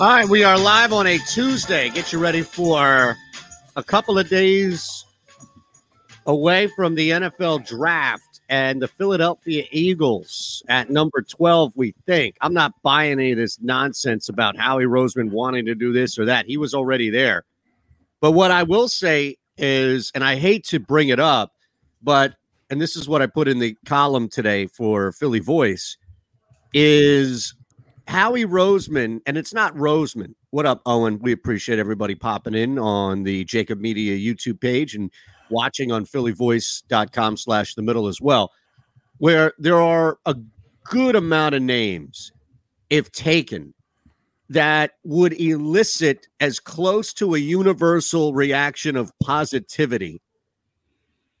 All right, we are live on a Tuesday. Get you ready for a couple of days away from the NFL draft and the Philadelphia Eagles at number 12, we think. I'm not buying any of this nonsense about Howie Roseman wanting to do this or that. He was already there. But what I will say is, and I hate to bring it up, but, and this is what I put in the column today for Philly Voice, is Howie Roseman, and it's not Roseman. What up, Owen? We appreciate everybody popping in on the JAKIB Media YouTube page and watching on phillyvoice.com slash the middle as well, where there are a good amount of names, if taken, that would elicit as close to a universal reaction of positivity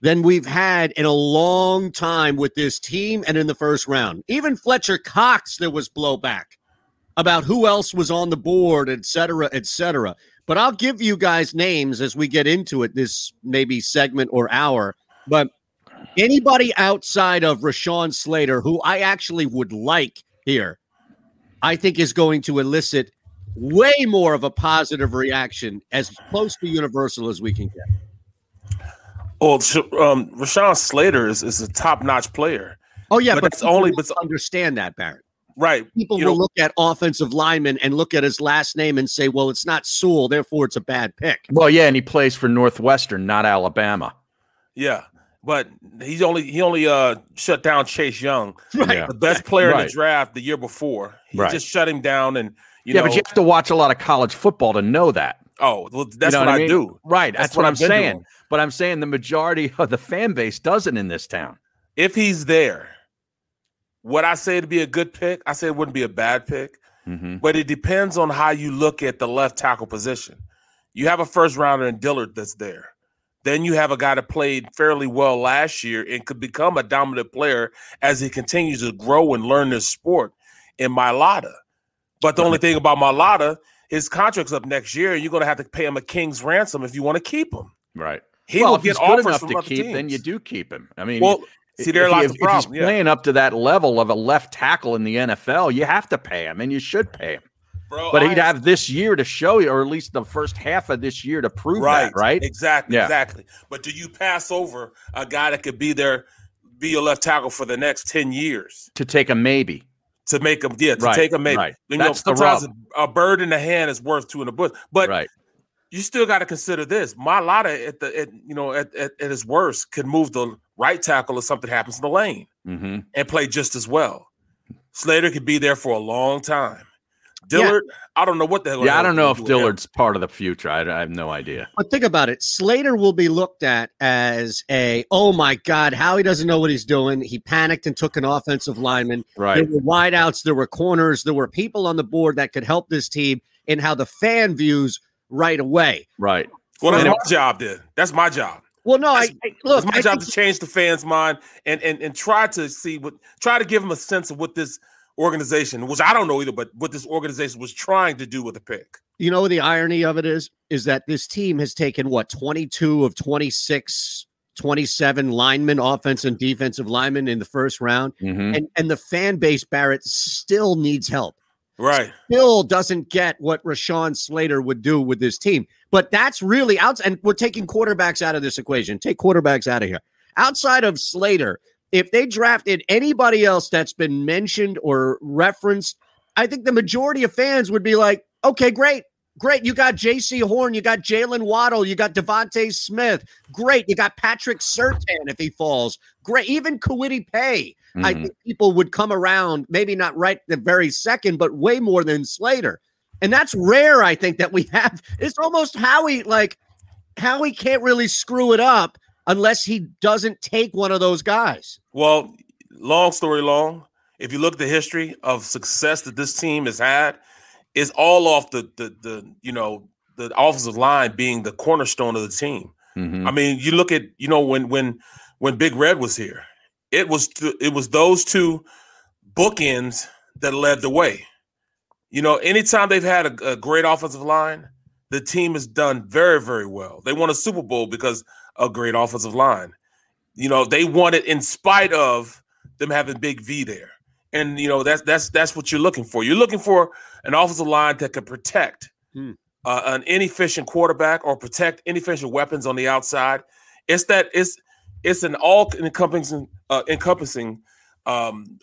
than we've had in a long time with this team and in the first round. Even Fletcher Cox, there was blowback about who else was on the board, et cetera, et cetera. But I'll give you guys names as we get into it this maybe segment or hour. But anybody outside of Rashawn Slater, who I actually would like here, I think is going to elicit way more of a positive reaction as close to universal as we can get. Well, um, Rashawn Slater is, is a top notch player. Oh yeah, but, but it's only but understand that Barrett. Right. People You will know- look at offensive lineman and look at his last name and say, "Well, it's not Sewell, therefore it's a bad pick." Well, yeah, and he plays for Northwestern, not Alabama. Yeah, but he's only he only uh shut down Chase Young, Right. the best player in the draft the year before. He Right. just shut him down, and you yeah, know, but you have to watch a lot of college football to know that. Oh, well, that's You know what, I, mean? do. Right. That's, what, what I'm saying. doing. But I'm saying the majority of the fan base doesn't in this town. If he's there, would I say it'd be a good pick? I say it wouldn't be a bad pick, Mm-hmm. but it depends on how you look at the left tackle position. You have a first rounder in Dillard that's there. Then you have a guy that played fairly well last year and could become a dominant player as he continues to grow and learn this sport in Mailata. But the only thing about Mailata, his contract's up next year. You're going to have to pay him a king's ransom if you want to keep him. Right. He well, will if get he's good offers enough to keep, then you do keep him. I mean, Well, see, there if lies he- the if problem. he's yeah. playing up to that level of a left tackle in the NFL, you have to pay him, and you should pay him. Bro, But I- he'd have this year to show you, or at least the first half of this year to prove right, that, right? Exactly, Yeah. exactly. But do you pass over a guy that could be there, be your left tackle for the next ten years To take a maybe. To make him? Yeah, to Right, take him maybe. right. You That's know, sometimes a, a bird in the hand is worth two in the bush. But right. you still got to consider this. Mailata at the at, you know at, at, at his worst could move the right tackle if something happens in the lane Mm-hmm. and play just as well. Slater could be there for a long time. Dillard, I don't know what the hell. Yeah, I don't know if do with him. Dillard's part of the future. I, I have no idea. But think about it. Slater will be looked at as a, oh my God, Howie doesn't know what he's doing. He panicked and took an offensive lineman. Right. There were wideouts, there were corners, there were people on the board that could help this team in how the fan views right away. Right. Well, that's And my job then. That's my job. Well, no, I, That's- I look. it's my I job to change the fans' mind and and and try to see what try to give them a sense of what this organization, which I don't know either, but what this organization was trying to do with the pick. you know the irony of it is is that this team has taken what 22 of 26 27 linemen offense and defensive linemen in the first round Mhm. and and the fan base barrett still needs help Right. still doesn't get what Rashawn Slater would do with this team. But that's really out, and we're taking quarterbacks out of this equation. Take quarterbacks out of here. Outside of Slater, if they drafted anybody else that's been mentioned or referenced, I think the majority of fans would be like, okay, great. Great. You got Jaycee Horn. You got Jaylen Waddle. You got DeVonta Smith. Great. You got Patrick Surtain if he falls. Great. Even Kwity Paye. Mm-hmm. I think people would come around, maybe not right the very second, but way more than Slater. And that's rare, I think, that we have. It's almost Howie, like, Howie can't really screw it up unless he doesn't take one of those guys. Well, long story long, if you look at the history of success that this team has had, it's all off the the the you know the offensive line being the cornerstone of the team. Mm-hmm. I mean, you look at you know when when when Big Red was here, it was th- it was those two bookends that led the way. You know, anytime they've had a, a great offensive line, the team has done very very well. They won a Super Bowl because a great offensive line. You know, they won it in spite of them having Big V there. And you know, that's that's that's what you're looking for. You're looking for an offensive line that can protect hmm. uh, an inefficient quarterback or protect inefficient weapons on the outside. It's that it's it's an all encompassing uh, encompassing um,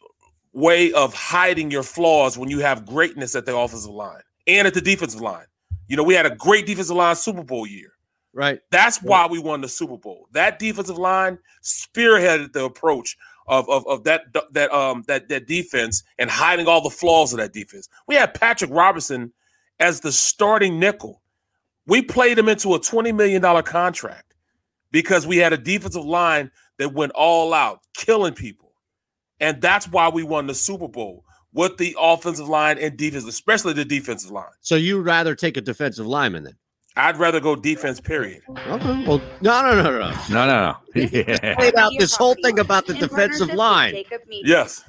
way of hiding your flaws when you have greatness at the offensive line and at the defensive line. You know, we had a great defensive line Super Bowl year. Right. That's why we won the Super Bowl. That defensive line spearheaded the approach of, of, of that that um that that defense and hiding all the flaws of that defense. We had Patrick Robinson as the starting nickel. We played him into a $20 million contract because we had a defensive line that went all out, killing people. And that's why we won the Super Bowl with the offensive line and defense, especially the defensive line. So you'd rather take a defensive lineman then? I'd rather go defense. Period. Okay. Well, no, no, no, no, no, no, no. Yeah. Played out this whole thing about the defensive line. Yes.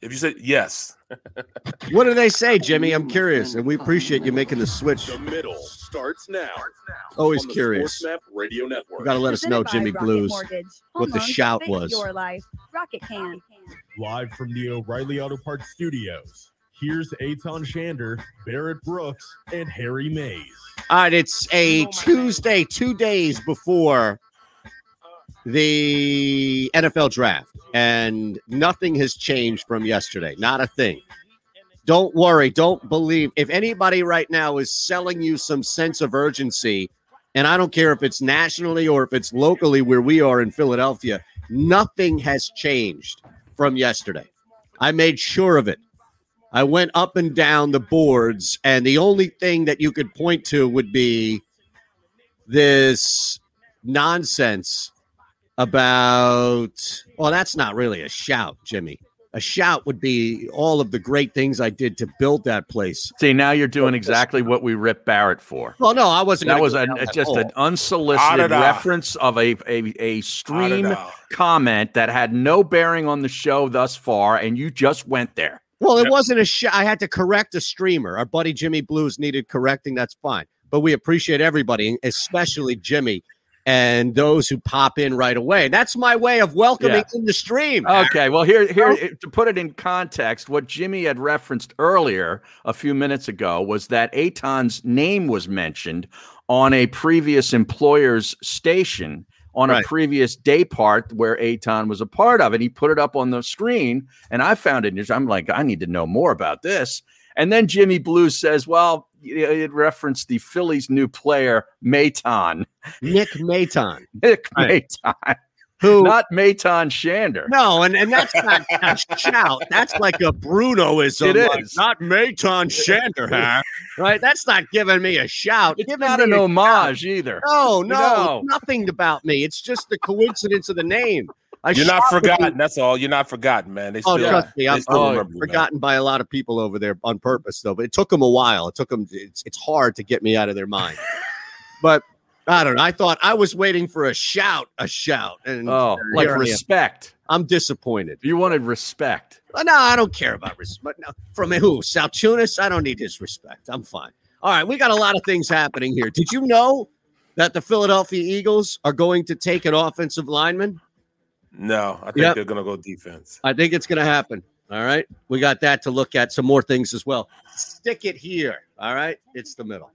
If you said yes. what do they say, Jimmy? I'm curious, and we appreciate you making the switch. The middle starts now. Always curious. Radio Network. You got to let us know, Jimmy Blues, what the shout was. Your life. Rocket can. Live from the O'Reilly Auto Parts Studios. Here's Eytan Shander, Barrett Brooks, and Harry Mayes. All right, it's a Tuesday, two days before the NFL draft, and nothing has changed from yesterday. Not a thing. Don't worry. Don't believe. If anybody right now is selling you some sense of urgency, and I don't care if it's nationally or if it's locally where we are in Philadelphia, nothing has changed from yesterday. I made sure of it. I went up and down the boards, and the only thing that you could point to would be this nonsense about, well, that's not really a shout, Jimmy. A shout would be all of the great things I did to build that place. See, now you're doing exactly what we ripped Barrett for. Well, no, I wasn't. That was a, uh, just an unsolicited reference of a a, a stream comment that had no bearing on the show thus far, and you just went there. Well, it yep. wasn't a shot. I had to correct a streamer. Our buddy Jimmy Blues needed correcting. That's fine. But we appreciate everybody, especially Jimmy and those who pop in right away. That's my way of welcoming yeah. in the stream. Okay. Well, here, here oh. to put it in context, what Jimmy had referenced earlier a few minutes ago was that Eytan's name was mentioned on a previous employer's station on right. a previous day part where Eytan was a part of it. He put it up on the screen, and I found it. I'm like, I need to know more about this. And then Jimmy Blues says, well, it referenced the Phillies' new player, Maton. Nick Maton. Nick right. Maton who not Maton Shander. No, and, and that's not a shout. That's like a Brunoism. It like, is not Maton Shander, huh? Right? That's not giving me a shout. It's giving not an homage shout. either. No, no, no, nothing about me. It's just the coincidence of the name. I You're not forgotten. That's all. You're not forgotten, man. They oh, still, oh, trust me, I'm, oh, forgotten by a lot of people over there on purpose, though. But it took them a while. It took them. It's, it's hard to get me out of their mind. but I don't know. I thought I was waiting for a shout, a shout, and oh, like respect. I'm disappointed. You wanted respect. No, I don't care about respect. No, from who? Sal Tunis? I don't need his respect. I'm fine. All right, we got a lot of things happening here. Did you know that the Philadelphia Eagles are going to take an offensive lineman? No, I think yep. they're going to go defense. I think it's going to happen. All right, we got that to look at. Some more things as well. Stick it here. All right, it's the middle.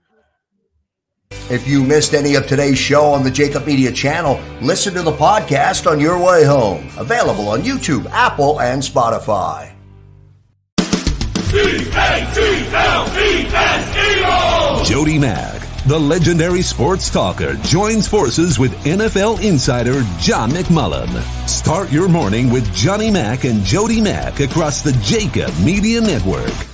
If you missed any of today's show on the JAKIB Media channel, listen to the podcast on your way home. Available on YouTube, Apple, and Spotify. Jody Mack, the legendary sports talker, joins forces with NFL insider John McMullen. Start your morning with Johnny Mack and Jody Mack across the JAKIB Media Network.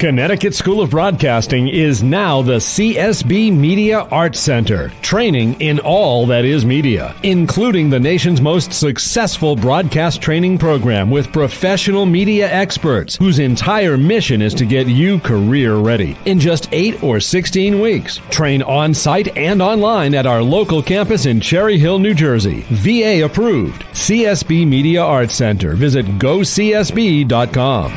Connecticut School of Broadcasting is now the CSB Media Arts Center, training in all that is media, including the nation's most successful broadcast training program with professional media experts whose entire mission is to get you career ready. In just 8 or 16 weeks, train on site and online at our local campus in Cherry Hill, New Jersey. VA approved. CSB Media Arts Center. Visit gocsb.com.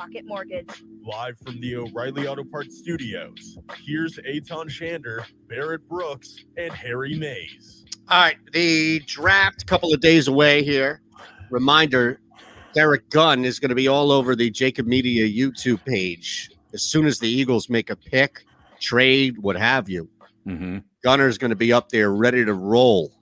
Rocket Mortgage. Live from the O'Reilly Auto Parts Studios. Here's Eytan Shander, Barrett Brooks, and Harry Mayes. All right, the draft, couple of days away here. Reminder Derek Gunn is going to be all over the JAKIB Media YouTube page as soon as the Eagles make a pick, trade, what have you. Mm-hmm. Gunner's going to be up there ready to roll.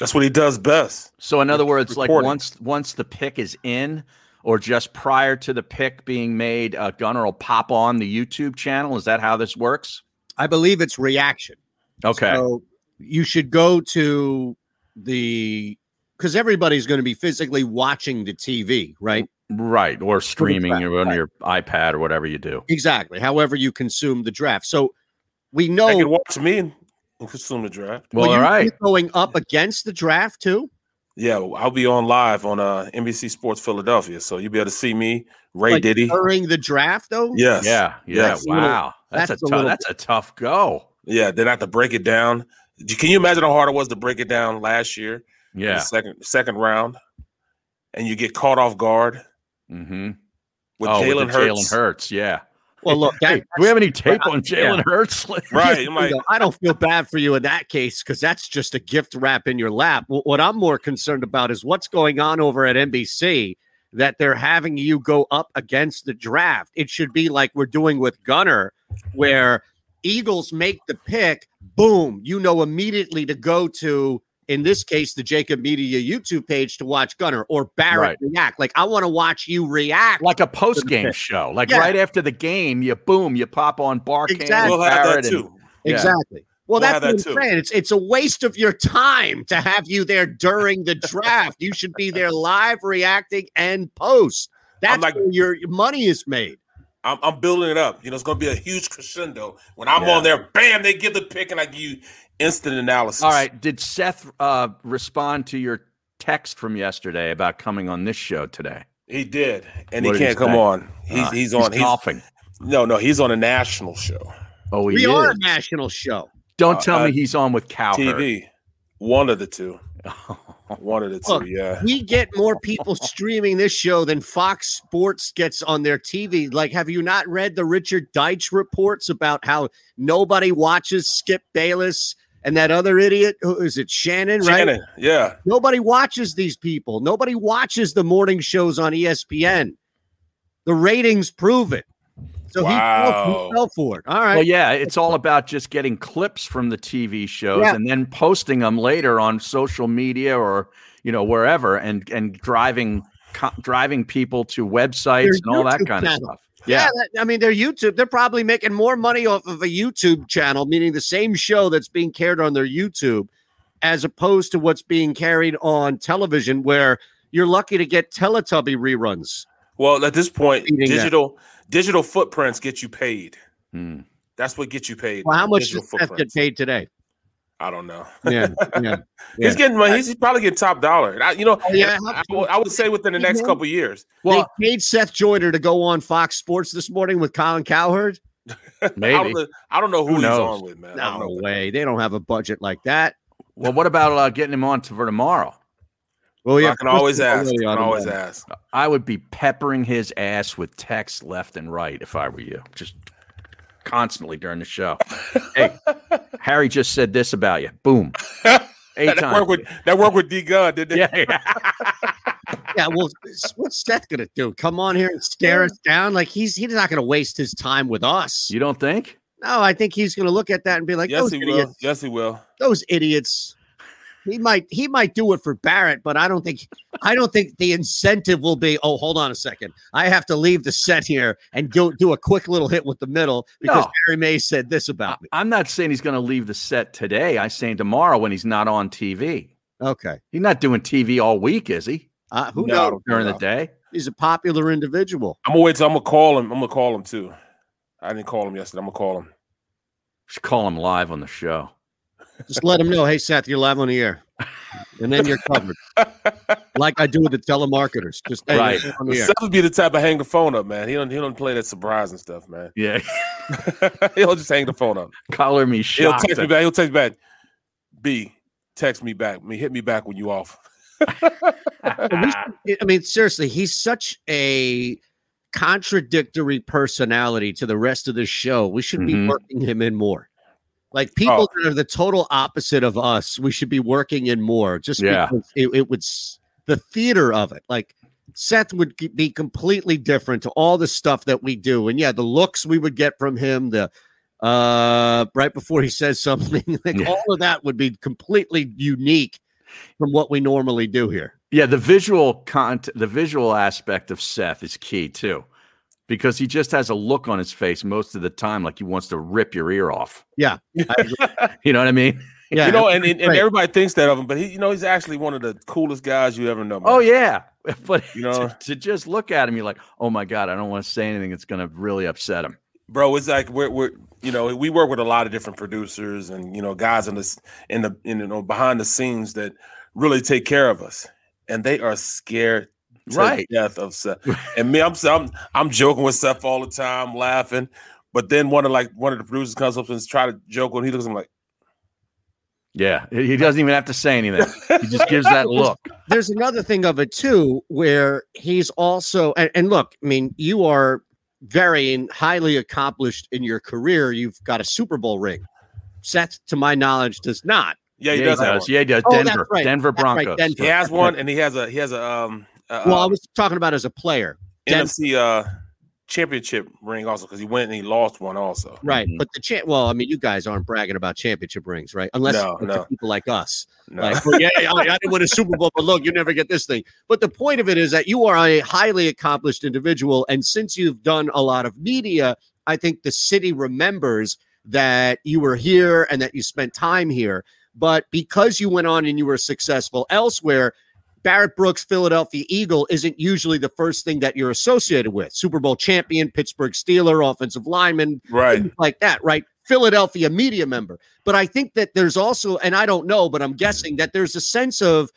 That's what he does best. So, in other words, like once once the pick is in, or just prior to the pick being made, uh, Gunner will pop on the YouTube channel. Is that how this works? I believe it's reaction. Okay. So you should go to the because everybody's going to be physically watching the TV, right? Right, or streaming Right, or on right. your iPad or whatever you do. Exactly. However, you consume the draft. So we They know can watch me and and consume the draft. Well, Will all you be right. going up against the draft too. Yeah, I'll be on live on uh, NBC Sports Philadelphia, so you'll be able to see me, Ray Like, Diddy. during the draft, though. Yes. Yeah, yeah. Yes. Wow, that's, That's a a tough. little- That's a tough go. Yeah, then I have to break it down. Can you imagine how hard it was to break it down last year? in the Yeah. second second round, and you get caught off guard Mm-hmm. with oh, Jalen Hurts. Jalen Hurts. Yeah. Well, look, that, Hey, do we have any tape on Jalen yeah. Hurts? Right. I'm like, You know, I don't feel bad for you in that case because that's just a gift wrap in your lap. Wh- What I'm more concerned about is what's going on over at NBC that they're having you go up against the draft. It should be like we're doing with Gunner, where Eagles make the pick, boom, you know immediately to go to in this case, the JAKIB Media YouTube page to watch Gunner or Barrett Right. react. Like I want to watch you react. Like a post game show. Like Yeah. right after the game, you boom, you pop on Barcam. Exactly. We'll have that Barrett and- too. Yeah. Exactly. Well, We'll that's have what I'm saying. It's it's a waste of your time to have you there during the draft. you should be there live, reacting, and post. That's like- where your your money is made. I'm, I'm building it up. You know, it's going to be a huge crescendo. When I'm Yeah. on there, bam, they give the pick and I give you instant analysis. All right. Did Seth uh, respond to your text from yesterday about coming on this show today? He did, and What he can't come say? on. He's Uh, he's he's on. He's, golfing. No, no, he's on a national show. Oh, he we is. are a national show. Don't Uh, tell uh, me he's on with Cowherd. TV. One of the two. One of the two. Look, yeah. We get more people streaming this show than Fox Sports gets on their TV. Like, have you not read the Richard Deitsch reports about how nobody watches Skip Bayless and that other idiot? Who is it? Shannon, right? Yeah. Nobody watches these people. Nobody watches the morning shows on ESPN. The ratings prove it. So he, fell, he fell for it. All right. Well, yeah, it's all about just getting clips from the TV shows Yeah. and then posting them later on social media or you know wherever, and and driving co- driving people to websites Their and all that YouTube kind of stuff. Yeah, Yeah, I mean, they're YouTube. They're probably making more money off of a YouTube channel, meaning the same show that's being carried on their YouTube, as opposed to what's being carried on television, where you're lucky to get Teletubby reruns. Well, at this point, Eating that. digital digital footprints get you paid. Hmm. That's what gets you paid. Well, how much Digital does Seth get paid today? I don't know. Yeah, yeah. He's getting money. He's probably getting top dollar. I, you know, Oh, yeah. I, I would- I would say within the next Mhm. couple years. Well, they paid Seth Joyner to go on Fox Sports this morning with Colin Cowherd. I maybe. don't, I don't know who, Who he's on with, man. I don't No know. way. They don't have a budget like that. Well, what about uh, getting him on to, for tomorrow? Well, I can always ask. I can always board. ask. I would be peppering his ass with texts left and right if I were you, just constantly during the show. hey, Harry just said this about you. Boom. Eight that times. worked with that worked with D Gun, didn't it? yeah, yeah. Yeah, well, what's Seth gonna do? Come on here and stare us down? Like he's he's not gonna waste his time with us. You don't think? No, I think he's gonna look at that and be like, Yes, those he idiots, will. Yes, he will. those idiots. He might he might do it for Barrett, but I don't think I don't think the incentive will be. Oh, hold on a second, I have to leave the set here and go do a quick little hit with the middle because No. Harry May said this about me. I'm not saying he's going to leave the set today. I'm saying tomorrow when he's not on TV. Okay, He's not doing TV all week, is he? uh, who No. knows? During No. the day? He's a popular individual. I'm gonna wait till I'm gonna call him. I'm gonna call him too. I didn't call him yesterday. I'm gonna call him. Just call him live on the show. Just let him know, hey Seth, you're live on the air, and then you're covered, like I do with the telemarketers. Just hey, Right. on the air. Seth would be the type of hang the phone up, man. He don't he don't play that surprise and stuff, man. Yeah. He'll just hang the phone up. Color me He'll text me back. He'll text me back. B, text me back. I mean, hit me back when you off. I mean, seriously, he's such a contradictory personality to the rest of the show. We should be Mhm. working him in more. Like people Oh. that are the total opposite of us, we should be working in more. Just Yeah. because it, it would the theater of it. Like Seth would be completely different to all the stuff that we do. And yeah, the looks we would get from him, the uh right before he says something, like Yeah. all of that would be completely unique from what we normally do here. Yeah, the visual content, the visual aspect of Seth is key too, because he just has a look on his face most of the time, like he wants to rip your ear off. Yeah. You know what I mean? Yeah, you know, and, and, and everybody thinks that of him, but he, you know, he's actually one of the coolest guys you ever know. Man. Oh yeah, but You know- to, to just look at him, you're like, oh my god, I don't want to say anything that's going to really upset him. bro it's like we're, we're you know we work with a lot of different producers and you know guys in this in the in, you know behind the scenes that really take care of us and they are scared to Right. death of Seth. and me I'm, I'm I'm joking with Seth all the time laughing but then one of like one of the producers comes up and try to joke when he looks at him like Yeah, he he doesn't even have to say anything. He just gives that look. there's another thing of it too, where he's also and, and look, I mean, you are very and highly accomplished in your career. You've got a Super Bowl ring. Seth, to my knowledge, does not. yeah he Yeah, does, he have does. one. Yeah, he does. Oh, Denver, right. Denver That's right, Broncos. Denver. he has one and he has a he has a um uh, Well, I uh, was talking about as a player. Den- NFC uh championship ring also because he went and he lost one also. Right. But the champ, well, I mean, you guys aren't bragging about championship rings, right? Unless No, no. people like us. No. Like, well, yeah, I, I didn't win a Super Bowl, but look, you never get this thing. But the point of it is that you are a highly accomplished individual. And since you've done a lot of media, I think the city remembers that you were here and that you spent time here. But because you went on and you were successful elsewhere, Barrett Brooks, Philadelphia Eagle, isn't usually the first thing that you're associated with. Super Bowl champion, Pittsburgh Steeler, offensive lineman, Right. like that, right? Philadelphia media member. But I think that there's also, and I don't know, but I'm guessing that there's a sense of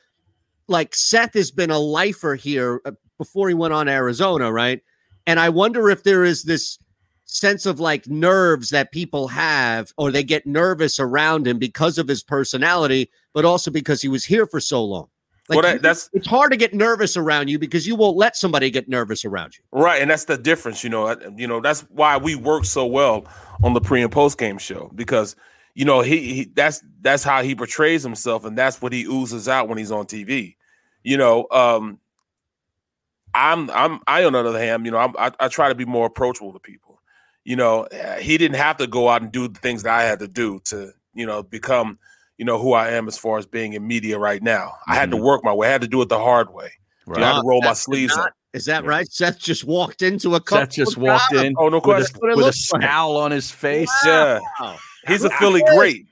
like Seth has been a lifer here uh, before he went on Arizona, right? And I wonder if there is this sense of like nerves that people have, or they get nervous around him because of his personality, but also because he was here for so long. Like Well, that- that's- it's hard to get nervous around you because you won't let somebody get nervous around you. Right, and that's the difference, you know. You know that's why we work so well on the pre and post game show because you know he, he that's that's how he portrays himself, and that's what he oozes out when he's on TV. You know, um, I'm I'm I on the other hand, you know, I'm, I I try to be more approachable to people. You know, uh, he didn't have to go out and do the things that I had to do to you know become you know who I am as far as being in media right now. I had to work my way. I had to do it the hard way. You know, I had to roll my sleeves not- up. Is that right? Seth just walked into a couple. Seth just of walked in Oh, no with question. a, That's what it with a looks like. scowl on his face. Yeah, he's a Philly great.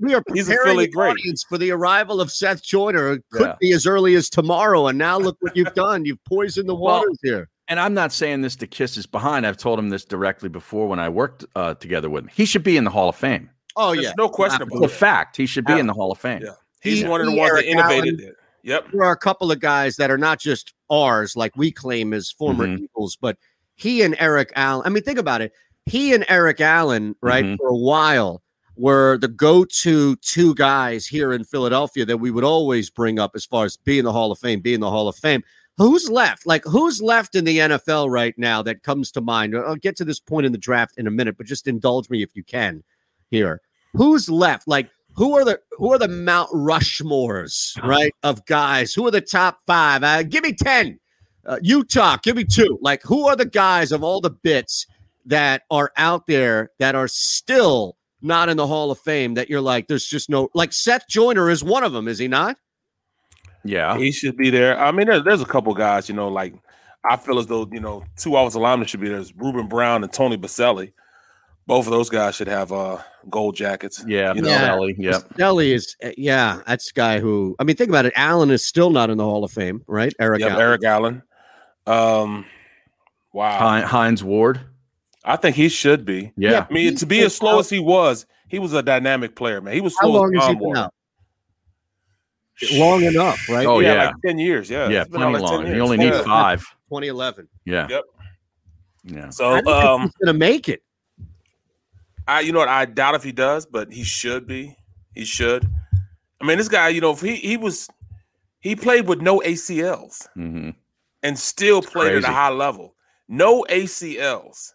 We are He's a preparing Philly the great. audience for the arrival of Seth Joyner. It could Yeah. be as early as tomorrow, and now look what you've done. You've poisoned the Well, waters here. And I'm not saying this to kiss his behind. I've told him this directly before when I worked uh, together with him. He should be in the Hall of Fame. Oh There's yeah, no question It's about a it. fact. He should be in the Hall of Fame. Yeah. He's He- one of the ones that innovated Allen. it. Yep. there are a couple of guys that are not just ours, like we claim as former Mhm. Eagles, but he and Eric Allen. I mean, think about it. He and Eric Allen, right, Mhm. for a while were the go-to two guys here in Philadelphia that we would always bring up as far as being the Hall of Fame, being the Hall of Fame. Who's left? Like, who's left in the NFL right now that comes to mind? I'll get to this point in the draft in a minute, but just indulge me if you can here. Who's left? Like, who are the who are the Mount Rushmores, right? Of guys. Who are the top five? Uh, give me 10. Uh, Utah, give me two. Like, who are the guys of all the bits that are out there that are still not in the Hall of Fame that you're like, there's just no like Seth Joyner is one of them, is he not? Yeah. He should be there. I mean, there's, there's a couple guys, you know, like I feel as though, you know, two offensive linemen should be there. There's Ruben Brown and Tony Boselli. Both of those guys should have uh gold jackets. Yeah. You Bill know, Ellie, Yep. Delly is, uh, yeah, that's a guy who, I mean, think about it. Allen is still not in the Hall of Fame, right? Eric Yep, Allen. Eric Allen. Um wow. Hein- Hines Ward. I think he should be. Yeah. I mean, to be as slow as he was, he was a dynamic player, man. He was slow How long as has he Tom been out? Long enough, right? Oh, yeah. like 10 years. Yeah. Yeah. It's been Plenty like long. You only need Yeah. five. 2011. Yeah. Yep. Yeah. So I um he's going to make it. I you know what I doubt if he does, but he should be. He should. I mean, this guy, you know, if he he was he played with no ACLs hmm and still played at a high level. No ACLs.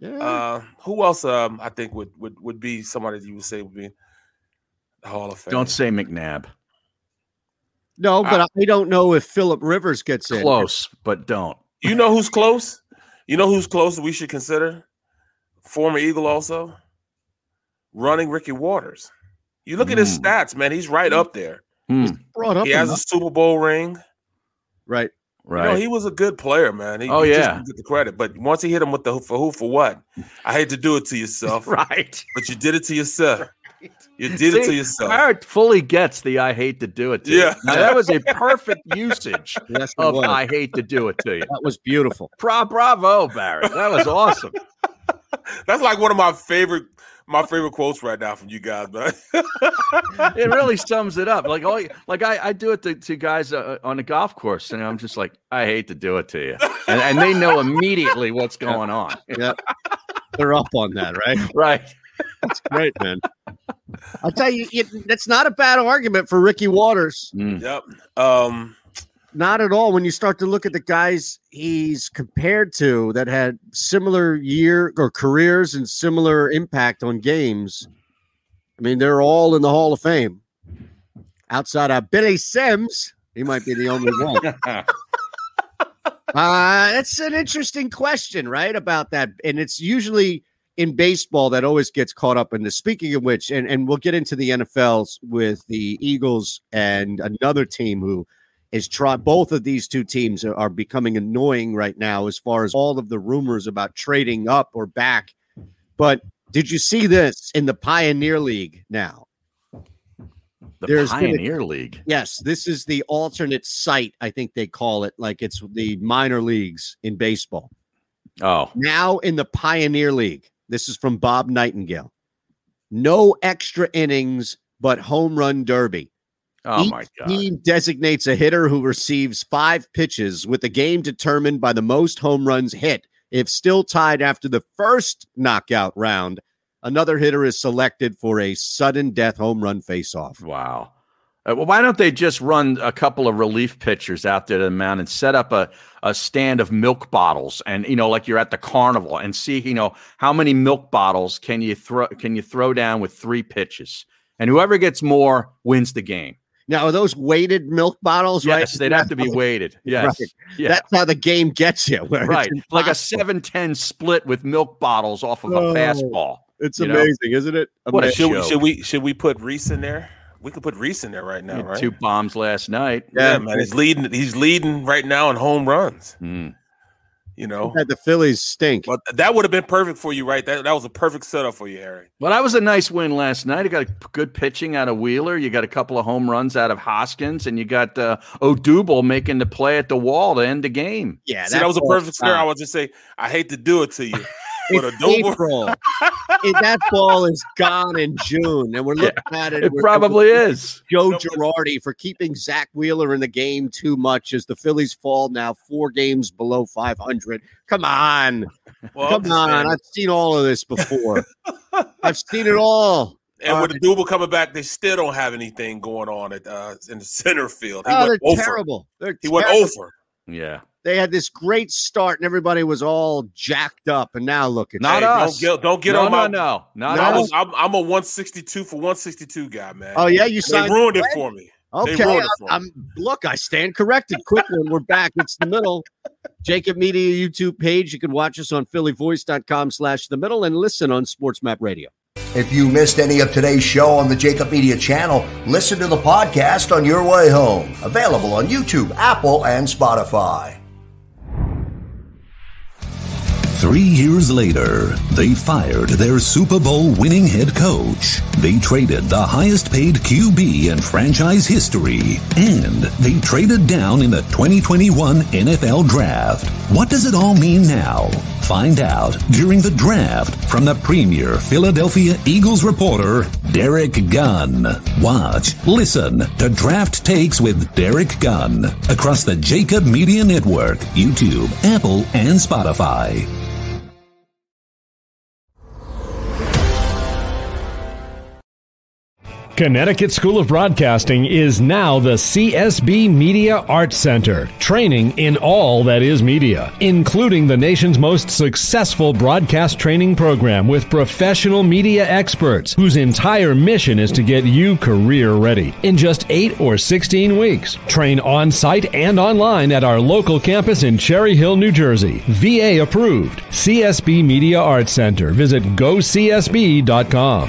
Yeah. Uh who else um I think would would would be somebody that you would say would be the Hall of Fame. Don't say McNabb. no, but I don't know if Philip Rivers gets in. Close, but don't. You know who's close? You know who's close we should consider? Former Eagle also. Running Ricky Watters. You look at his Mm. stats, man, he's right up there. Hmm. Brought up He has a. Super Bowl ring. right. Right. You know, he was a good player, man. He, Oh, he just yeah. didn't get the credit. But once he hit him with the who for who for what, I hate to do it to yourself, right. but you did it to yourself. You did it to yourself. Barrett fully gets the I hate to do it to Yeah. you. Now, that was a perfect usage Yes, of was. I hate to do it to you. That was beautiful. Bra- bravo, Barrett. That was awesome. That's like one of my favorite my favorite quotes right now from you guys, man. It really sums it up. Like, oh, like I, I do it to, to guys uh, on a golf course, and I'm just like, I hate to do it to you, and, and they know immediately what's going on. Yeah. They're up on that, right? Right. That's great, man. I'll tell you, it, that's not a bad argument for Ricky Watters. Mm. yep. Um Not at all. When you start to look at the guys he's compared to that had similar year or careers and similar impact on games, I mean, they're all in the Hall of Fame. Outside of Billy Sims, he might be the only one. uh, that's an interesting question, right? About that, and it's usually in baseball that always gets caught up in this. Speaking of which, and and we'll get into the NFLs with the Eagles and another team who is try. Both of these two teams are, are becoming annoying right now as far as all of the rumors about trading up or back. But did you see this in the Pioneer League now? The There's been a- Pioneer League. Yes, this is the alternate site, I think they call it, like it's the minor leagues in baseball. Oh, Now in the Pioneer League, this is from Bob Nightingale. No extra innings, but home run derby. Oh Each my God. team designates a hitter who receives five pitches, with the game determined by the most home runs hit. If still tied after the first knockout round, another hitter is selected for a sudden death home run face-off. Wow. Uh, well, why don't they just run a couple of relief pitchers out there to the mound and set up a, a stand of milk bottles and you know like you're at the carnival and see you know how many milk bottles can you throw can you throw down with three pitches and whoever gets more wins the game. Now, are those weighted milk bottles, right? Yes, they'd have to be weighted. Yes, Right. yeah, That's how the game gets you. right. Like a impossible. 7-10 split with milk bottles off of a Oh, fastball. It's you know? amazing, isn't it? What a Should we, should we should we put Rhys in there? We could put Rhys in there right now, right? Two bombs last night. yeah, Yeah. man, he's leading. He's leading right now in home runs. Mm. You know, Had the Phillies stink. but that would have been perfect for you, right? That that was a perfect setup for you, Harry. Well, that was a nice win last night. You got a good pitching out of Wheeler. You got a couple of home runs out of Hoskins, and you got uh, Odubel making the play at the wall to end the game. Yeah, See, that was a perfect scenario. I stopped. would just say, I hate to do it to you, but a It's. April. It- that ball is gone in June, and we're looking at it. It probably is. Joe No, Girardi for keeping Zack Wheeler in the game too much as the Phillies fall now four games below 500. Come on. Well, I'm Come just on. saying. I've seen all of this before. I've seen it all. And with the double coming back, they still don't have anything going on at uh, in the center field. He Oh, went they're over. terrible. They're He went over. Yeah. They had this great start, and everybody was all jacked up. And now look at Not that. us. Don't get, don't get no, on no, my. no, not I us. was, I'm, I'm a 162 for 162 guy, man. Oh, yeah, you signed they ruined it for me. Okay, ruined I'm, me. I'm- look. I stand corrected. Quick one. We're back. It's the middle. JAKIB Media YouTube page. You can watch us on phillyvoice.com slash the middle and listen on Sports Map Radio. If you missed any of today's show on the JAKIB Media channel, listen to the podcast on your way home. Available on YouTube, Apple, and Spotify. Three years later, they fired their Super Bowl winning head coach. They traded the highest paid QB in franchise history. And they traded down in the 2021 NFL Draft. What does it all mean now? Find out during the draft from the premier Philadelphia Eagles reporter, Derek Gunn. Watch, listen to Draft Takes with Derek Gunn across the JAKIB Media Network, YouTube, Apple, and Spotify. Connecticut School of Broadcasting is now the CSB Media Arts Center, training in all that is media, including the nation's most successful broadcast training program with professional media experts whose entire mission is to get you career ready in just 8 or 16 weeks. Train on site and online at our local campus in Cherry Hill, New Jersey. VA approved. CSB Media Arts Center. Visit gocsb.com.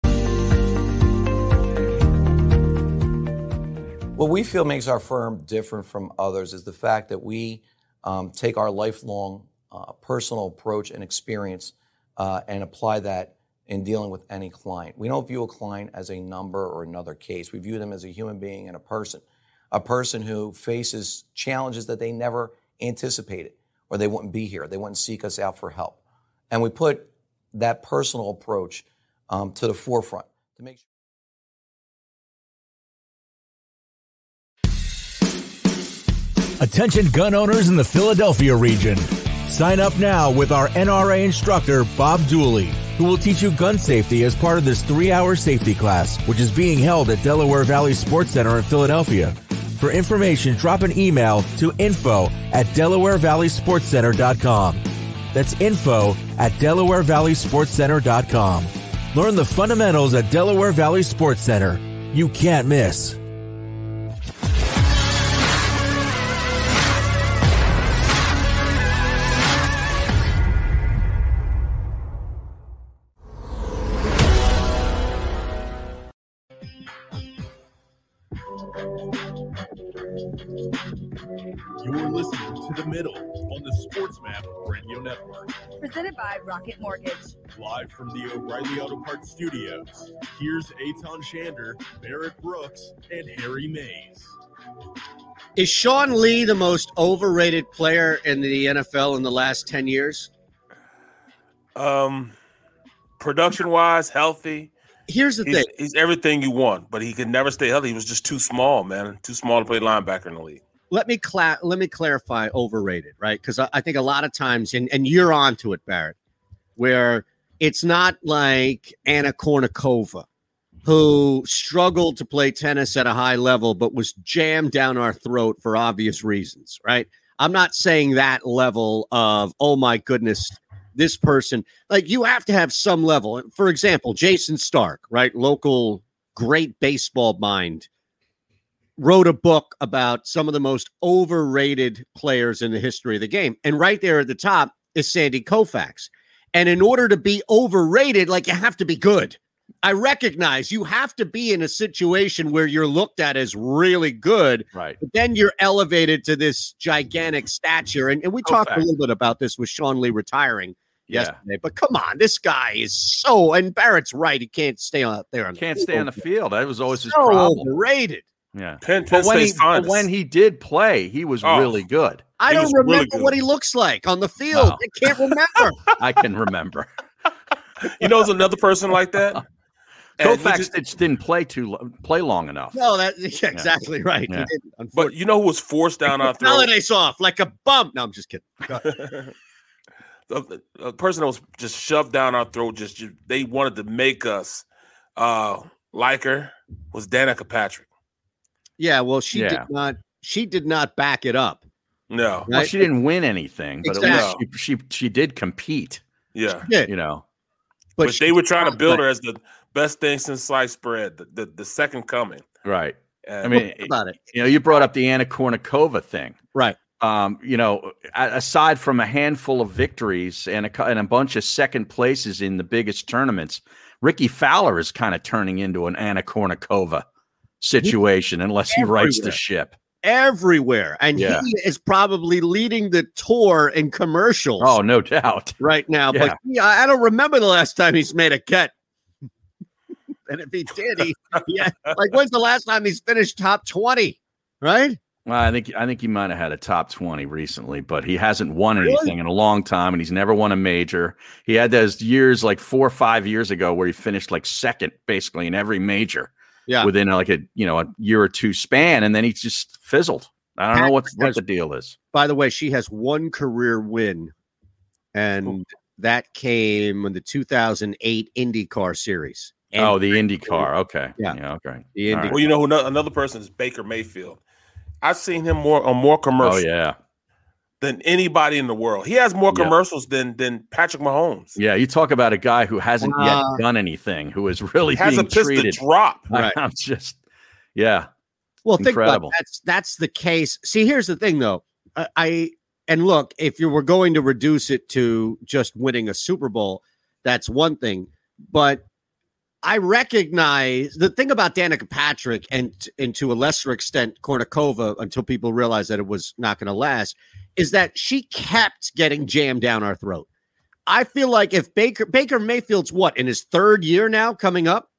What we feel makes our firm different from others is the fact that we um, take our lifelong uh, personal approach and experience uh, and apply that in dealing with any client. We don't view a client as a number or another case. We view them as a human being and a person, a person who faces challenges that they never anticipated or they wouldn't be here. They wouldn't seek us out for help. And we put that personal approach um, to the forefront to make sure. Attention gun owners in the Philadelphia region. Sign up now with our NRA instructor, Bob Dooley, who will teach you gun safety as part of this three hour safety class, which is being held at Delaware Valley Sports Center in Philadelphia. For information, drop an email to info at DelawareValleySportsCenter.com. That's info at DelawareValleySportsCenter.com. Learn the fundamentals at Delaware Valley Sports Center. You can't miss. Network. Presented by Rocket Mortgage. Live from the O'Reilly Auto Parts Studios, here's Eytan Shander, Barrett Brooks, and Harry Mayes. Is Sean Lee the most overrated player in the NFL in the last 10 years? Um, production wise, healthy. Here's the he's, thing. He's everything you want, but he could never stay healthy. He was just too small, man. Too small to play linebacker in the league. Let me cla- let me clarify overrated, right? Because I, I think a lot of times, and, and you're onto it, Barrett, where it's not like Anna Kournikova, who struggled to play tennis at a high level, but was jammed down our throat for obvious reasons, right? I'm not saying that level of, oh my goodness, this person, like you have to have some level. For example, Jayson Stark, right? Local great baseball mind, wrote a book about some of the most overrated players in the history of the game. And right there at the top is Sandy Koufax. And in order to be overrated, like you have to be good. I recognize you have to be in a situation where you're looked at as really good, right? But then you're elevated to this gigantic stature, and, and we talked a little bit about this with Sean Lee retiring Yeah. yesterday. But come on, this guy is so. And Barrett's right; he can't stay out there. On Can't the stay on the field. That was always his problem. overrated. Yeah. Penn, But when he, State's finest. but when he did play, he was Oh. really good. I don't was really remember what he looks like on the field. Wow. I can't remember. I can remember. you know, there's another person like that. And he Koufax just- just didn't play too play long enough. no, that's yeah, exactly right. Yeah. but you know who was forced down our throat? Holidays off like a bump. No, I'm just kidding. the, the person that was just shoved down our throat, just ju- they wanted to make us uh like her was Danica Patrick. Yeah, well, she Yeah. did not. She did not back it up. No, Well, she didn't win anything, but at Exactly. least she, she she did compete. yeah, Yeah, You know, but, but, they were did trying to not- build her as the best thing since sliced bread, the the, the second coming. right? And I mean, Think about it. you know, you brought up the Anna Kournikova thing. Right. Um, you know, aside from a handful of victories and a, and a bunch of second places in the biggest tournaments, Rickie Fowler is kind of turning into an Anna Kournikova situation unless he rights the ship. everywhere, and Yeah. he is probably leading the tour in commercials. Oh, no doubt. right now. But yeah, I don't remember the last time he's made a cut. and if he did, he yeah, like when's the last time he's finished top twenty? Right? Well, I think I think he might have had a top twenty recently, but he hasn't won Really? anything in a long time, and he's never won a major. He had those years like four or five years ago where he finished like second basically in every major Yeah. within like a you know a year or two span, and then he just fizzled. I don't know what Patrick what the deal is. By the way, she has one career win, and oh. that came in the 2008 IndyCar Series. And oh, the IndyCar. Okay. Yeah. Yeah. Okay. The All Indy- right. Well, you know who another person is Baker Mayfield. I've seen him more on more commercial. Oh yeah. Than anybody in the world. He has more Yeah. commercials than than Patrick Mahomes. Yeah. You talk about a guy who hasn't Uh, yet done anything, who is really He has a being pistol treated. drop. Right. I'm just, yeah. Well, think about Incredible. that's that's the case. See, here's the thing, though. I, I and look, if you were going to reduce it to just winning a Super Bowl, that's one thing. But I recognize the thing about Danica Patrick and and to a lesser extent Kournikova, until people realized that it was not going to last, is that she kept getting jammed down our throat. I feel like if Baker Baker Mayfield's what in his third year now coming up.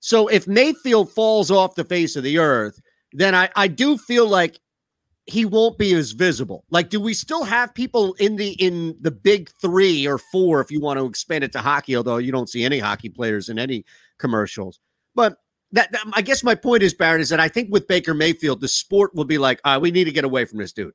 So if Mayfield falls off the face of the earth, then I, I do feel like he won't be as visible. Like, do we still have people in the in the big three or four if you want to expand it to hockey, although you don't see any hockey players in any commercials. But that, that- I guess my point is, Barrett, is that I think with Baker Mayfield, the sport will be like, ah, we need to get away from this dude.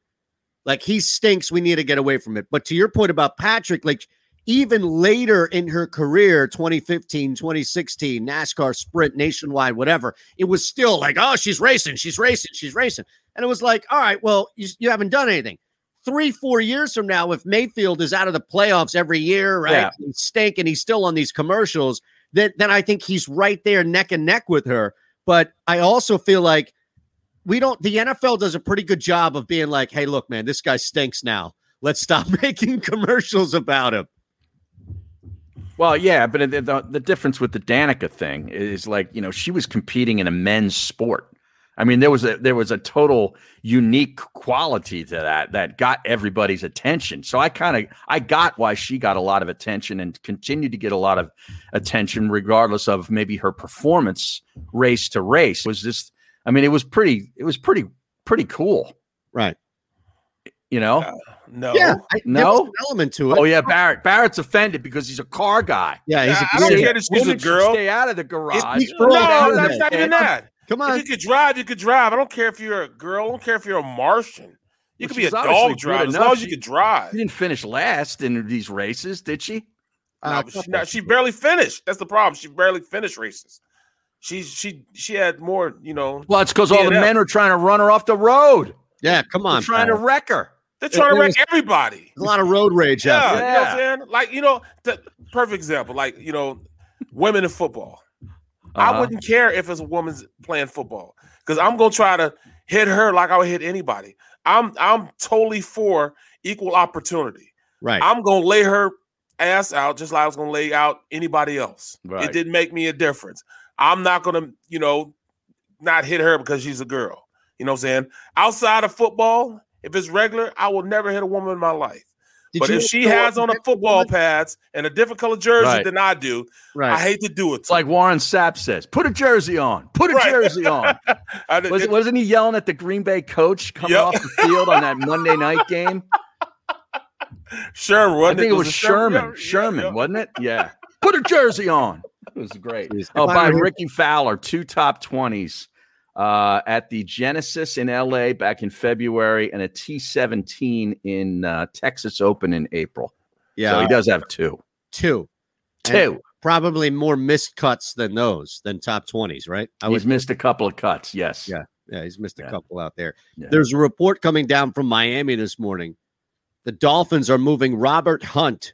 Like he stinks. We need to get away from it. But to your point about Patrick, like even later in her career, 2015, 2016, NASCAR sprint, nationwide, whatever, it was still like, oh, she's racing, she's racing, she's racing. And it was like, all right, well, you, you haven't done anything. Three, four years from now, if Mayfield is out of the playoffs every year, right? Yeah. And stink and he's still on these commercials, then then I think he's right there neck and neck with her. But I also feel like we don't the NFL does a pretty good job of being like, hey, look, man, this guy stinks now. Let's stop making commercials about him. Well, yeah, but the, the, the difference with the Danica thing is like, you know, she was competing in a men's sport. I mean, there was a there was a total unique quality to that that got everybody's attention. So I kind of I got why she got a lot of attention and continued to get a lot of attention, regardless of maybe her performance race to race. It was just, I mean, it was pretty, it was pretty, pretty cool, right? You know, uh, no, Yeah, I- no an element to it. Oh yeah, Barrett. Barrett's offended because he's a car guy. Yeah, he's a I don't great- care that she's a girl. Stay out of the garage. he's No, throwing out that's not even that. Come If on. you could drive, you could drive. I don't care if you're a girl. I don't care if you're a Martian. You Well, could be a she's obviously dog good driver as long as you could drive. She didn't finish last in these races, did she? No, ah, but she, no, she barely finished. That's the problem. She barely finished races. She she she had more, you know. Well, it's because all the DNF. men are trying to run her off the road. Yeah, come They're on. trying to wreck her. They're trying to wreck was- everybody. There's a lot of road rage Yeah, out you there. know what I'm saying? Like, you know, the perfect example, like, you know, women in football. I Uh-huh. wouldn't care if it's a woman's playing football because I'm gonna try to hit her like I would hit anybody. I'm I'm totally for equal opportunity. Right. I'm gonna lay her ass out just like I was gonna lay out anybody else. Right. It didn't make me a difference. I'm not gonna, you know, not hit her because she's a girl. You know what I'm saying? Outside of football, if it's regular, I will never hit a woman in my life. Did but you if she has on a football woman? pads and a different color jersey Right. than I do, Right. I hate to do it. It's like Warren Sapp says, put a jersey on. Put a Right. jersey on. I, Was, it- wasn't he yelling at the Green Bay coach coming Yep. off the field on that Monday night game? Sherman, I wasn't think it was a Sherman. Yeah, yeah, Sherman, yeah. wasn't it? Yeah. Put a jersey on. It was great. Oh, by Rickie Fowler, two top 20s uh, at the Genesis in LA back in February and a T17 in uh, Texas Open in April. Yeah. So he does have two. two. And Probably more missed cuts than those, than top 20s, right? I He's missed a couple of cuts. Yes. Yeah. Yeah, he's missed a Yeah. couple out there. Yeah. There's a report coming down from Miami this morning. The Dolphins are moving Robert Hunt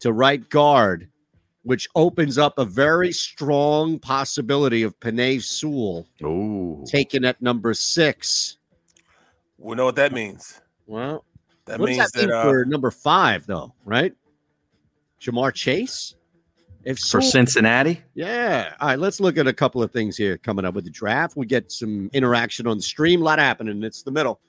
to right guard, which opens up a very strong possibility of Penei Sewell Ooh. taken at number six. We know what that means. Well, That what does means that mean that, uh, for number five, though, right? Ja'Marr Chase? If For Cincinnati? Yeah. All right. Let's look at a couple of things here coming up with the draft. We get some interaction on the stream. A lot happening. It's the middle.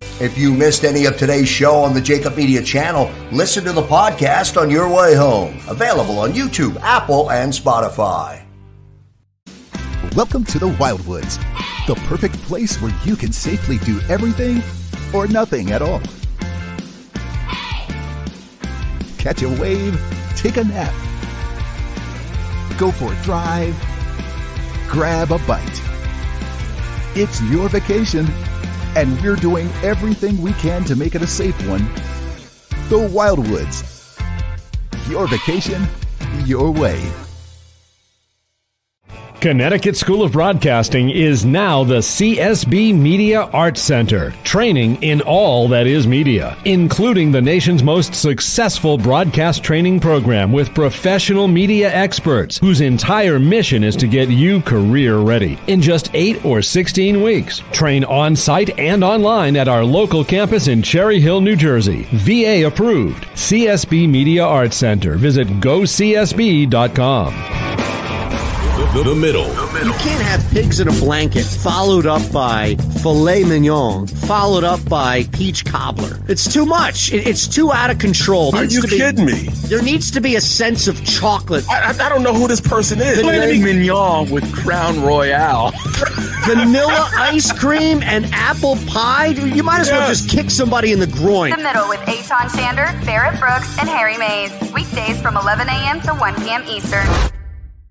If you missed any of today's show on the JAKIB Media channel, listen to the podcast on your way home. Available on YouTube, Apple, and Spotify. Welcome to the Wildwoods, the perfect place where you can safely do everything or nothing at all. Catch a wave, take a nap, go for a drive, grab a bite. It's your vacation, and we're doing everything we can to make it a safe one. The Wildwoods. Your vacation, your way. Connecticut School of Broadcasting is now the CSB Media Arts Center, training in all that is media, including the nation's most successful broadcast training program with professional media experts whose entire mission is to get you career ready. In just 8 or 16 weeks, train on site and online at our local campus in Cherry Hill, New Jersey. VA approved. CSB Media Arts Center. Visit gocsb.com. The, the middle. You can't have pigs in a blanket followed up by filet mignon, followed up by peach cobbler. It's too much. It- it's too out of control. Are you be- kidding me? There needs to be a sense of chocolate. I, I, I don't know who this person is. Filet mignon with Crown Royal. Vanilla ice cream and apple pie. You might as well just kick somebody in the groin. The Middle with Eytan Shander, Barrett Brooks, and Harry Mayes. Weekdays from 11 a.m. to 1 p.m. Eastern.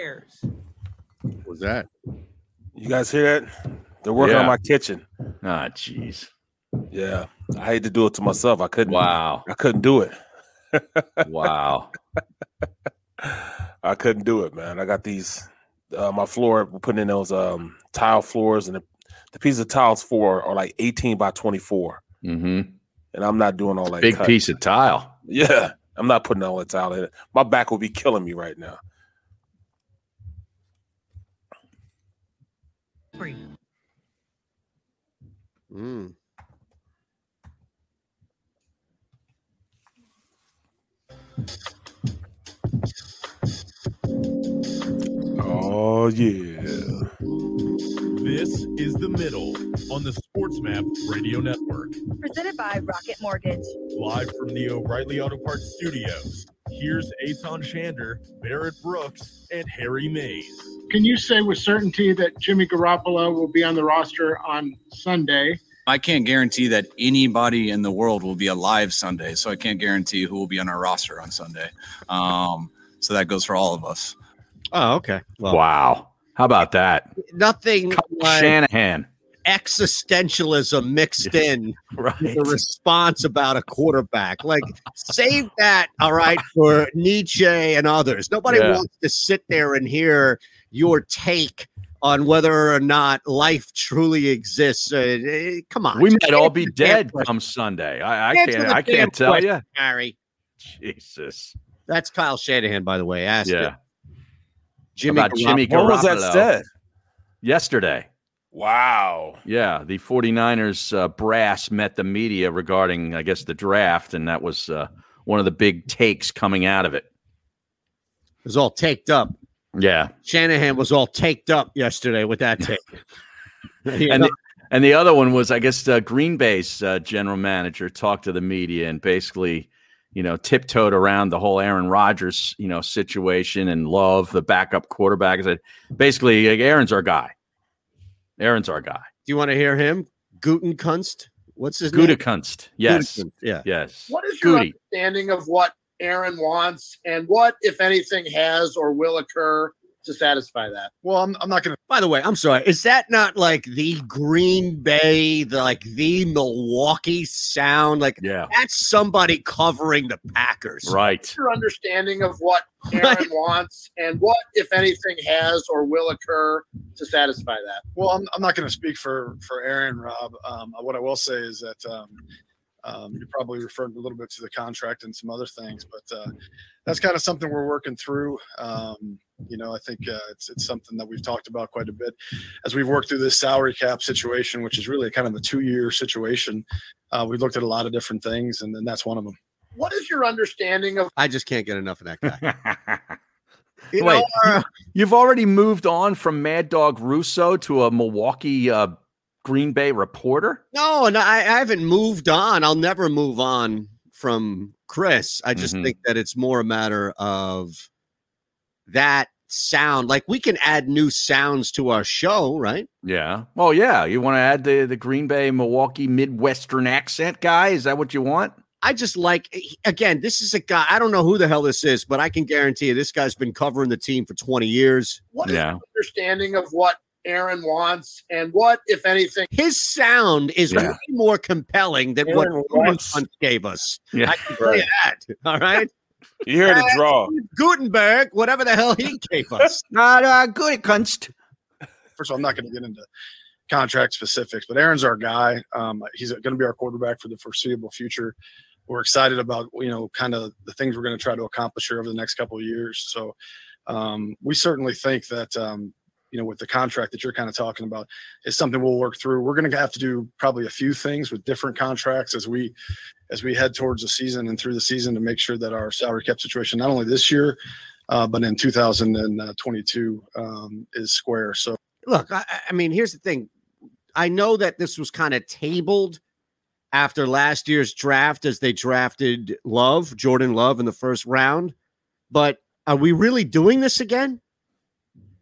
play. Stairs. What was that? You guys hear that? They're working Yeah. on my kitchen. Ah, jeez. Yeah, I hate to do it to myself. I couldn't. Wow. I couldn't do it. wow. I couldn't do it, man. I got these. Uh, my floor. We're putting in those um, tile floors, and the, the piece of tiles for are like eighteen by twenty four. Mm-hmm. And I'm not doing all that. Big cutting. piece of tile. Yeah, I'm not putting all that tile in it. My back will be killing me right now. Mm. Oh yeah. This is The Middle on the Sports Map Radio Network. Presented by Rocket Mortgage. Live from the O'Reilly Auto Parts Studios. Here's Eytan Shander, Barrett Brooks, and Harry Mayes. Can you say with certainty that Jimmy Garoppolo will be on the roster on Sunday? I can't guarantee that anybody in the world will be alive Sunday, so I can't guarantee who will be on our roster on Sunday. Um, so that goes for all of us. Oh, okay. Well, wow. How about that? Nothing like Shanahan. Existentialism mixed in right. the response about a quarterback. Like, save that, all right, for Nietzsche and others. Nobody Yeah. wants to sit there and hear your take on whether or not life truly exists. Uh, eh, come on. We might all be dead question. come Sunday. I, I Answer can't. I can't tell you. question, Harry. Jesus. That's Kyle Shanahan, by the way. Ask Yeah. Jimmy About Jimmy Garoppolo. When was that said? Yesterday. Wow. Yeah, the 49ers uh, brass met the media regarding, I guess, the draft, and that was uh, one of the big takes coming out of it. It was all taked up. Yeah, Shanahan was all taked up yesterday with that take. And the, and the other one was, I guess, uh, Green Bay's uh, general manager talked to the media and basically, you know, tiptoed around the whole Aaron Rodgers, you know, situation and love the backup quarterback. I said, basically, like, Aaron's our guy. Aaron's our guy. Do you want to hear him? Gutenkunst? What's his name? Gutekunst. Yes. Gutekunst, Yeah. Yes. What is your Goody. understanding of what Aaron wants and what, if anything, has or will occur to satisfy that? Well, I'm, I'm not going to. By the way, I'm sorry. Is that not like the Green Bay, the like the Milwaukee sound? Like, Yeah. that's somebody covering the Packers. Right. Your understanding of what Aaron wants and what, if anything, has or will occur to satisfy that? Well, I'm, I'm not going to speak for for Aaron, Rob. Um, what I will say is that um, um, you probably referring a little bit to the contract and some other things, but uh, that's kind of something we're working through. Um, you know, I think uh, it's it's something that we've talked about quite a bit as we've worked through this salary cap situation, which is really kind of a two year situation. Uh, we've looked at a lot of different things, and then that's one of them. What is your understanding of I just can't get enough of that guy. You Wait, know, uh, you- you've already moved on from Mad Dog Russo to a Milwaukee uh, Green Bay reporter? no, and I, I haven't moved on. I'll never move on from Chris. I just Mhm. think that it's more a matter of that sound. Like we can add new sounds to our show, right? Yeah. Oh, yeah. You want to add the, the Green Bay Milwaukee Midwestern accent guy? Is that what you want? I just like again, this is a guy. I don't know who the hell this is, but I can guarantee you this guy's been covering the team for 20 years. what is Yeah. your understanding of what Aaron wants and what, if anything, His sound is Yeah. way more compelling than what Aaron Boomer wants- Hunt gave us. Yeah. I can tell you that. All right. You hear the draw. Gutenberg, whatever the hell he gave us. Not uh, good, Kunst. First of all, I'm not going to get into contract specifics, but Aaron's our guy. Um, he's going to be our quarterback for the foreseeable future. We're excited about you know kind of the things we're going to try to accomplish here over the next couple of years. So um, we certainly think that um, you know with the contract that you're kind of talking about is something we'll work through. We're going to have to do probably a few things with different contracts as we as we head towards the season and through the season to make sure that our salary cap situation not only this year uh, but in 2022 um, is square. So Look, I, I mean, here's the thing. I know that this was kind of tabled after last year's draft as they drafted Love, Jordan Love in the first round. But are we really doing this again?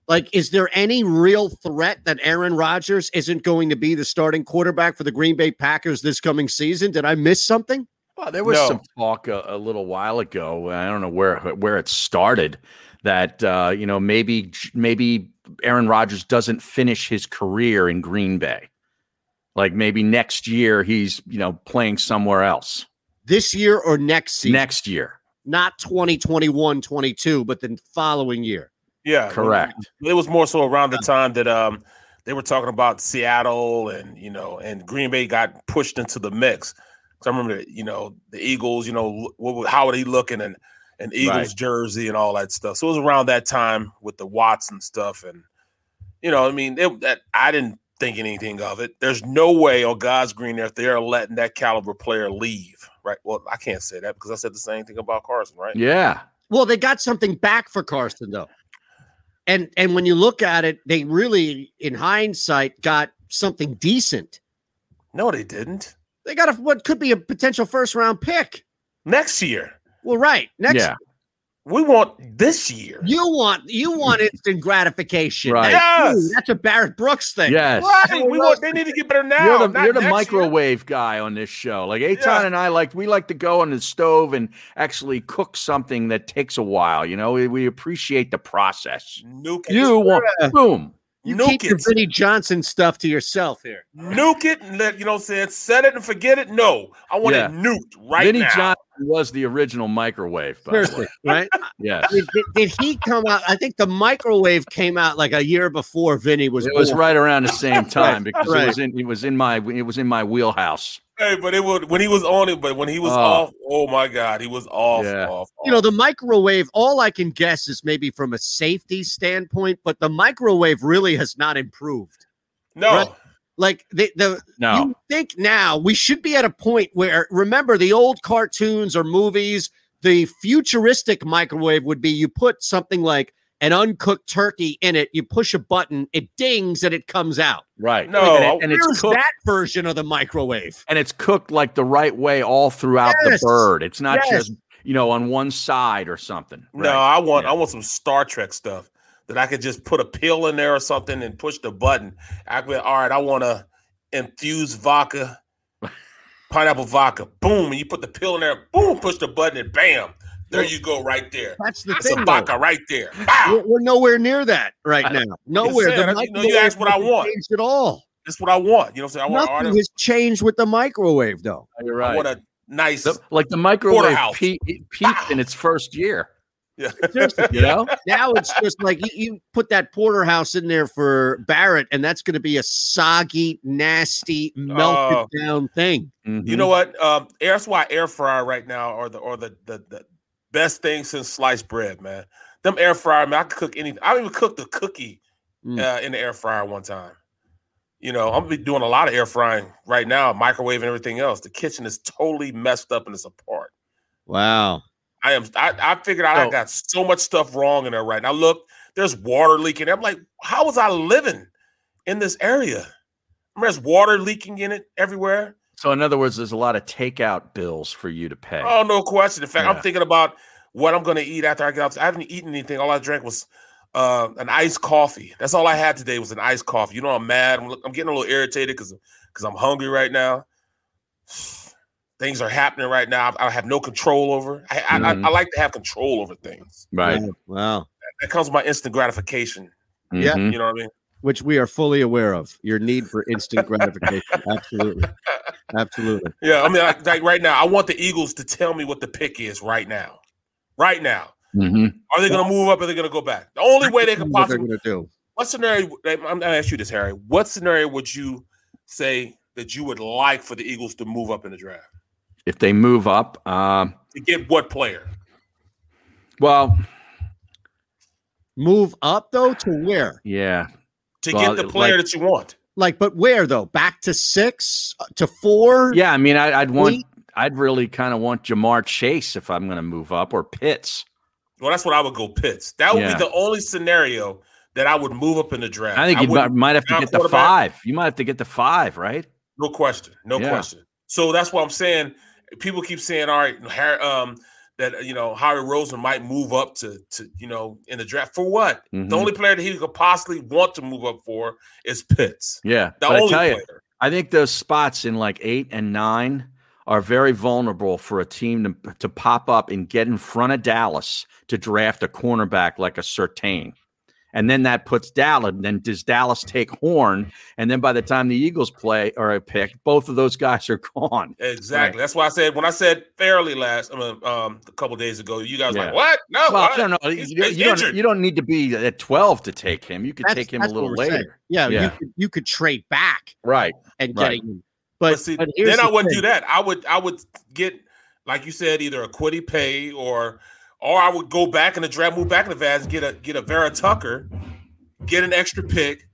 Like, is there any real threat that Aaron Rodgers isn't going to be the starting quarterback for the Green Bay Packers this coming season? Did I miss something? Well, there was No. some talk a, a little while ago. I don't know where where it started. That uh, you know maybe maybe Aaron Rodgers doesn't finish his career in Green Bay. Like maybe next year he's you know playing somewhere else. This year or next season? Next year, Not 2021 22, but the following year. Yeah, Correct. It was more so around the time that um they were talking about Seattle and you know and Green Bay got pushed into the mix. So I remember you know the Eagles, you know what, what- how are they looking and an Eagles Right. jersey and all that stuff. So it was around that time with the Watson stuff and you know I mean it, that I didn't think anything of it. There's no way on God's green earth they are letting that caliber player leave. Right. Well, I can't say that because I said the same thing about Carson. Right. yeah. Well, they got something back for Carson though. And and when you look at it, they really, in hindsight, got something decent. No, they didn't. They got a what could be a potential first round pick. Next year. Well, right. Next Yeah. We want this year. you want you want instant gratification. Right. That's, you. Yes. That's a Barrett Brooks thing. Yes. Right. We want, they need to get better now. You're the, you're the next year. microwave guy on this show. Like Eytan Yeah. and I like we like to go on the stove and actually cook something that takes a while. You know, we, we appreciate the process. Nuke. You want boom. You Nuke keep your it. Vinny Johnson stuff to yourself here. Nuke it and let you know what I'm saying set it and forget it. No. I want Yeah. it nuked right Vinny now. Johnson was the original microwave. By the Seriously, way. right? yeah. Did, did- did he come out? I think the microwave came out like a year before Vinny was. It was right around the same time because right. it was in it was in my it was in my wheelhouse. Hey, but it would when he was on it, but when he was Oh. off, oh my god, he was off, Yeah. off, You know, the microwave, all I can guess is maybe from a safety standpoint, but the microwave really has not improved. No. Right? Like the the No. you think now we should be at a point where remember the old cartoons or movies, the futuristic microwave would be you put something like an uncooked turkey in it, you push a button, it dings and it comes out. Right. No, and, it- oh. and it's cooked that version of the microwave? and it's cooked like the right way all throughout Yes. the bird. It's not Yes. just you know on one side or something. No, I want Yeah. I want some Star Trek stuff that I could just put a pill in there or something and push the button. I could, all right, I want to infuse vodka, pineapple vodka. Boom, and you put the pill in there. Boom, push the button and bam, there you go, right there. That's the That's thing. a though. right there. We're, we're nowhere near that right now. Nowhere. saying, you know, you asked what I want. hasn't changed at all. That's what I want. You know what I'm saying? I want, Nothing I has changed with the microwave, though. You're right. want a nice. The- like the microwave Porterhouse. pe- peaked in its first year. yeah. You know, Now it's just like you, you put that porterhouse in there for Barrett, and that's going to be a soggy, nasty, melted Oh. down thing. Mm-hmm. You know what? Um, air- that's why air fryer right now or the or the, the the best thing since sliced bread, man. Them air fryer, man. I could cook anything. I even cooked a cookie Mm. uh, in the air fryer one time. You know, I'm gonna be doing a lot of air frying right now, microwave and everything else. The kitchen is totally messed up and it's apart. Wow. I am. I, I figured out I got so much stuff wrong in there right now. Look, there's water leaking. I'm like, how was I living in this area? I mean, there's water leaking in it everywhere. So in other words, there's a lot of takeout bills for you to pay. Oh, no question. In fact, Yeah. I'm thinking about what I'm going to eat after I get out. I haven't eaten anything. All I drank was uh, an iced coffee. That's all I had today was an iced coffee. You know, I'm mad. I'm, I'm getting a little irritated because because I'm hungry right now. Things are happening right now. I have no control over. I, I, Mhm. I, I like to have control over things. Right. Wow. Wow. That comes with my instant gratification. Yeah. Mhm. You know what I mean? Which we are fully aware of. Your need for instant gratification. Absolutely. Absolutely. Yeah. I mean, like, like right now, I want the Eagles to tell me what the pick is right now. Right now. Mhm. Are they going to move up or are they going to go back? The only way they can What possibly going to do. What scenario? I'm going to ask you this, Harry. What scenario would you say that you would like for the Eagles to move up in the draft If they move up, um, to get what player? well, Move up though to where? Yeah. To Well, get the player like- that you want. Yeah. To Well, get the player like- that you want. Like, but where though? Back to six Uh, to four? Yeah, I mean, I, I'd want, Eight? I'd really kind of want Ja'Marr Chase if I'm going to move up, or Pitts. Well, that's what I would go Pitts. That would Yeah. be the only scenario that I would move up in the draft. I think you might, might have to get the five. You might have to get the five, right? No question. No Yeah. question. So that's what I'm saying. People keep saying, all right, Harry, um, that you know Howie Roseman might move up to to you know in the draft for what? Mhm. The only player that he could possibly want to move up for is Pitts. Yeah. The but I only tell you. I think those spots in like eight and nine are very vulnerable for a team to, to pop up and get in front of Dallas to draft a cornerback like a Certain. And then that puts Dallas. Then does Dallas take Horn? And then by the time the Eagles play or a pick, both of those guys are gone. Exactly. That's why I said when I said fairly last um, um a couple days ago, you guys Yeah. like what? No, Well, what? no, no. He's- You, he's you don't, injured. you don't need to be at 12 to take him. You could That's- take him a little we're saying. later. Yeah, Yeah. You, could, you could trade back Right. and Right. getting him. But, But see, but here's then I wouldn't thing. do that. I would I would get like you said, either a Kwity Paye or or I would go back in the draft, move back in the Vaz, get a get a Vera Tucker, get an extra pick,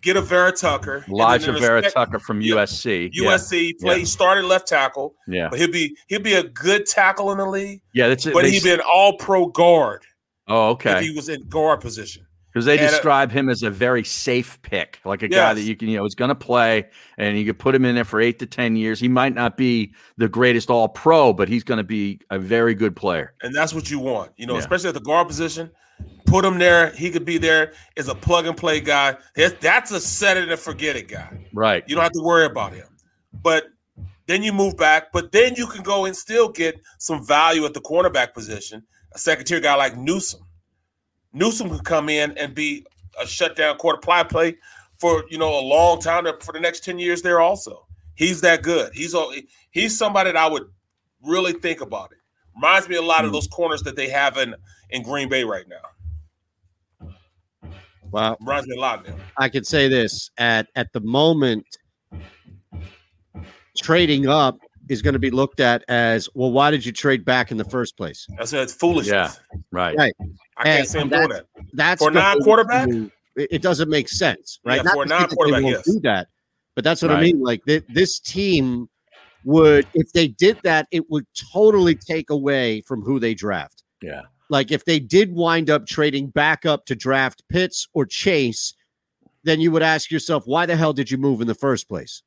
get a Vera Tucker, Alijah Vera Tucker from USC. Yeah. USC play. Yeah. He started left tackle, Yeah. but he'll be he'll be a good tackle in the league. Yeah, that's it. But They he'd be an All Pro guard Oh, if okay. he was in guard position. Because they And, uh, describe him as a very safe pick, like a guy that you can, you know, is going to play, and you could put him in there for eight to ten years. He might not be the greatest All Pro, but he's going to be a very good player. and that's what you want. You know, Yeah. especially at the guard position. Put him there. He could be there as a plug and play guy. That's, that's a set it and forget it guy. Right. You don't have to worry about him. But then you move back. But then you can go and still get some value at the cornerback position. A second tier guy like Newsome. Newsome could come in and be a shutdown quarter play play for you know a long time for the next ten years there. Also, he's that good. He's a, he's somebody that I would really think about it. Reminds me a lot of hmm. those corners that they have in in Green Bay right now. Wow. Reminds me a lot of them. I could say this at at the moment, trading up is going to be looked at as well. Why did you trade back in the first place? That's said it's foolishness. Yeah. Right. Right. I can't And see him doing that. That's For a non-quarterback? be- It, it doesn't make sense, right? Yeah, Not for a to say that they non-quarterback, yes. do that, but that's what I mean. Like th- this team would, if they did that, it would totally take away from who they draft. Yeah. Like if they did wind up trading back up to draft Pitts or Chase, then you would ask yourself, why the hell did you move in the first place?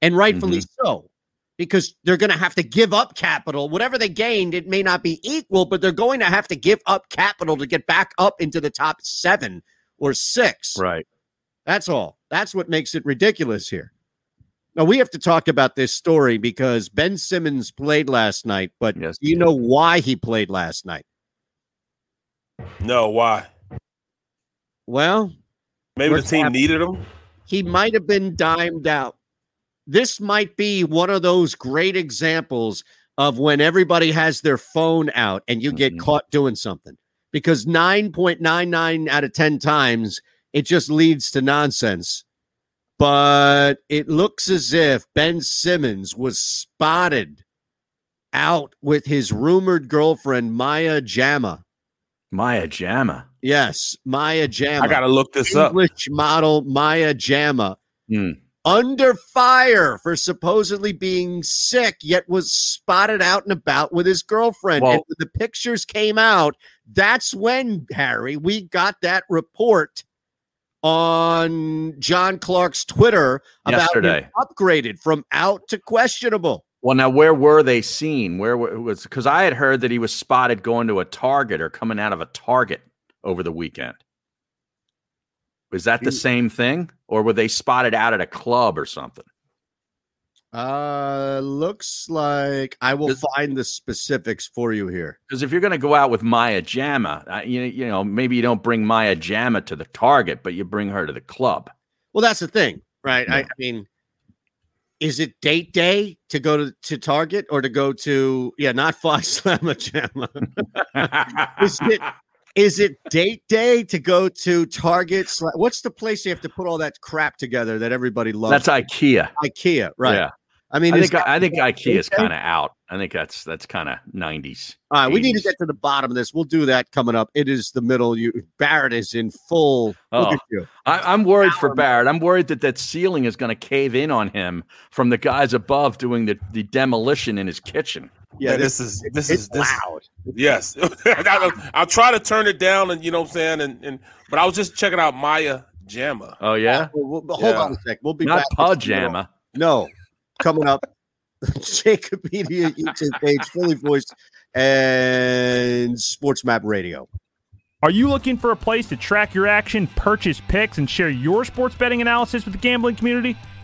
And rightfully mm-hmm. so, because they're going to have to give up capital. Whatever they gained, it may not be equal, but they're going to have to give up capital to get back up into the top seven or six. Right. That's all. That's what makes it ridiculous here. Now we have to talk about this story because Ben Simmons played last night, but Yes, do you know why he played last night? No, why? Well, Maybe the team happening? needed him. he might have been dimed out. This might be one of those great examples of when everybody has their phone out and you get caught doing something because 9.99 out of 10 times it just leads to nonsense. But it looks as if Ben Simmons was spotted out with his rumored girlfriend, Maya Jama. Maya Jama. Yes, Maya Jama. I gotta look this up. English model Maya Jama Hmm. Under fire for supposedly being sick, yet was spotted out and about with his girlfriend. Well- and when the pictures came out, that's when, Harry, we got that report on John Clark's Twitter about Yesterday. upgraded from out to questionable. Well, now where were they seen? Where wa- was because I had heard that he was spotted going to a Target or coming out of a Target over the weekend. Was that the same thing, or were they spotted out at a club or something? Uh, looks like I will find the specifics for you here. Because if you're going to go out with Maya Jama, you you know maybe you don't bring Maya Jama to the Target, but you bring her to the club. Well, that's the thing, right? I, I mean, is it date day to go to, to Target or to go to yeah, not Fox Slamma Jamma? is it is it date day to go to Target? What's the place you have to put all that crap together that everybody loves? That's IKEA. IKEA, right? Yeah. I mean, I think I think IKEA is kind of out. I think that's that's kind of nineties. All right, we need to get to the bottom of this. We'll do that coming up. It is the middle. You Barrett is in full. Look Oh, at you. I, I'm worried for Barrett. I'm worried that that ceiling is going to cave in on him from the guys above doing the, the demolition in his kitchen. Yeah, this, is this is this, Yes, I'll, I'll try to turn it down, and you know what I'm saying. And, and but I was just checking out Maya Jama. Oh yeah, Well, well, hold on a sec. We'll be Not pajama. No, coming up. JAKIB Media YouTube page, fully voiced, and Sports Map Radio. Are you looking for a place to track your action, purchase picks, and share your sports betting analysis with the gambling community?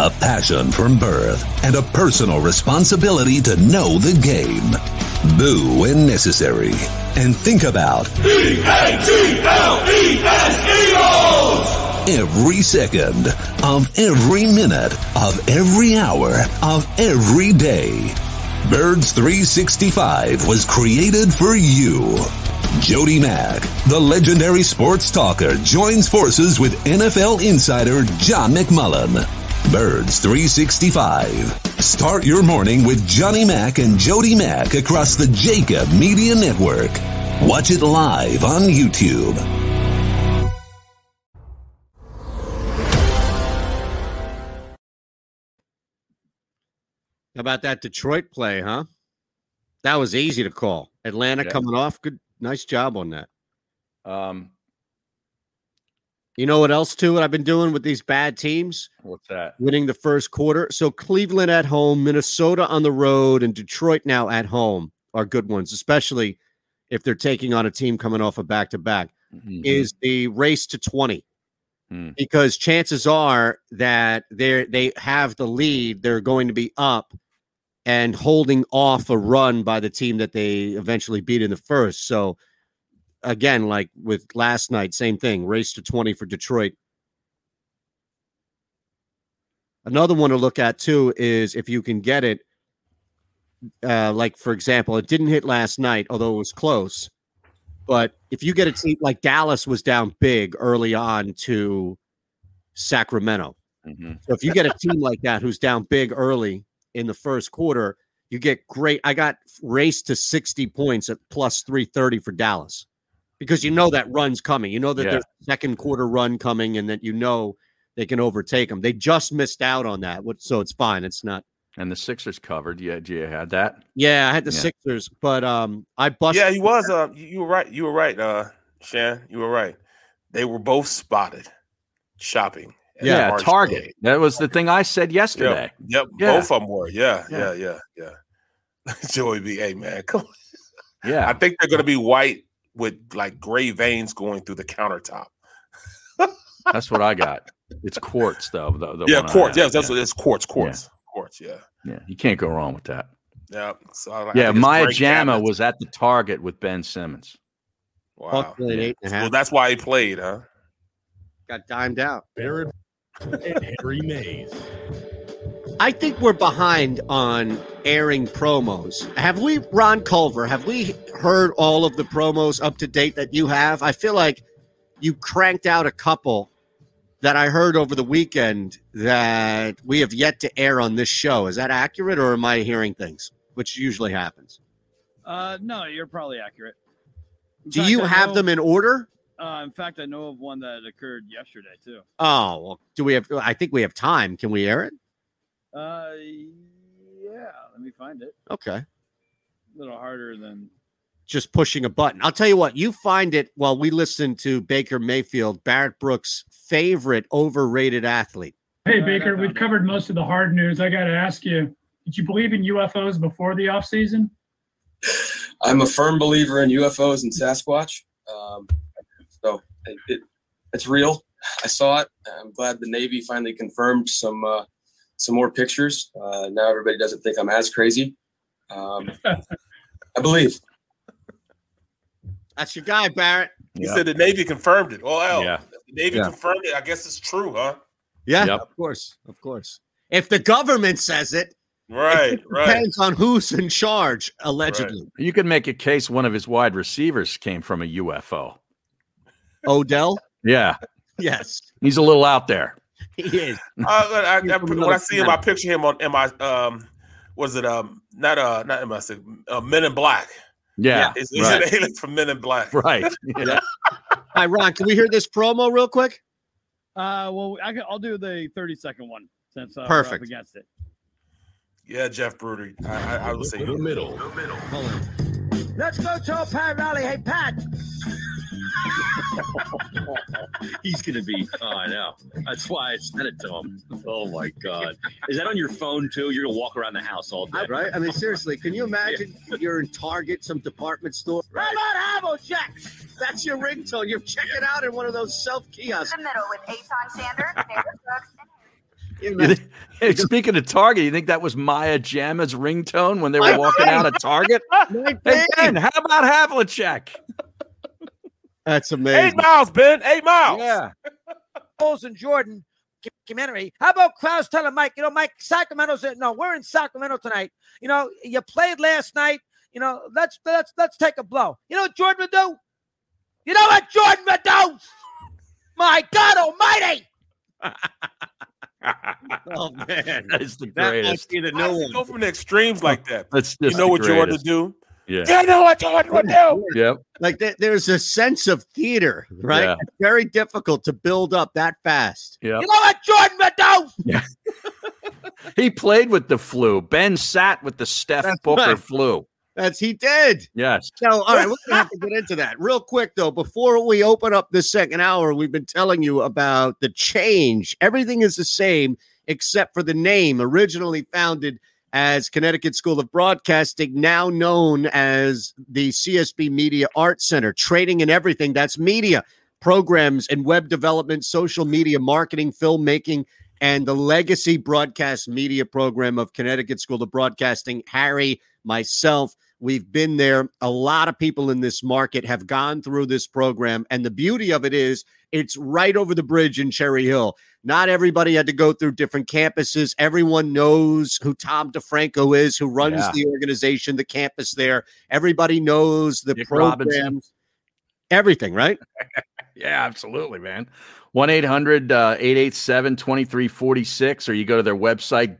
a passion from birth, and a personal responsibility to know the game. Boo when necessary. And think about every second of every minute of every hour of every day. Birds 365 was created for you. Jody Mack, the legendary sports talker, joins forces with NFL insider John McMullen. Birds 365. Start your morning with Johnny Mack and Jody Mack across the JAKIB Media Network. Watch it live on YouTube. How about that Detroit play, huh? That was easy to call. Atlanta Yeah. coming off. Good, nice job on that. Um, You know what else too? What I've been doing with these bad teams? what's that? Winning the first quarter. So Cleveland at home, Minnesota on the road, and Detroit now at home are good ones, especially if they're taking on a team coming off a back to back. Is the race to twenty? Hmm. because chances are that they they have the lead they're going to be up and holding off a run by the team that they eventually beat in the first so again like with last night same thing race to 20 for detroit another one to look at too is if you can get it uh like for example it didn't hit last night although it was close but if you get a team like Dallas was down big early on to Sacramento. Mm-hmm. So if you get a team like that who's down big early in the first quarter, you get great. I got race to 60 points at plus 330 for Dallas because you know that run's coming. You know that Yeah. there's a second quarter run coming and that you know they can overtake them. They just missed out on that. So it's fine. It's not. And the Sixers covered. Yeah, you had that. Yeah, I had the Yeah. Sixers, but um, I busted. Yeah, he was. Uh, you you were right. You were right, uh, Shan. You were right. They were both spotted shopping. Yeah, Target. Day. That was the thing I said yesterday. Yep, yep Yeah. both of them were. Yeah, Yeah. yeah, yeah, yeah. Joey B. Hey man, come on. Yeah. I think they're gonna be white with like gray veins going through the countertop. That's what I got. It's quartz though. The, the yeah, quartz. have. Yes, that's yeah. what it's quartz, quartz, quartz. Yeah, Yeah, you can't go wrong with that. yeah. So I, I yeah, think it's Maya Jama was at the Target with Ben Simmons. Wow. Buck played eight and a half. Well, that's why he played, huh? got dimed out. Barrett and Harry Mayes. I think we're behind on airing promos. Have we, Ron Culver, have we heard all of the promos up to date that you have? I feel like you cranked out a couple that I heard over the weekend that we have yet to air on this show. Is that accurate or am I hearing things, which usually happens? Uh, no, you're probably accurate. In Do fact, you I have know- them in order? Uh, in fact, I know of one that occurred yesterday too. Oh, well, do we have? I think we have time. Can we air it? Uh. Let me find it. Okay. A little harder than. just pushing a button. I'll tell you what, you find it while we listen to Baker Mayfield, Barrett Brooks' favorite overrated athlete. Hey, Baker, we've covered most of the hard news. I got to ask you, did you believe in UFOs before the offseason? I'm a firm believer in UFOs and Sasquatch. Um, so it, it, it's real. I saw it. I'm glad the Navy finally confirmed some uh, some more pictures. Uh, now everybody doesn't think I'm as crazy. Um, I believe. That's your guy, Barrett. He said the Navy confirmed it. Oh, hell. Yeah. The Navy Yeah. confirmed it. I guess it's true, huh? Yeah, Yep. of course, of course. If the government says it, Right, it right. depends on who's in charge. Allegedly, You could make a case one of his wide receivers came from a UFO. Odell. Yeah, Yes, he's a little out there. he is. Uh, I, I, I, when I see him, I picture him on in my um, was it um, not uh, not MI uh, Men in Black. Yeah, Is, is right. it alien from Men in Black? Right. Yeah. All right, Ron, can we hear this promo real quick? Uh, well, I can, I'll do the 30 second one since uh, we're Perfect. up against it. Yeah, Jeff Bruder. I, I, I would say The middle. Let's go to a Pat rally. Hey, Pat. He's gonna be. Oh, I know. That's why I sent it to him. Oh my god! Is that on your phone too? You're gonna walk around the house all day, Right? I mean, seriously, can you imagine you're in Target, some department store? How about Havlicek? That's your ringtone. You're checking out in one of those self kiosks. The middle with Eytan Shander, David Brooks, You think- Hey, speaking of Target, you think that was Maya Jama's ringtone when they were walking out of Target? hey, Ben, how about Havlicek? That's amazing. Eight miles, Ben. Eight miles. Yeah. Bulls and Jordan documentary. How about Krause telling Mike, you know, Mike, Sacramento's no, we're in Sacramento tonight. You know, you played last night. You know, let's let's let's take a blow. You know what Jordan would do? You know what Jordan would do? My God Almighty! Oh man, that is the That might greatest. be the new you one. go from the extremes like that. That's You know the what Jordan greatest. do? Yeah. You know what Jordan would do? Yep. Like there- there's a sense of theater, right? Yeah. Very difficult to build up that fast. Yeah. You know what Jordan would do? He played with the flu. Ben sat with the Steph That's Booker right. flu. That's he did. Yes. So, all right, we're gonna have to get into that real quick, though. Before we open up this second hour, we've been telling you about the change. Everything is the same except for the name. Originally founded as Connecticut School of Broadcasting, now known as the CSB Media Arts Center, trading in everything that's media, programs, and web development, social media marketing, filmmaking, and the legacy broadcast media program of Connecticut School of Broadcasting. Harry, myself, we've been there. A lot of people in this market have gone through this program. And the beauty of it is it's right over the bridge in Cherry Hill. Not everybody had to go through different campuses. Everyone knows who Tom DeFranco is, who runs Yeah. the organization, the campus there. Everybody knows the Dick programs, Robinson. everything, right? Yeah, absolutely, man. 1 800 887 2346, or you go to their website,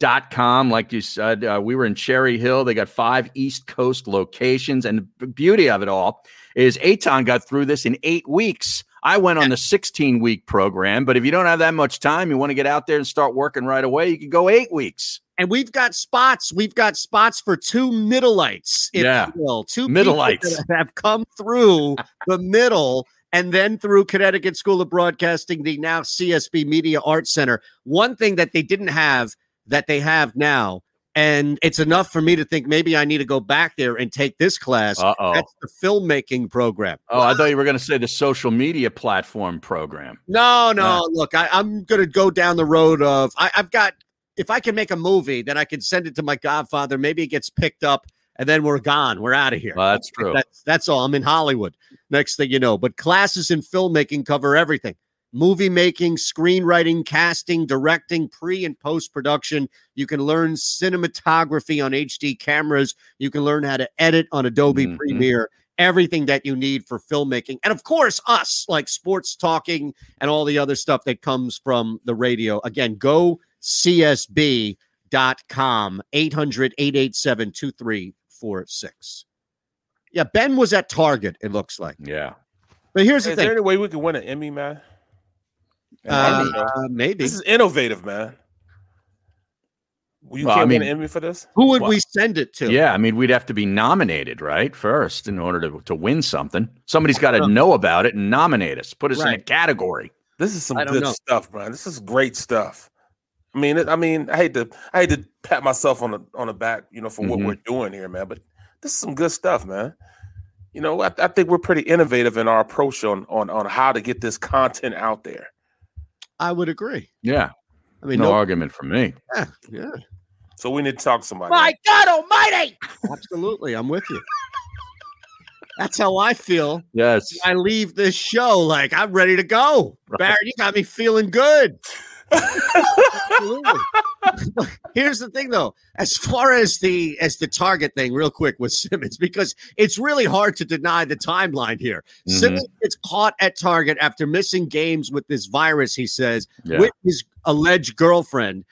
gocsb.com. Like you said, uh, we were in Cherry Hill. They got five East Coast locations. And the beauty of it all is Eytan got through this in eight weeks. I went on the 16 week program, but if you don't have that much time, you want to get out there and start working right away, you can go eight weeks. And we've got spots. We've got spots for two middleites, if Yeah. you will. Two Middleites. have come through the middle and then through Connecticut School of Broadcasting, the now CSB Media Arts Center. One thing that they didn't have that they have now, and it's enough for me to think maybe I need to go back there and take this class. Uh-oh. That's the filmmaking program. Oh, I thought you were going to say the social media platform program. No, no. Look, I, I'm going to go down the road of I, I've got. If I can make a movie, then I can send it to my Godfather. Maybe it gets picked up, and then we're gone. We're out of here. Well, that's true. That's that's all. I'm in Hollywood. Next thing you know, but classes in filmmaking cover everything: movie making, screenwriting, casting, directing, pre and post production. You can learn cinematography on HD cameras. You can learn how to edit on Adobe Mhm. Premiere. Everything that you need for filmmaking, and of course, us like sports talking and all the other stuff that comes from the radio. Again, go csb.com 800 887 2346. Yeah, Ben was at Target, it looks like. Yeah. But here's the Is thing. there any way we can win an Emmy, man? Uh, maybe. This is innovative, man. You Well, can't mean- win an Emmy for this? Who would Well, we send it to? Yeah, I mean, we'd have to be nominated, right? First, in order to, to win something. Somebody's got to know about it and nominate us, put us in a category. This is some good know. stuff, man. This is great stuff. I mean, it- I mean, I hate to, I hate to pat myself on the on the back, you know, for what Mhm. we're doing here, man. But this is some good stuff, man. You know, I, I think we're pretty innovative in our approach on on on how to get this content out there. I would agree. Yeah. I I mean, no no- argument for me. Yeah, yeah, So we need to talk to somebody. My God Almighty! absolutely. I'm with you. That's how I feel. Yes. I leave this show like I'm ready to go. Barrett, you got me feeling good. Absolutely. Here's the thing though, as far as the as the target thing, real quick with Simmons, because it's really hard to deny the timeline here. Mhm. Simmons gets caught at Target after missing games with this virus, he says, Yeah. with his alleged girlfriend.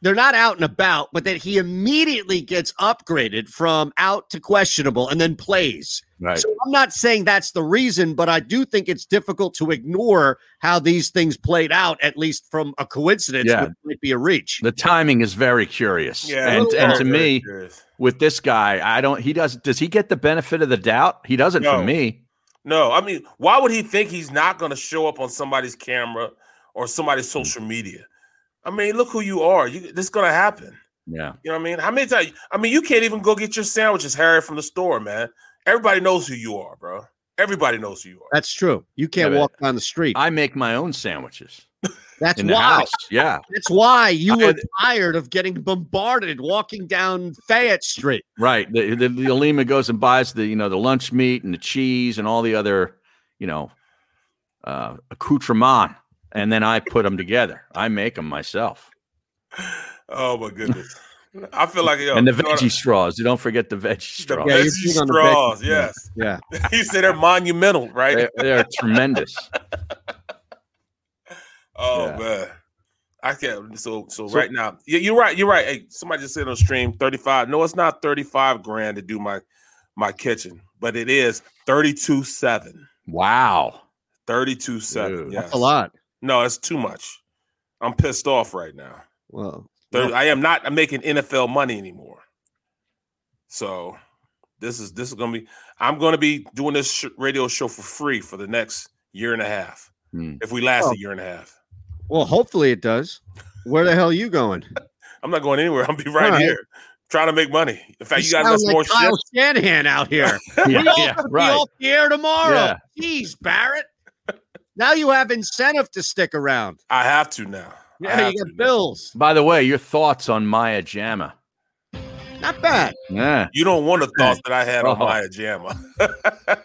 They're not out and about, but that he immediately gets upgraded from out to questionable and then plays. Right. So I'm not saying that's the reason, but I do think it's difficult to ignore how these things played out, at least from a coincidence, Yeah. which might be a reach. The timing is very curious. Yeah, and and to me, curious. with this guy, I don't. He does. Does he get the benefit of the doubt? He doesn't No. for me. No, I mean, why would he think he's not going to show up on somebody's camera or somebody's mm. social media? I mean, look who you are. You, this is going to happen. Yeah. You know what I mean? How many times? I mean, you can't even go get your sandwiches, Harry, from the store, man. Everybody knows who you are, bro. Everybody knows who you are. That's true. You can't Yeah, walk down the street. I make my own sandwiches. That's in the why. house. Yeah. That's why you I- were tired of getting bombarded walking down Fayette Street. Right. The, the, the Alima goes and buys the you know the lunch meat and the cheese and all the other you know uh, accoutrement, and then I put them together. I make them myself. Oh my goodness. I feel like yo, and the you know what? veggie straws. You don't forget the veggie the straws. veggie straws. Yes. Yeah. he said they're monumental, right? They're, they're tremendous. Oh Yeah. man, I can't. So, so right now, yeah, you're right. You're right. Hey, somebody just said on stream thirty five. No, it's not thirty five grand to do my my kitchen, but it is thirty two seven. Wow, thirty two seven. Yes. That's a lot. No, it's too much. I'm pissed off right now. Well, There- I am not making NFL money anymore. So this is this is gonna be. I'm gonna be doing this sh- radio show for free for the next year and a half. Hmm. If we last Oh. a year and a half. Well, hopefully it does. Where the hell are you going? I'm not going anywhere. I'll be right, All right. here trying to make money. In fact, you, guys sound got like more Kyle shit. Shanahan out here. Yeah, we all yeah, gonna right. off the air tomorrow. Yeah. Jeez, Barrett. Now you have incentive to stick around. I have to now. I Yeah, you got bills. By the way, your thoughts on Maya Jama? Not bad. Yeah. You don't want the thoughts that I had on Oh. Maya Jama.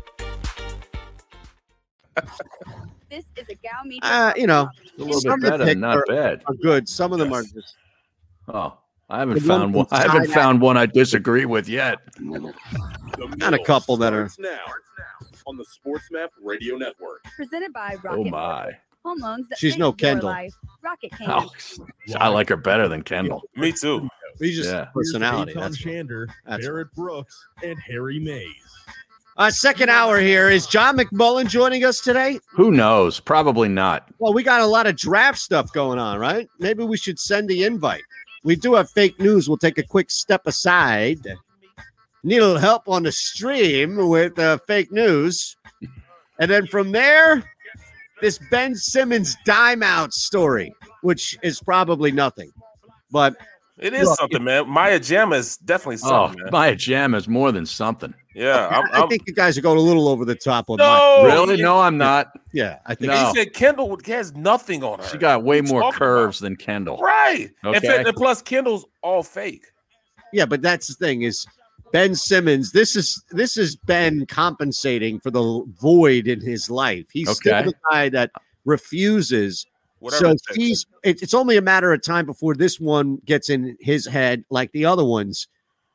This is a Gal Media. Uh, you know, A little some bit of the better, picks not are, bad. are good. Some of them are just Oh, I haven't The found one. I haven't China. found one I disagree with yet. not a couple that are. now on the Sports Map Radio Network. Presented by Rocket Oh my! Home loans that She's no Kendall. life. Rocket King. Oh, I like her better than Kendall. Me too. He's just Yeah. personality. Here's That's Eytan Shander, Barrett Brooks, and Harry Mayes. Uh, second hour here. Is John McMullen joining us today? Who knows? Probably not. Well, we got a lot of draft stuff going on, right? Maybe we should send the invite. We do have fake news. We'll take a quick step aside. Need a little help on the stream with uh, fake news. And then from there, this Ben Simmons dime out story, which is probably nothing. But It is Look, something, man. Maya Jama is definitely Oh, something, man. Maya Jam is more than something. Yeah, I'm, I I'm, think you guys are going a little over the top on No, my. Really? he- No, I'm not. Yeah, I think. No. he said Kendall has nothing on her. She got way What more talking curves than Kendall. Right. Okay. fact, and plus Kendall's all fake. Yeah, but that's the thing is Ben Simmons. This is this is Ben compensating for the void in his life. He's Okay. still the guy that refuses Whatever So it he's it, it's only a matter of time before this one gets in his head, like the other ones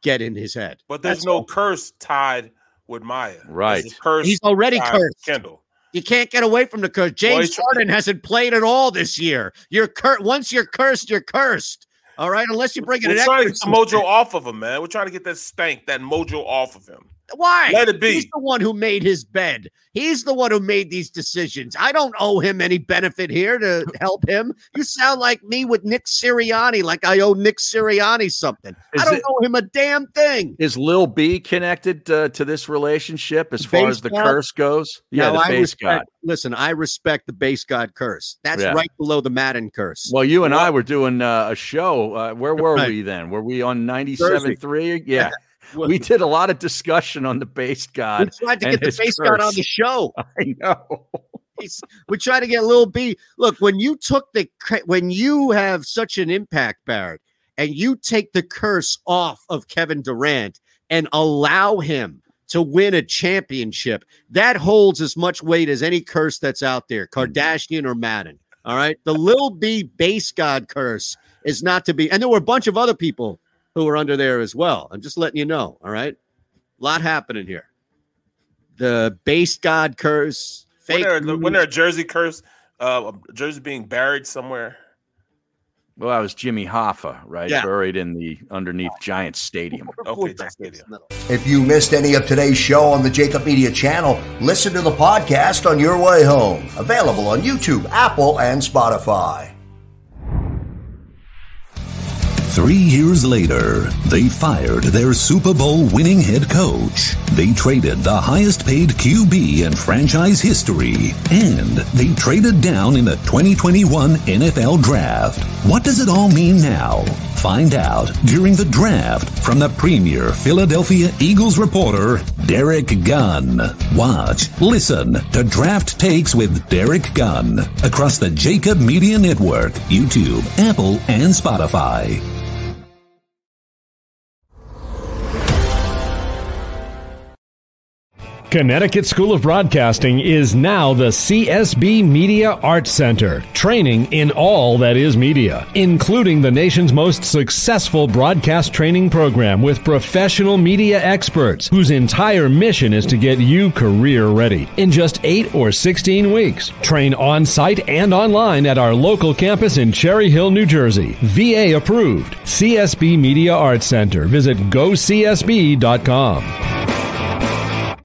get in his head. But there's That's no all. curse tied with Maya. Right. curse He's already cursed. Kendall. You can't get away from the curse. James he's- Harden hasn't played at all this year. You're cur- once you're cursed, you're cursed. All right, unless you bring it We're an trying to get the mojo off of him, man. We're trying to get that stank, that mojo off of him. Why? Let it be. He's the one who made his bed. He's the one who made these decisions. I don't owe him any benefit here to help him. You sound like me with Nick Sirianni, like I owe Nick Sirianni something. I don't it- owe him a damn thing. Is Lil B connected uh, to this relationship as far as the god? curse goes? Yeah, No, the base god. Listen, I respect the base god curse. That's Yeah. right below the Madden curse. Well, you and I were doing uh, a show. Uh, where were Right. we then? Were we on 97.3? Yeah. We did a lot of discussion on the base god. We tried to get the base god on the show. I know. We tried to get Lil B. Look, when you took the when you have such an impact, Barrett, and you take the curse off of Kevin Durant and allow him to win a championship, that holds as much weight as any curse that's out there, hmm. Kardashian or Madden. All right. The Lil B base god curse is not to be, and there were a bunch of other people who are under there as well. I'm just letting you know. All right. A lot happening here. The base god curse, When fake there, news. when there a jersey curse, uh, jersey being buried somewhere. Well, that was Jimmy Hoffa, right? Yeah. Buried in the underneath Giant Stadium. Okay, Giant Stadium. If you missed any of today's show on the JAKIB Media channel, listen to the podcast on your way home. Available on YouTube, Apple, and Spotify. Three years later, they fired their Super Bowl winning head coach. They traded the highest paid QB in franchise history. And they traded down in the 2021 NFL Draft. What does it all mean now? Find out during the draft from the premier Philadelphia Eagles reporter, Derek Gunn. Watch, listen to Draft Takes with Derek Gunn across the JAKIB Media Network, YouTube, Apple, and Spotify. Connecticut School of Broadcasting is now the CSB Media Arts Center, training in all that is media, including the nation's most successful broadcast training program with professional media experts whose entire mission is to get you career ready in just 8 or 16 weeks. Train on site and online at our local campus in Cherry Hill, New Jersey. VA approved. CSB Media Arts Center. Visit gocsb.com.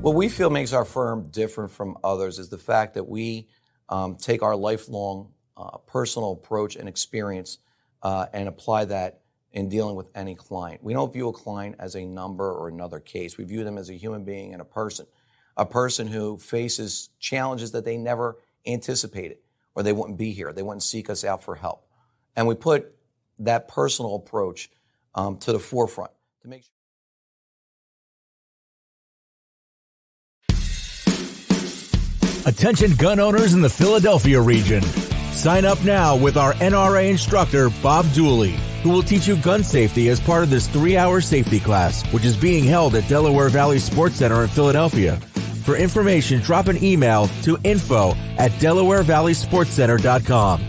What we feel makes our firm different from others is the fact that we um, take our lifelong uh, personal approach and experience uh, and apply that in dealing with any client. We don't view a client as a number or another case. We view them as a human being and a person, a person who faces challenges that they never anticipated or they wouldn't be here. They wouldn't seek us out for help. And we put that personal approach um, to the forefront to make sure. Attention gun owners in the Philadelphia region. Sign up now with our NRA instructor, Bob Dooley, who will teach you gun safety as part of this three hour safety class, which is being held at Delaware Valley Sports Center in Philadelphia. For information, drop an email to info at DelawareValleySportsCenter.com.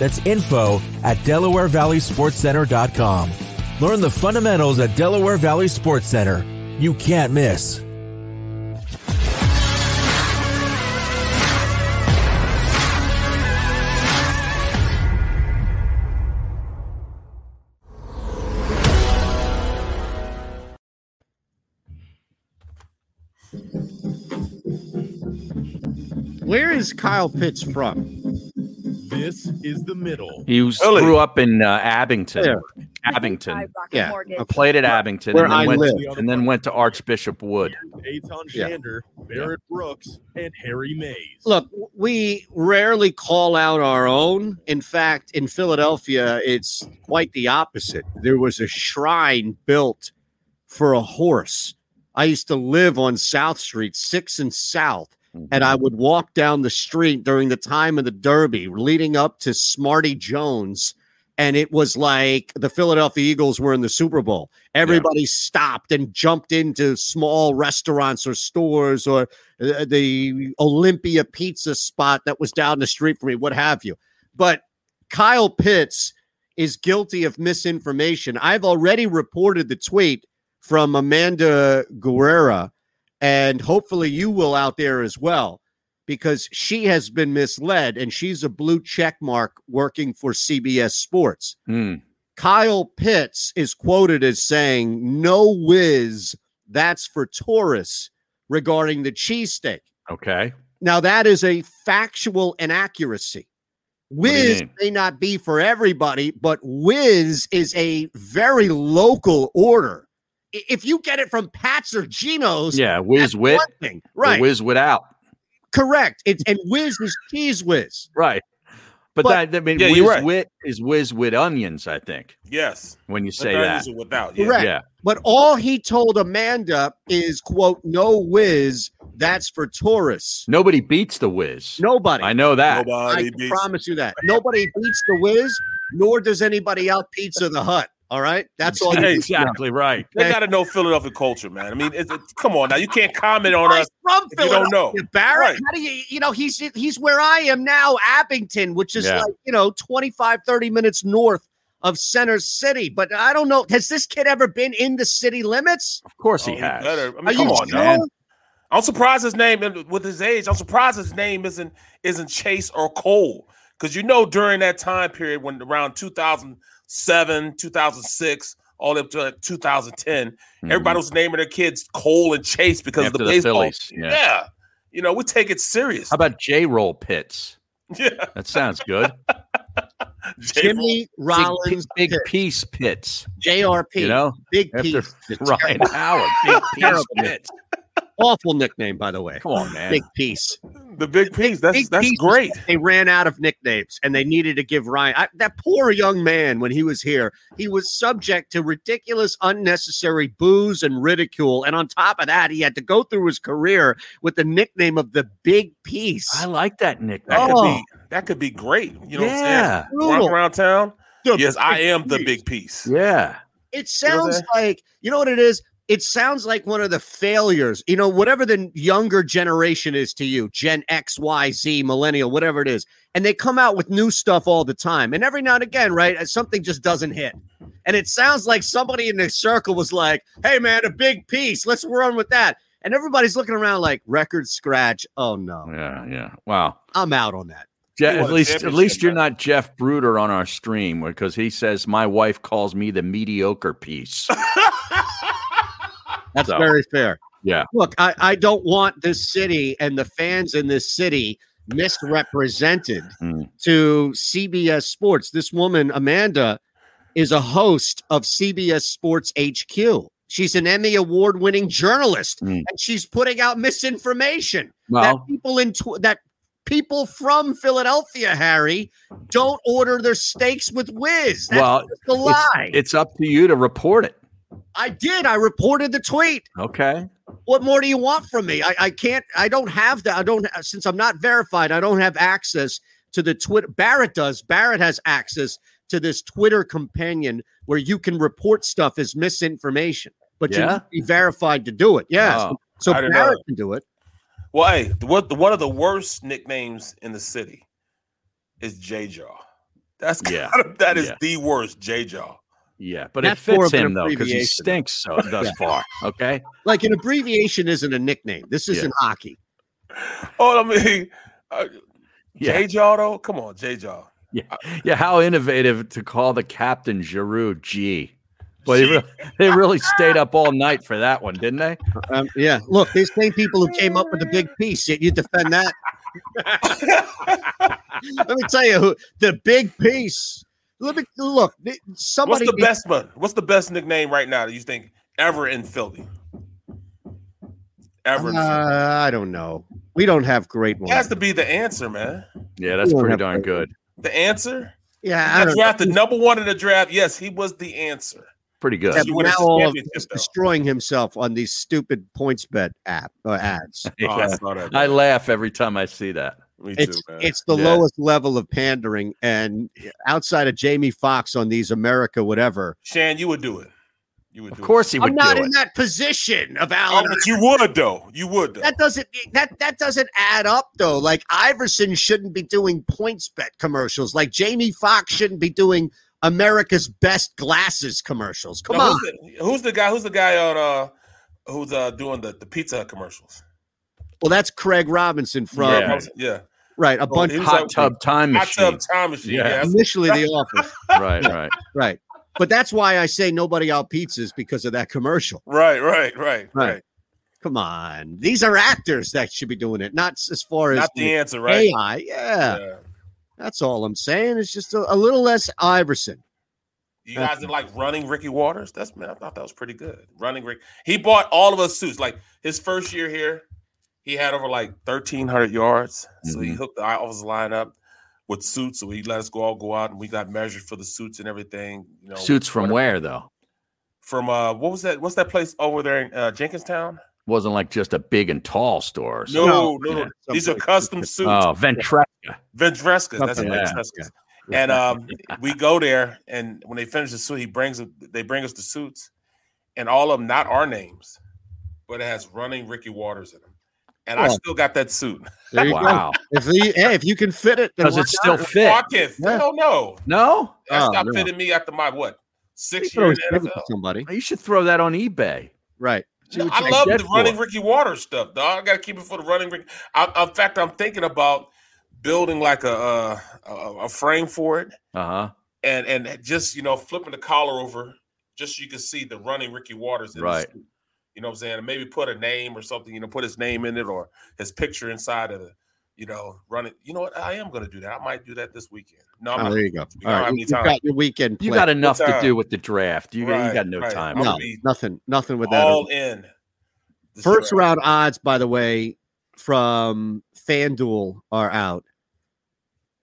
That's info at DelawareValleySportsCenter.com. Learn the fundamentals at Delaware Valley Sports Center. You can't miss. Where is Kyle Pitts from? This is the middle. He was, Really? grew up in uh, Abington. Yeah. Abington. Yeah. Played at Abington Where and then I went live. and then went to Archbishop Wood. Eytan Yeah. Shander, Barrett Brooks, and Harry Mayes. Look, we rarely call out our own. In fact, in Philadelphia, it's quite the opposite. There was a shrine built for a horse. I used to live on South Street, 6 and South, and I would walk down the street during the time of the Derby, leading up to Smarty Jones. And it was like the Philadelphia Eagles were in the Super Bowl. Everybody stopped and jumped into small restaurants or stores or uh, the Olympia pizza spot that was down the street from me, what have you. But Kyle Pitts is guilty of misinformation. I've already reported the tweet from Amanda Guerrera, and hopefully you will out there as well, because she has been misled and she's a blue check mark working for CBS Sports. Hmm. Kyle Pitts is quoted as saying, No whiz, that's for tourists regarding the cheesesteak. Okay. Now, that is a factual inaccuracy. Whiz may not be for everybody, but whiz is a very local order. I- If you get it from Pat's or Geno's, Yeah, whiz that's wit. thing. right? Whiz wit out. Correct. It's and whiz is cheese whiz. Right. But, But- that, I mean, Yeah, whiz you're right. wit is whiz with onions, I think, Yes. when you say onions that. or without. Yeah. Correct. Yeah. But all he told Amanda is, quote, no whiz, that's for tourists. Nobody beats the whiz. Nobody. I know that. I Nobody can beats. promise you that. Nobody beats the whiz, nor does anybody out pizza the hut. All right. That's all you Hey, need to know. exactly right. They got to know Philadelphia culture, man. I mean, it's, it's, come on now. You can't comment on He's us from if you don't know. Philadelphia, Barrett. Right. How do you, you know, he's he's where I am now, Abington, which is Yeah. like, you know, 25, 30 minutes north of Center City. But I don't know. Has this kid ever been in the city limits? Of course Oh, he he has. better. I mean, Are come you on, sure? man. I'm surprised his name and with his age. I'm surprised his name isn't isn't Chase or Cole because you know during that time period when around 2007, 2006, all up to like 2010, mm-hmm. everybody was naming their kids Cole and Chase because After of the the baseball. Phillies, yeah. you know we take it serious. How about J roll pits? Yeah, That sounds good. Jimmy Rollins, big, big piece pits. JRP, You know, Big after piece. Ryan terrible. Howard, big piece Terrible. pits. Awful nickname, by the way. Come on, man. Big piece. the big piece. That's Big that's Piece, great. They ran out of nicknames and they needed to give Ryan I, that poor young man when he was here. He was subject to ridiculous, unnecessary booze and ridicule. And on top of that, he had to go through his career with the nickname of the Big Piece. I like that nickname. That could Oh. be that could be great. You know Yeah. what I'm saying? Walk around town. The yes, I big am the big piece. Yeah. It know what I'm sounds like you know what it is. It sounds like one of the failures. You know, whatever the younger generation is to you, Gen X, Y, Z, Millennial, whatever it is, and they come out with new stuff all the time. And every now and again, right, uh, something just doesn't hit. And it sounds like somebody in the circle was like, "Hey, man, a big piece. Let's run with that." And everybody's looking around like record scratch. Oh no, Yeah. Yeah. Wow. I'm out on that. Je- at least, at least you're not Jeff Bruder on our stream because he says my wife calls me the mediocre piece. That's So, very fair. Yeah. Look, I, I don't want this city and the fans in this city misrepresented Hmm. to CBS Sports. This woman, Amanda, is a host of CBS Sports HQ. She's an Emmy award winning journalist Hmm. and she's putting out misinformation Well- that people in tw- that people from Philadelphia, Harry, don't order their steaks with whiz. That's well, a lie. It's, it's up to you to report it. I did. I reported the tweet. Okay. What more do you want from me? I, I can't. I don't have that. I don't since I'm not verified. I don't have access to the Twitter. Barrett does. Barrett has access to this Twitter companion where you can report stuff as misinformation, but you Yeah? need to be verified to do it. Yeah. Oh, so I didn't know Barrett can do it. Well, hey, what one of the worst nicknames in the city is J Jaw. That's Yeah. of, that is Yeah. the worst J Jaw. Yeah, but That's it fits him though because he stinks so thus Yeah. far. Okay. Like an abbreviation isn't a nickname. This isn't hockey. Oh, I mean, uh, Yeah. J Jaw though. Come on, J Jaw. Yeah, yeah. How innovative to call the captain Giroux G. But they really, they really stayed up all night for that one, didn't they? Um, yeah. Look, these same people who came up with the big piece. You, you defend that. Let me tell you, who the big piece. Let me look. th- What's Somebody. the best one? What's the best nickname right now that you think ever in Philly? Ever. Uh, I don't know. We don't have great It ones. has to be the answer, man. Yeah, that's pretty darn great- good. The answer. Yeah, He I drafted know. number one in the draft. Yes, he was the answer. Pretty good. Yeah, He but won a now all of championship, he's though. destroying himself on these stupid points bet app uh, ads. Oh, I. I laugh every time I see that. Me It's too, man. it's the Yeah. lowest level of pandering, and outside of Jamie Foxx on these America whatever, Shan, you would do it. You would. Of do course he I'm would not do in it. that position of it. Allen. Oh, but you would though. You would though. That doesn't that that doesn't add up though. Like Iverson shouldn't be doing points bet commercials. Like Jamie Foxx shouldn't be doing America's best glasses commercials. Come Now, on. Who's the, who's the guy? Who's the guy on uh who's uh doing the, the pizza commercials? Well, that's Craig Robinson from Yeah. Yeah. Right a Oh, bunch he was Hot tub time Hot machine. tub time machine. Yeah. Yeah. initially the office. right, right. Right. But that's why I say nobody out pizzas because of that commercial. Right, right, right, Right. right. Come on. These are actors that should be doing it, not as far as Not the answer, right? AI. Yeah. That's all I'm saying. It's just a, a little less Iverson. You guys didn't like running Ricky Watters? That's man, I thought that was pretty good. Running Rick. He bought all of us suits. Like his first year here, he had over like thirteen hundred yards. So Mm-hmm. he hooked the office line up with suits. So he let us go all go out and we got measured for the suits and everything. You know, Suits from whatever. where though? From uh what was that? What's that place over there in uh, Jenkintown? Wasn't like just a big and tall store. or No, no, no. Yeah. These are custom suits. Oh, Ventresca. Ventrescas. That's like that. Ventrescas. And um, we go there, and when they finish the suit, he brings they bring us the suits, and all of them not our names, but it has running Ricky Watters in them. And I Oh. still got that suit. There you Wow. go. If you, hey, if you can fit it, then Does it still not? fit? Oh, I can't. Yeah. Hell no. No? That Oh, stopped no. fitting me after my what six You years always in give the it to NFL. somebody. You should throw that on eBay. Right. See what I love the running it. Ricky Watters stuff, dog. I got to keep it for the running Ricky. I, in fact, I'm thinking about building like a a, a, a frame for it. Uh-huh. and and just you know flipping the collar over just so you can see the running Ricky Watters in Right. the suit. You know what I'm saying? And maybe put a name or something, you know, put his name in it or his picture inside of the, you know, running. You know what? I am gonna do that. I might do that this weekend. No, I'm Oh, not. there you go. We All don't right. you've got your weekend. You got enough to time. do with the draft. You, got you got no right. time. No, nothing, nothing with that. all in. First draft. round odds, by the way, from FanDuel are out.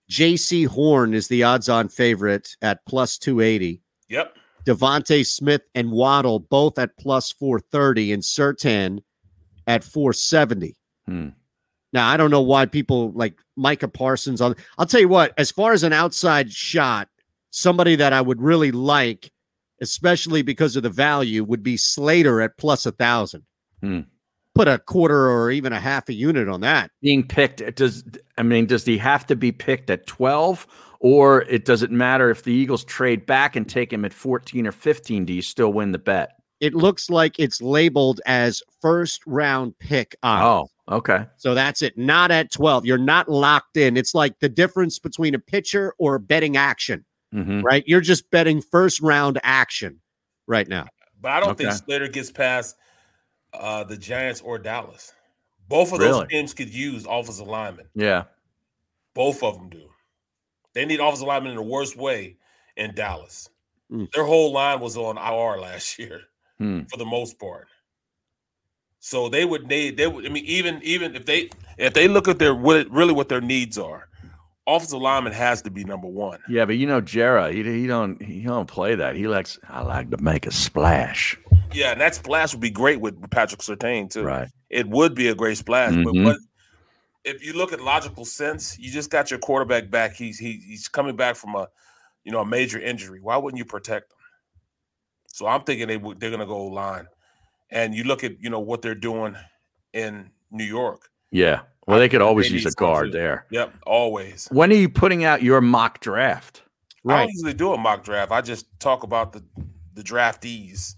Jaycee Horn is the odds on favorite at plus 280. Yep. DeVonta Smith and Waddle both at plus 430 and Surtain at 470. Hmm. Now, I don't know why people like Micah Parsons on. I'll tell you what, as far as an outside shot, somebody that I would really like, especially because of the value, would be Slater at plus a thousand. Hmm. Put a quarter or even a half a unit on that. Being picked does I mean does he have to be picked at 12 or it does it matter if the Eagles trade back and take him at 14 or 15 do you still win the bet? It looks like it's labeled as first round pick odds. Oh, okay. So that's it. Not at 12. You're not locked in. It's like the difference between a pitcher or betting action, Mhm. right? You're just betting first round action right now. But I don't think Slater gets past uh, the Giants or Dallas. Both of those teams could use offensive linemen. Yeah. Both of them do. They need offensive linemen in the worst way in Dallas. Mm. Their whole line was on IR last year Hmm. for the most part. So they would need they would I mean even even if they if they look at their what it- really what their needs are, offensive lineman has to be number one. Yeah, but you know Jera, he, he don't he don't play that. He likes I like to make a splash. Yeah, and that splash would be great with Patrick Surtain too. Right. It would be a great splash. Mhm. But what if you look at logical sense, you just got your quarterback back. He's he, he's coming back from a you know a major injury. Why wouldn't you protect him? So I'm thinking they they're gonna go line. And you look at you know what they're doing in New York. Yeah. Well, they could always They use a guard something. there. Yep, always. When are you putting out your mock draft? I don't usually do a mock draft. I just talk about the the draftees.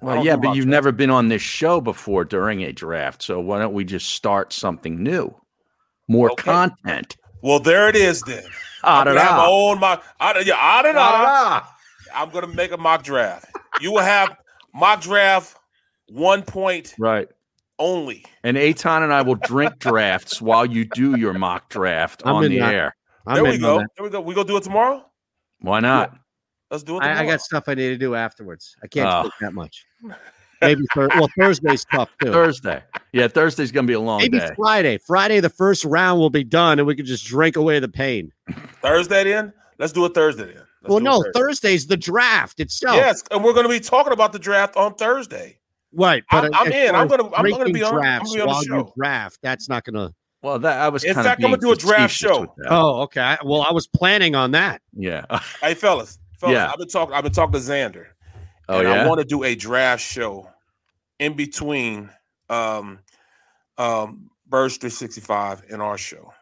Well, yeah, but you've drafts. never been on this show before during a draft. So why don't we just start something new? More Okay. content. Well, there it is then. Ah, I'm da, gonna have my own mock. Ah, da, yeah, ah, da, da. Ah, I'm gonna make a mock draft. You will have mock draft one point Right. only. And Eytan and I will drink drafts while you do your mock draft I'm on in the that. air. I'm there we go. that. There we go. We gonna do it tomorrow. Why not? Let's do it. I, I got stuff I need to do afterwards. I can't Oh. take that much. Maybe thir- well Thursday's tough too. Thursday. Yeah, Thursday's going to be a long Maybe day. Friday. Friday, the first round will be done, and we can just drink away the pain. Thursday then? Let's do it Thursday then. Let's well, no, Thursday. Thursday's the draft itself. Yes, and we're going to be talking about the draft on Thursday. right. But I'm- I'm in. I'm gonna- I'm gonna be on- drafts gonna be on the while you draft. That's not going to. Well, that I was In fact, I'm gonna do a draft show. Oh, okay. I- Well, I was planning on that. Yeah. Hey, fellas, fellas, Yeah. I've been talking. I've been talking to Xander, Oh, and yeah? I want to do a draft show in between um, um, Birds 365 and our show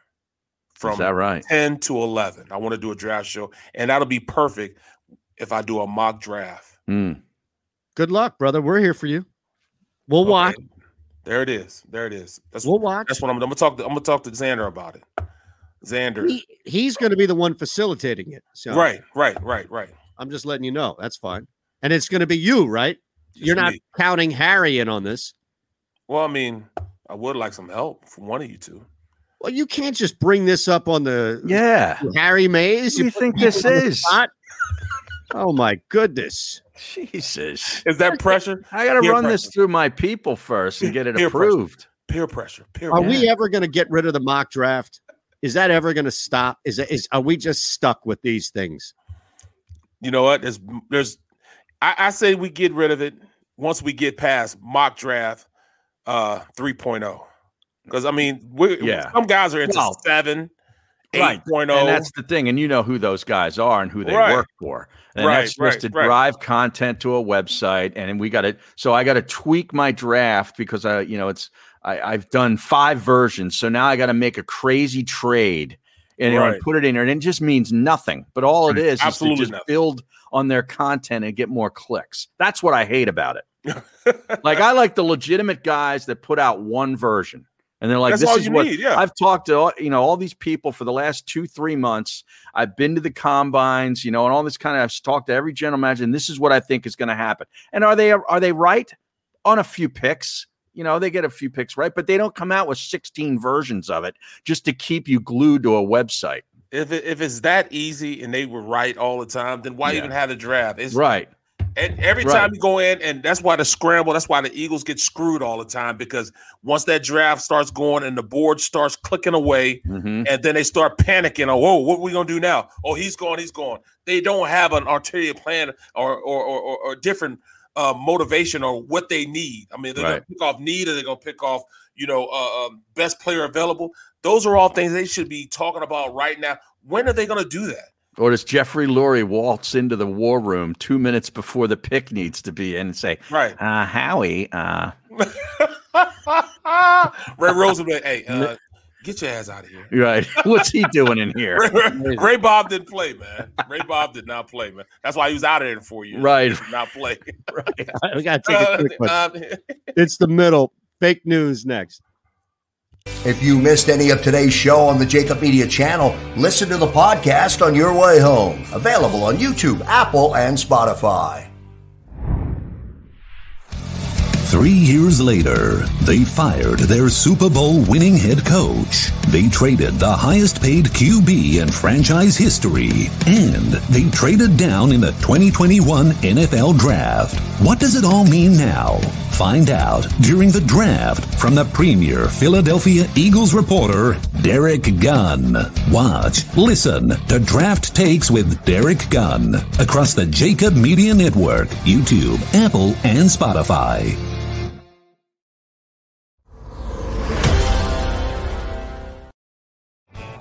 from Is that right? 10 to 11. I want to do a draft show, and that'll be perfect if I do a mock draft. Mm. Good luck, brother. We're here for you. We'll watch. There it is. There it is. That's We'll watch. That's what I'm, I'm gonna talk. To, I'm gonna talk to Xander about it. Xander. He, he's going to be the one facilitating it. So Right, right, right, right. I'm just letting you know. That's fine. And it's going to be you, right? You're not me. counting Harry in on this. Well, I mean, I would like some help from one of you two. Well, you can't just bring this up on the Yeah. Harry Mayes. What do you think this is? spot. Oh my goodness! Jesus. Is that pressure? I got to Peer run this through my people first and get it Peer pressure. approved. Peer pressure. Peer Are pressure. we ever going to get rid of the mock draft? Is that ever going to stop? Is it, is are we just stuck with these things? you know what? There's there's I, I say we get rid of it once we get past mock draft uh 3.0. Because I mean, we Yeah. some guys are into Well, seven, Right. 8.0. And that's the thing. And you know who those guys are and who they Right. work for. And Right, that's just right, to drive content to a website. And we got to, so I got to tweak my draft because I, you know, it's, I, I've done five versions. So now I got to make a crazy trade and, you know, and put it in there. And it just means nothing. But all it is is Absolutely is to just nothing. build on their content and get more clicks. That's what I hate about it. like I like the legitimate guys that put out one version. And they're like, That's this is what need, yeah. I've talked to all, you know all these people for the last two three months. I've been to the combines, you know, and all this kind of. I've talked to every general manager, and this is what I think is going to happen. And are they are they right on a few picks? You know, they get a few picks right, but they don't come out with sixteen versions of it just to keep you glued to a website. If it, if it's that easy and they were right all the time, then why Yeah. even have the draft? It's Right. And every Right. time you go in, and that's why the scramble, that's why the Eagles get screwed all the time because once that draft starts going and the board starts clicking away, Mm-hmm. and then they start panicking. Oh, whoa, what are we gonna do now? Oh, he's gone, he's gone. They don't have an arterial plan or or or, or, or different uh, motivation or what they need. I mean, they're Right. gonna pick off need or they're gonna pick off, you know, uh, um, best player available. Those are all things they should be talking about right now. When are they gonna do that? Or does Jeffrey Lurie waltz into the war room two minutes before the pick needs to be in and say, Right. uh, Howie, uh, Ray Rosenberg, hey, uh, get your ass out of here. right? What's he doing in here? Ray, Ray Bob didn't play, man. Ray Bob did not play, man. That's why he was out of there in four years. Right. Not play. right. we got to take a quick one. Uh, It's the middle. Fake news next. If you missed any of today's show on the JAKIB Media channel, listen to the podcast on your way home. Available on YouTube, Apple, and Spotify. Three years later, they fired their Super Bowl winning head coach. They traded the highest paid QB in franchise history. And they traded down in the 2021 NFL Draft. What does it all mean now? Find out during the draft from the premier Philadelphia Eagles reporter, Derek Gunn. Watch, listen to Draft Takes with Derek Gunn across the JAKIB Media Network, YouTube, Apple, and Spotify.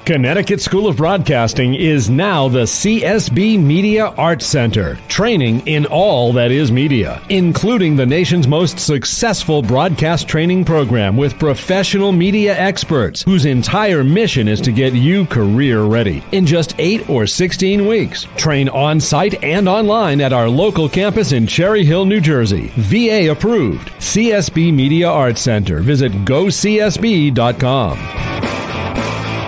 Connecticut School of Broadcasting is now the CSB Media Arts Center, training in all that is media, including the nation's most successful broadcast training program with professional media experts whose entire mission is to get you career ready in just 8 or 16 weeks. Train on site and online at our local campus in Cherry Hill, New Jersey. VA approved. CSB Media Arts Center. Visit gocsb.com.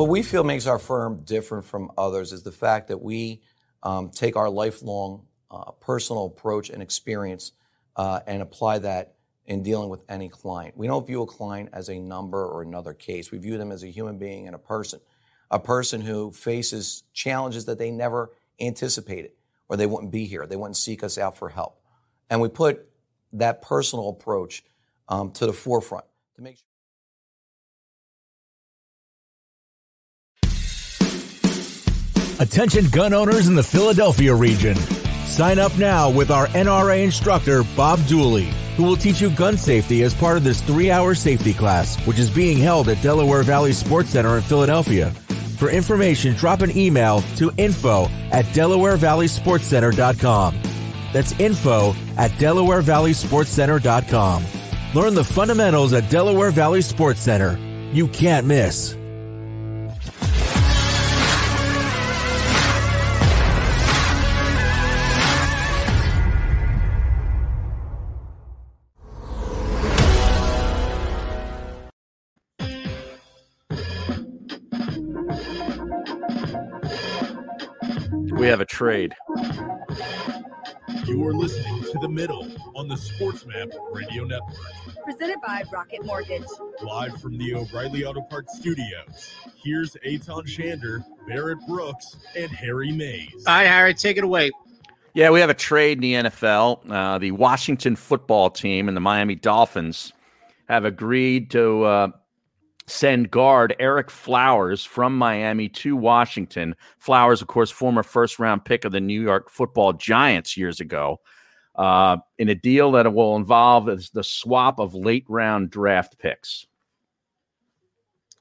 What we feel makes our firm different from others is the fact that we um, take our lifelong uh, personal approach and experience uh, and apply that in dealing with any client. We don't view a client as a number or another case. We view them as a human being and a person, a person who faces challenges that they never anticipated, or they wouldn't be here. They wouldn't seek us out for help. And we put that personal approach um, to the forefront to make sure. Attention gun owners in the Philadelphia region. Sign up now with our NRA instructor, Bob Dooley, who will teach you gun safety as part of this three hour safety class, which is being held at Delaware Valley Sports Center in Philadelphia. For information, drop an email to info at DelawareValleySportsCenter.com. That's info at DelawareValleySportsCenter.com. Learn the fundamentals at Delaware Valley Sports Center. You can't miss. Have a trade. You are listening to The Middle on the SportsMap Radio Network. Presented by Rocket Mortgage. Live from the O'Reilly Auto Parts Studios. Here's Eytan Shander, Barrett Brooks, and Harry Mayes. All right, Harry, take it away. Yeah, we have a trade in the NFL. Uh, the Washington football team and the Miami Dolphins have agreed to uh, send guard Ereck Flowers from Miami to Washington. Flowers, of course, former first round pick of the New York football Giants years ago, uh, in a deal that will involve the swap of late round draft picks.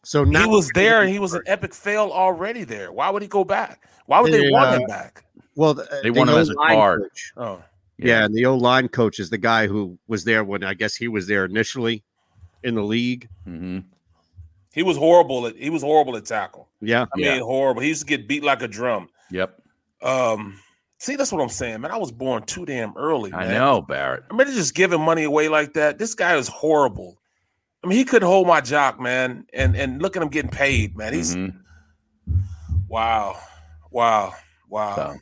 So he was there and he was an epic fail already there. Why would he go back? Why would they The, want uh, him back? Well, the, They the want him as a O-line guard. coach- Oh, Yeah, and the O line coach is the guy who was there when I guess he was there initially in the league. Mm-hmm. He was horrible at he was horrible at tackle. Yeah, I mean horrible. He used to get beat like a drum. Yep. Um, see, that's what I'm saying, man. I was born too damn early. I know, Barrett. I mean, they're just giving money away like that. This guy is horrible. I mean, he couldn't hold my jock, man. And and look at him getting paid, man. He's Mhm. wow, wow, wow. So,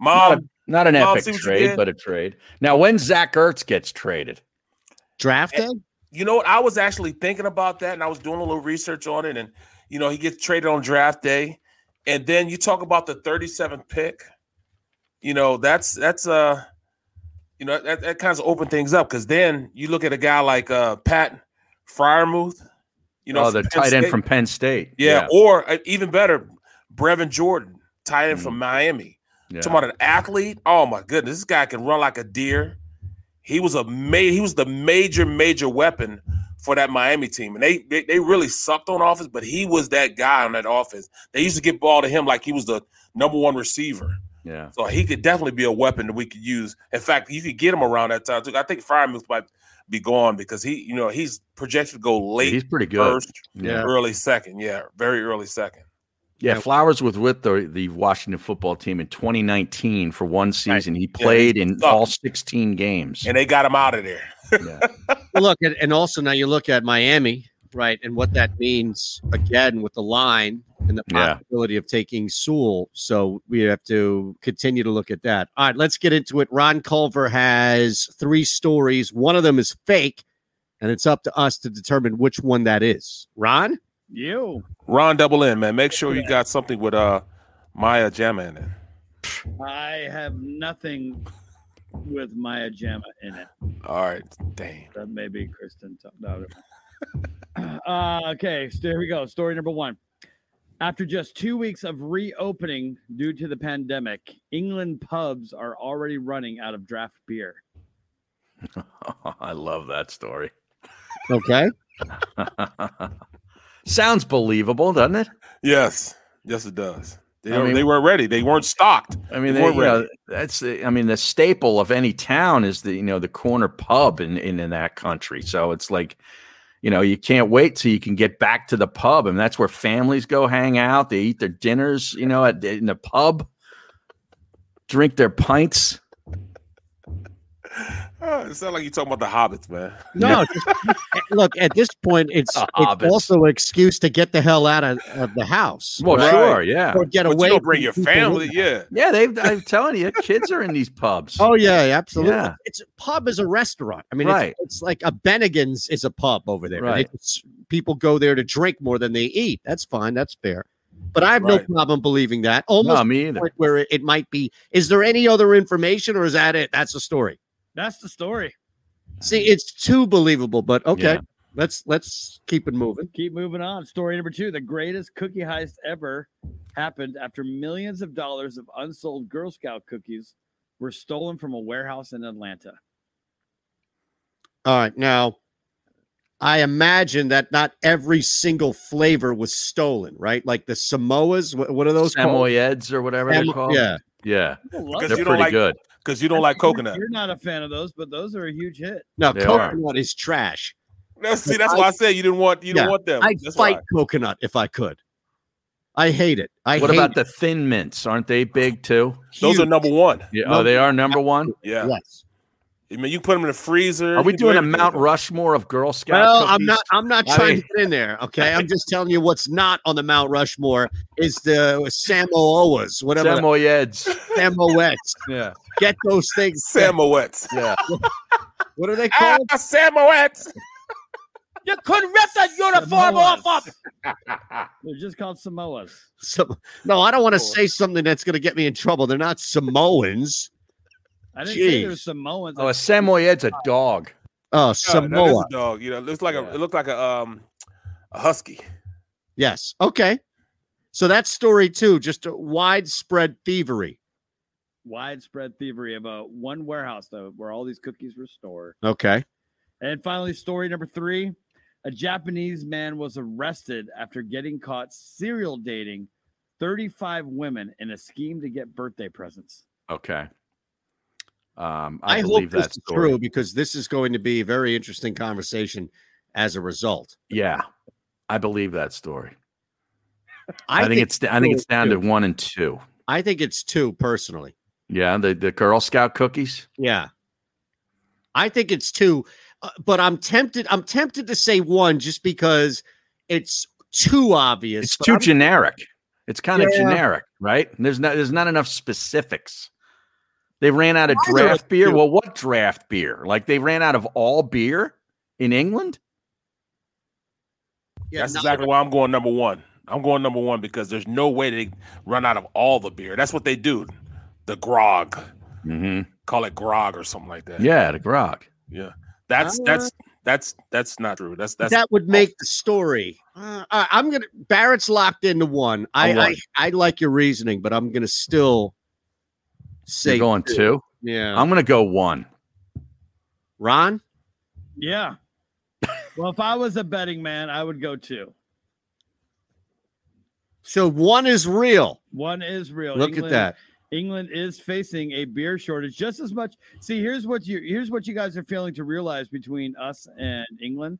Mom, not, a- not an Mom, epic see what you trade, but a trade. Now, when Zach Ertz gets traded, draft day. You know what? I was actually thinking about that, and I was doing a little research on it. And you know, he gets traded on draft day, and then you talk about the 37th pick. You know, that's that's uh, you know, that, that kind of open things up because then you look at a guy like uh Pat Freiermuth. You know, oh, the tight end from Penn State. Yeah, or uh, even better, Brevin Jordan, tight end from Miami. Mm. Yeah. Talking about an athlete. Oh my goodness, this guy can run like a deer. He was a ma- he was the major major weapon for that Miami team, and they, they they really sucked on offense, but he was that guy on that offense. They used to get ball to him like he was the number one receiver. Yeah. So he could definitely be a weapon that we could use. In fact, you could get him around that time too. I think Freiermuth might be gone because he, you know, he's projected to go late. he's pretty good. First, Yeah. early second. Yeah, very early second. Yeah, Flowers was with the, the Washington football team in 2019 for one season. He Yeah, played he in all 16 games. and they got him out of there. well, look, and, and also now you look at Miami, right, and what that means again with the line and the Yeah. possibility of taking Sewell. So we have to continue to look at that. All right, let's get into it. Ron Culver has three stories. One of them is fake, and it's up to us to determine which one that is. Ron? You. Ron double in, man. Make sure you got something with uh Maya Jama in it. I have nothing with Maya Jama in it. All right, dang. That may be Kristen. talk- No, no. uh, okay, so here we go. Story number one. After just two weeks of reopening due to the pandemic, England pubs are already running out of draft beer. I love that story. Okay. Sounds believable, doesn't it? Yes, yes, it does. They, I mean- they weren't ready. They weren't stocked. I mean, They you know, that's the- I mean the staple of any town is the you know the corner pub in in, in that country. So it's like, you know, you can't wait till you can get back to the pub, and that's where families go hang out. They eat their dinners, you know, at, in the pub, drink their pints. Oh, it sounds like you're talking about the hobbits, man. No, just, look. At this point, it's, it's also an excuse to get the hell out of, of the house. Well, right? sure, yeah. Or get But away. you don't bring your family, yeah. Yeah, they. I'm telling you, kids are in these pubs. Oh yeah, absolutely. Yeah. It's pub is a restaurant. I mean, Right. it's, it's like a Bennigan's is a pub over there. Right. It's, people go there to drink more than they eat. That's fine. That's fair. But I have Right. no problem believing that. Almost No, me to the either. Where it, it might be. Is there any other information, or is that it? That's the story. That's the story. See, it's too believable. But okay, Yeah. let's let's keep it moving. Keep moving on. Story number two: the greatest cookie heist ever happened after millions of dollars of unsold Girl Scout cookies were stolen from a warehouse in Atlanta. All right, now. I imagine that not every single flavor was stolen, right? Like the Samoas, what, what are those called? Samoyeds or whatever they're called. yeah. yeah, People they're Because you don't pretty like good. Because you don't like coconut. You're not a fan of those, but those are a huge hit. No, They are. coconut is trash. No, see, that's why I said you didn't want you Yeah, didn't want them. I'd That's fight why. coconut if I could. I hate it. I what hate about it. the thin mints? Aren't they big too? Those are number one. Yeah, oh, they are number one. Yeah. Yes. I mean, you put them in a freezer. Are we you can do doing a. Mount Rushmore of Girl Scouts? Well, I'm not. I'm not I trying mean- to get in there. Okay, I'm just telling you what's not on the Mount Rushmore is the Samoas, whatever. Samoyeds. Samoets. Yeah. Get those things. Samoets. Yeah. What are they Ah, called? Samoets. You couldn't rip that uniform off of. They're just called Samoas. Some, no, I don't want to say something that's going to get me in trouble. They're not Samoans. I didn't say Jeez. there's Samoans. Oh, a Samoyed's a dog. Oh, Yeah, that is Samoa. a dog. You know, it looks like a it looked like a um a husky. Yes. Okay. So that's story two. Just a widespread thievery. widespread thievery of a one warehouse though where all these cookies were stored. Okay. And finally, story number three: a Japanese man was arrested after getting caught serial dating 35 women in a scheme to get birthday presents. Okay. Um, I, I, hope that's true because this is going to be a very interesting conversation as a result. Yeah, I believe that story. I, I, think, it's I think it's down to one and two. I think it's two personally. Yeah, the the Girl Scout cookies. Yeah. I think it's two, uh, but I'm tempted. I'm tempted to say one just because it's too obvious. It's too I'm- generic. It's kind of generic, right? There's not there's not enough specifics. They ran out of Why draft beer. Well, what draft beer? Like they ran out of all beer in England? Yeah, That's exactly why I'm going number one. I'm going number one because there's no way they run out of all the beer. That's what they do. The grog. Mm-hmm. Call it grog or something like that. Yeah, the grog. Yeah. That's Uh, that's that's that's not true. That's that's that would make the story. Uh, I- I'm gonna. Barrett's locked into one. I, A one. I I like your reasoning, but I'm gonna still say You're going two. Yeah, I'm gonna go one. Ron. Yeah. well, if I was a betting man, I would go two. So one is real. One is real. Look at that. England is facing a beer shortage just as much. See, here's what you here's what you guys are failing to realize between us and England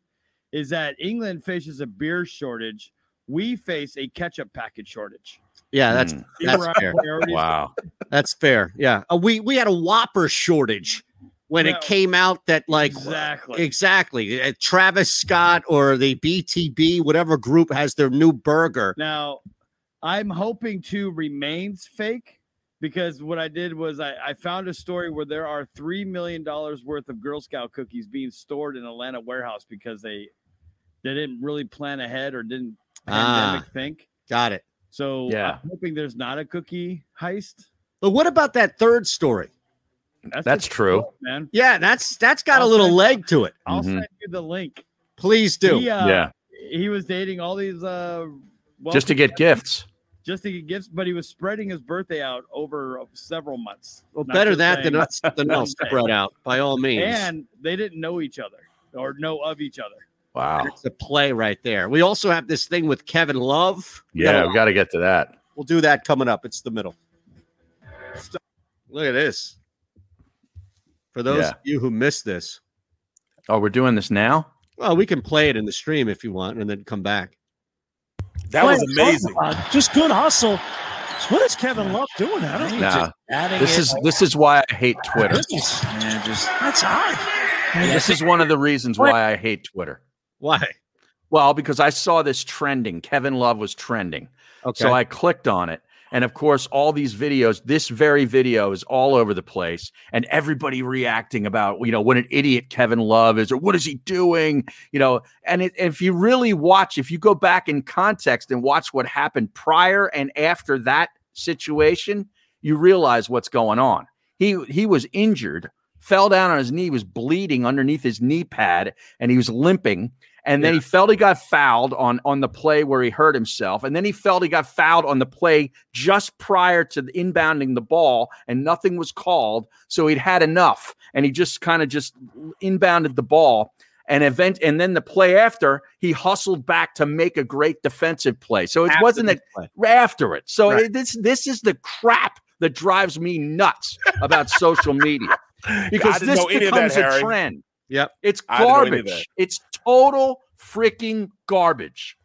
is that England faces a beer shortage. We face a ketchup packet shortage. Yeah, that's Mm. That's fair. Wow. That's fair. Yeah, Uh, we we had a Whopper shortage when Well, it came out that like Exactly. exactly uh, Travis Scott or the BTB whatever group has their new burger. Now, I'm hoping to remains fake because what I did was I, I found a story where there are three million dollars worth of Girl Scout cookies being stored in Atlanta warehouse because they they didn't really plan ahead or didn't pandemic Ah. think. Got it. So Yeah. I'm hoping there's not a cookie heist. But what about that third story? That's the true. truth, man. Yeah, that's that's got a I'll little send- leg to it. I'll Mhm. send you the link. Please do. He, uh, Yeah. he was dating all these uh Just to wealthy get gifts. just to get gifts, but he was spreading his birthday out over uh, several months. Well, Not better that than saying something else spread out by all means. And they didn't know each other or know of each other. Wow. It's a play right there. We also have this thing with Kevin Love. We Yeah, gotta- we got to get to that. we'll do that coming up. It's the middle. Look at this. For those Yeah. of you who missed this, Oh, we're doing this now. Well, we can play it in the stream if you want, and then come back. That was amazing. Just good hustle. What is Kevin Love doing? I don't Nah. know. This is this is why I hate Twitter. Man, just that's hard. This is one of the reasons why I hate Twitter. Why? Well, because I saw this trending. Kevin Love was trending. Okay. So I clicked on it. And of course, all these videos, this very video is all over the place, and everybody reacting about, you know, what an idiot Kevin Love is, or what is he doing, you know. And it, if you really watch, if you go back in context and watch what happened prior and after that situation, you realize what's going on. He he was injured, fell down on his knee, was bleeding underneath his knee pad, and he was limping. And then he felt he got fouled on on the play where he hurt himself, and then he felt he got fouled on the play just prior to the inbounding the ball, and nothing was called. So he'd had enough, and he just kind of just inbounded the ball. And event, and then the play after, he hustled back to make a great defensive play. So it After wasn't that after it. So Right. it- this this is the crap that drives me nuts about social media because this of that, becomes a Harry. trend. Yep. It's I didn't know any of garbage. It's total freaking garbage.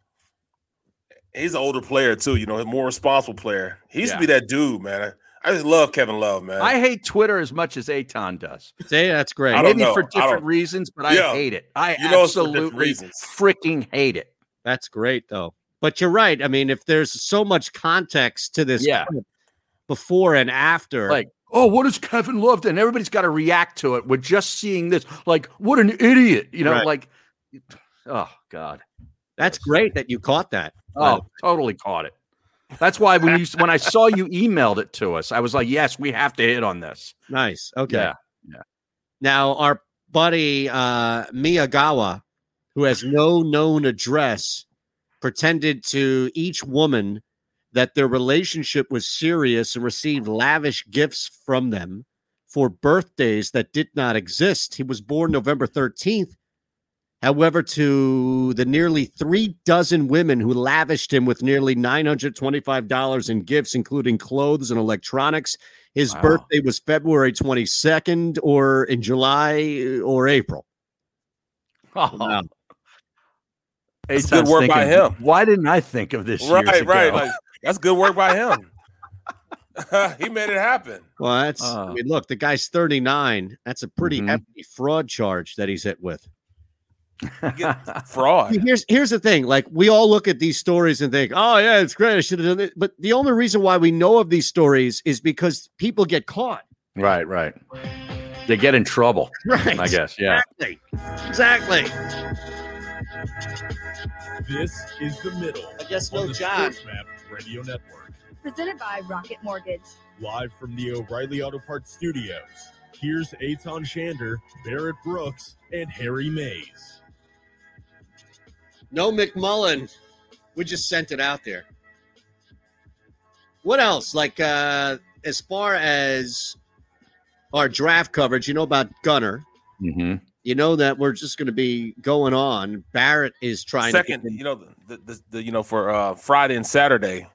He's an older player too, you know, a more responsible player. He used Yeah. to be that dude, man. I, I just love Kevin Love, man. I hate Twitter as much as Eytan does. See, that's great. I don't Maybe know. for I different don't- reasons, but I hate it. I You know it's for different absolutely reasons. freaking hate it. That's great, though. But you're right. I mean, if there's so much context to this Yeah. before and after, Like, oh, what does Kevin Love? And everybody's got to react to it with just seeing this. Like, what an idiot. You know, Right. like, oh, God. that's great that you caught that. Oh, totally caught it. That's why when you when I saw you emailed it to us, I was like, yes, we have to hit on this. nice. Okay. Yeah. Yeah. Now, our buddy uh, Miyagawa, who has no known address, pretended to each woman that their relationship was serious and received lavish gifts from them for birthdays that did not exist. He was born November 13th. However, to the nearly three dozen women who lavished him with nearly $925 in gifts, including clothes and electronics, his Wow. birthday was February 22nd or in July or April. Oh, Wow. That's good work by him. Why didn't I think of this? right, years right. ago?" Like, that's good work by him. he made it happen. Well, that's, I Uh. mean, look, the guy's 39. That's a pretty Mhm. hefty fraud charge that he's hit with. Fraud. Here's here's the thing. Like we all look at these stories and think, "Oh yeah, it's great. I should have done it." But the only reason why we know of these stories is because people get caught. right, right. They get in trouble. Right. I guess. Yeah. Exactly. Exactly. This is the middle. I guess on no the John. SportsMap Radio Network. Presented by Rocket Mortgage. Live from the O'Reilly Auto Parts Studios. Here's Eytan Shander, Barrett Brooks, and Harry Mayes. No McMullen. We just sent it out there. What else? Like uh as far as our draft coverage, you know about Gunner. hmm You know that we're just going to be going on. Barrett is trying Second, to you know, the, the, the you know for uh, Friday and Saturday,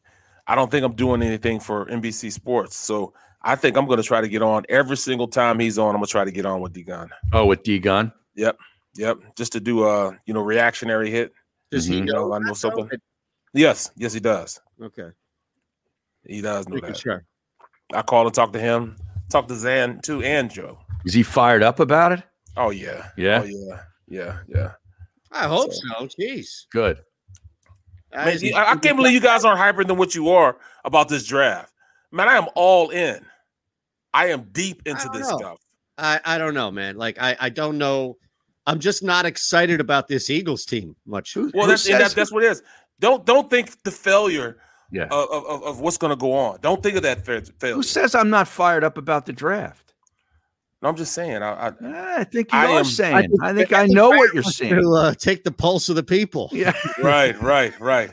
I don't think I'm doing anything for NBC Sports. So I think I'm going to try to get on every single time he's on. I'm going to try to get on with D Gun. Oh, with D Gun. Yep, yep. Just to do a you know reactionary hit. Does he Mhm. know? I know something. though? Yes, yes, he does. Okay. He does know Making that. sure. I called and talked to him, talked to Zan too, and Joe. Is he fired up about it? Oh yeah, Yeah? oh yeah, yeah, yeah. I hope so. Jeez. Good. Man, is- you- I, I can't believe you guys aren't hyper than what you are about this draft. Man, I am all in. I am deep into don't this know. stuff. I, I don't know, man. Like I, I don't know. I'm just not excited about this Eagles team much. Well, Who that's that, that's what it is. Don't don't think the failure Yeah. of, of, of- of what's going to go on. Don't think of that fa- failure. Who says I'm not fired up about the draft? No, I'm just saying. I, I, I think you I are am- saying. I think I know what you're saying. to uh, take the pulse of the people. Yeah. right, right, right.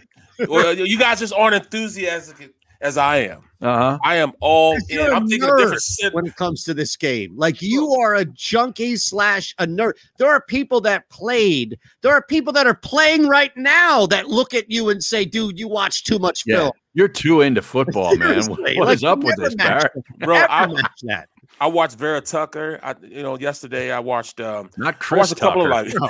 well, you guys just aren't enthusiastic as I am. Uh huh. I am all in. You're a I'm thinking of nerd different shit. when it comes to this game. Like you are a junkie slash a nerd. There are people that played. There are people that are playing right now that look at you and say, "Dude, you watch too much Yeah. film." You're too into football, man. Seriously, What like, is up with this, Barrett? Bro, I- match that. I watched Vera Tucker. I, you know, yesterday I watched. Um, Not I Chris watched a couple Tucker. of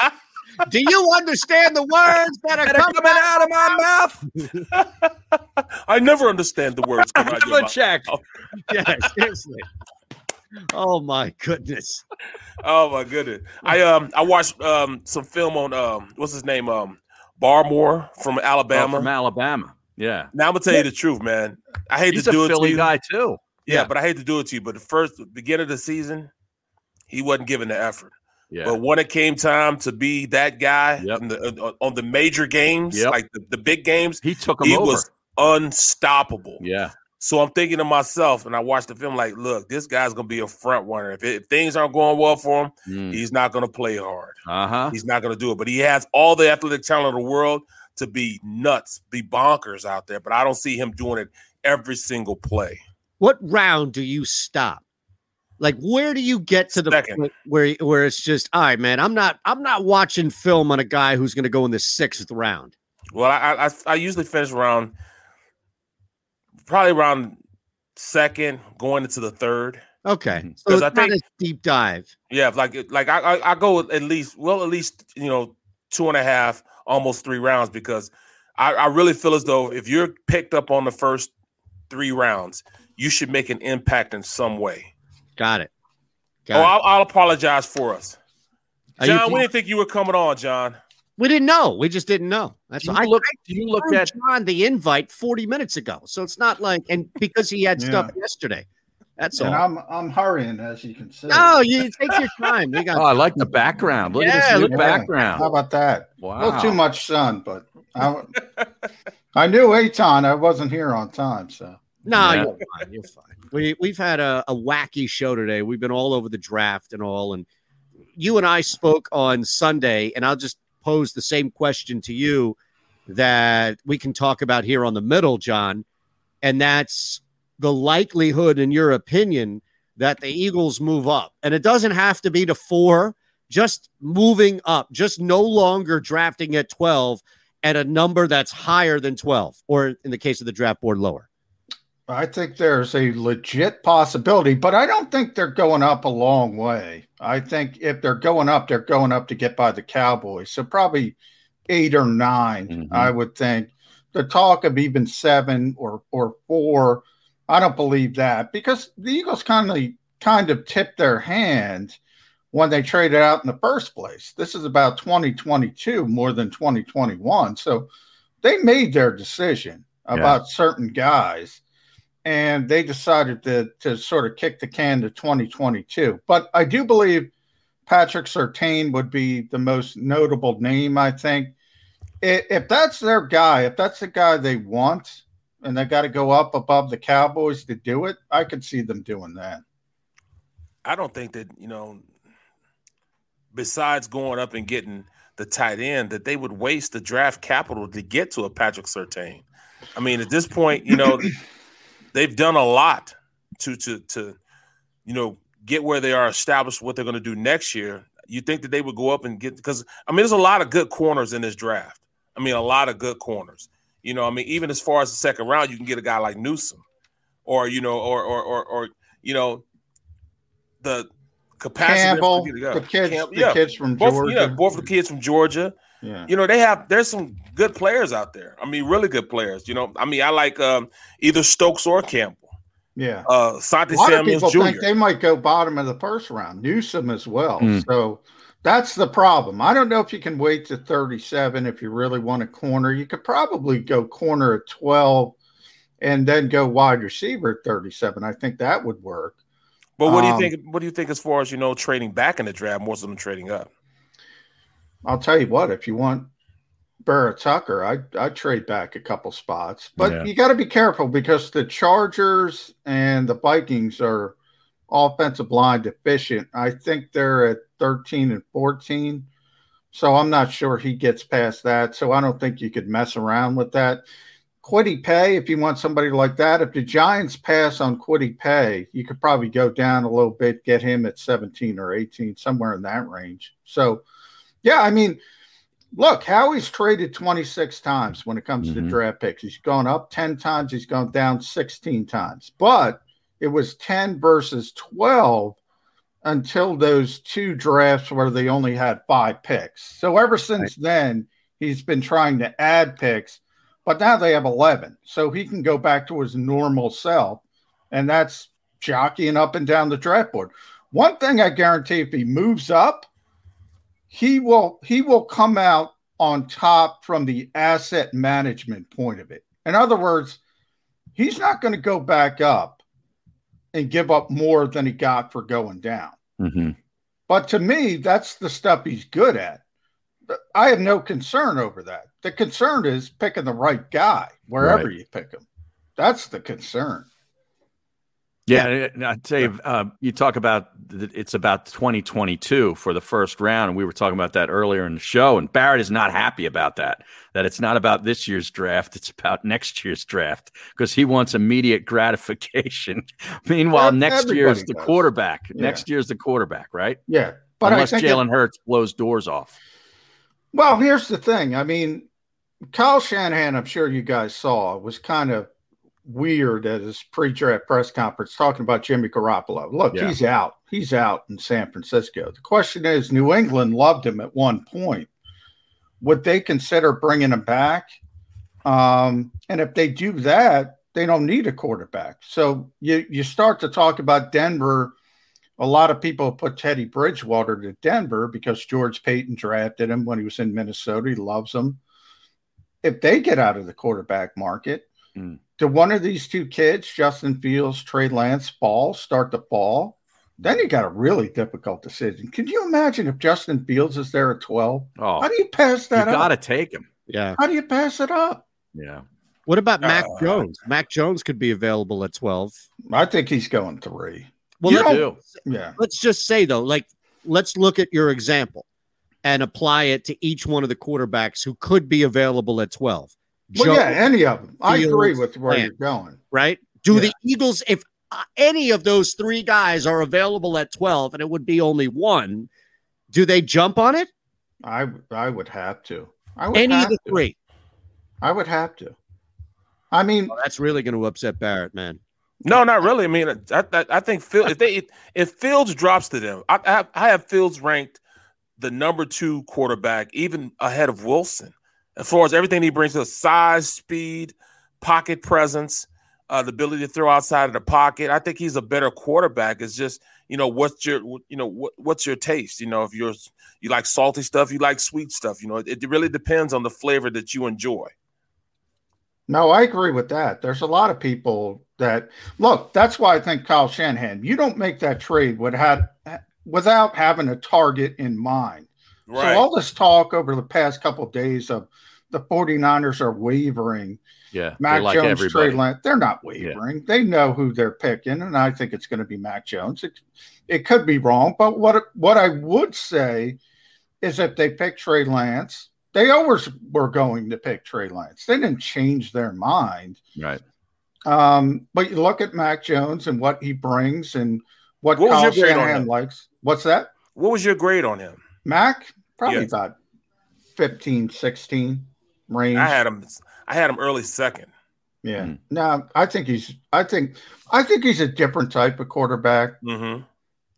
like. Do you understand the words that are coming, coming out of my mouth? I never understand the words coming out of Double check. Yeah, seriously. Oh my goodness. Oh my goodness. I um I watched um some film on um what's his name um Barmore from Alabama. Oh, from Alabama. Yeah. Now I'm gonna tell you the truth, man. I hate He's to a do it Philly to you. guy too. Yeah, Yeah. but I hate to do it to you. But the first beginning of the season, he wasn't giving the effort. Yeah. But when it came time to be that guy in the, uh, on the major games, Yep. like the, the big games, he took 'em he over. was unstoppable. Yeah. So I'm thinking to myself, and I watched the film, like, look, this guy's gonna be a front runner. If, it, if things aren't going well for him, Mm. he's not gonna play hard. Uh-huh. He's not gonna do it. But he has all the athletic talent in the world to be nuts, be bonkers out there. But I don't see him doing it every single play. What round do you stop? Like, where do you get to the point where where it's just, all right, man, I'm not I'm not watching film on a guy who's going to go in the sixth round. Well, I, I I usually finish around probably around second, going into the third. Okay, mm-hmm. so it's Because I not think- a deep dive. Yeah, like like I, I I go at least well at least you know two and a half, almost three rounds because I, I really feel as though if you're picked up on the first three rounds, you should make an impact in some way. Got it. oh, it. I'll, I'll apologize for us, Are you John. we didn't think you were coming on, John. We didn't know. We just didn't know. That's you I look- I do you look threw at- John the invite 40 minutes ago. So it's not like and because he had stuff yesterday. That's and all. I'm I'm hurrying as you can see. No, you take your time. We got Oh, I like the background. Look at Yeah, this new at that. background. How about that? Wow. A Wow. little too much sun, but I, I knew Eytan. I wasn't here on time, so No, Yeah. you're fine. You're fine. We we've had a, a wacky show today. We've been all over the draft and all, and you and I spoke on Sunday, and I'll just pose the same question to you that we can talk about here on the middle, John, and that's the likelihood, in your opinion, that the Eagles move up, and it doesn't have to be to four, just moving up, just no longer drafting at twelve at a number that's higher than twelve, or in the case of the draft board, lower. I think there's a legit possibility, but I don't think they're going up a long way. I think if they're going up, they're going up to get by the Cowboys. So probably eight or 9 mm-hmm. I would think. The talk of even seven or or four, I don't believe that because the Eagles kind of kind of tipped their hand when they traded out in the first place. This is about 2022 more than 2021. So they made their decision Yeah. about certain guys and they decided to to sort of kick the can to 2022. But I do believe Patrick Surtain would be the most notable name. I think if that's their guy, if that's the guy they want, and they got to go up above the Cowboys to do it, I could see them doing that. I don't think that you know. Besides going up and getting the tight end, that they would waste the draft capital to get to a Patrick Surtain. I mean, at this point, you know, they've done a lot to to to you know get where they are established what they're going to do next year. You think that they would go up and get because I mean, there's a lot of good corners in this draft. I mean, a lot of good corners. You know, I mean, even as far as the second round, you can get a guy like Newsome, or you know, or or or, or you know, the capacity. Campbell, to get a guy. the kids- Camp- the kids from both, Georgia. Yeah, both the kids from Georgia. Yeah. You know, they have there's some good players out there. I mean, really good players. You know, I mean, I like um, either Stokes or Campbell. Yeah. Uh, Santi a lot of Samuels people Jr. think they might go bottom of the first round, Newsome as well. Hmm. So that's the problem. I don't know if you can wait to 37 if you really want a corner. You could probably go corner at 12 and then go wide receiver at 37. I think that would work. But what do you Um, think? What do you think as far as you know trading back in the draft more so than trading up? I'll tell you what, if you want Vera Tucker, I I trade back a couple spots. But Yeah. you got to be careful because the Chargers and the Vikings are offensive line deficient. I think they're at 13 and 14. So I'm not sure he gets past that. So I don't think you could mess around with that. Kwity Paye, if you want somebody like that, if the Giants pass on Kwity Paye, you could probably go down a little bit, get him at 17 or 18, somewhere in that range. So, yeah, I mean, look, Howie's traded 26 times when it comes to mm-hmm. draft picks. He's gone up 10 times, he's gone down 16 times, but it was 10 versus 12 until those two drafts where they only had five picks. So ever since then, he's been trying to add picks, but now they have 11. So he can go back to his normal self, and that's jockeying up and down the draft board. One thing I guarantee if he moves up, he will he will come out on top from the asset management point of it. In other words, he's not going to go back up and give up more than he got for going down. Mm-hmm. But to me, that's the stuff he's good at. I have no concern over that. The concern is picking the right guy wherever Right. you pick him. That's the concern. Yeah, and I'd say uh, you talk about it's about 2022 for the first round, and we were talking about that earlier in the show. And Barrett is not happy about that. That it's not about this year's draft; it's about next year's draft because he wants immediate gratification. Meanwhile, Ev- next year's everybody the does. quarterback. Yeah. Next year's the quarterback, right? Yeah, but I Unless think it- Jalen Hurts blows doors off. Well, here's the thing. I mean, Kyle Shanahan, I'm sure you guys saw, was kind of weird at his pre-draft press conference talking about Jimmy Garoppolo. Look, Yeah. he's out. He's out in San Francisco. The question is, New England loved him at one point. Would they consider bringing him back? Um, and if they do that, they don't need a quarterback. So you you start to talk about Denver. A lot of people put Teddy Bridgewater to Denver because George Paton drafted him when he was in Minnesota. He loves him. If they get out of the quarterback market, Mm. do one of these two kids, Justin Fields, Trey Lance, fall, start to fall, then you got a really difficult decision. Can you imagine if Justin Fields is there at 12? Oh, How do you pass that up? you that got to take him. Yeah. How do you pass it up? Yeah. What about Mac Uh, Jones? Mac Jones could be available at 12. I think he's going three. Well, You let's, don't- Yeah. let's just say though, like let's look at your example and apply it to each one of the quarterbacks who could be available at 12. Well, Joe- yeah, any of them. I agree with where Lance, you're going. Right? Do Yeah. the Eagles, if uh, any of those three guys are available at 12 and it would be only one, do they jump on it? I I would have to. I would Any of the to. three? I would have to. I mean, Well, that's really going to upset Barrett, man. No, not really. I mean, I, I, I think Phil, if they if Fields drops to them, I, I, have, I have Fields ranked the number two quarterback, even ahead of Wilson, as far as everything he brings to the size, speed, pocket presence, uh, the ability to throw outside of the pocket. I think he's a better quarterback. It's just you know what's your you know what, what's your taste. You know if you're you like salty stuff, you like sweet stuff. You know it, it really depends on the flavor that you enjoy. No, I agree with that. There's a lot of people that look. That's why I think Kyle Shanahan. You don't make that trade without without having a target in mind. Right. So all this talk over the past couple of days of the 49ers are wavering. Yeah. Mac like Jones, everybody. Trey Lance, they're not wavering. They know who they're picking, and I think it's going to be Mac Jones. It, it could be wrong, but what what I would say is if they pick Trey Lance, they always were going to pick Trey Lance. They didn't change their mind. Right. Um, but you look at Mac Jones and what he brings and what, What Kyle your grade on Shanahan likes. What's that? What was your grade on him? Mac? Probably Yeah. about 15, 16 range. I had him. I had him early second. Yeah. No, I think he's I think I think he's a different type of quarterback. Mm-hmm.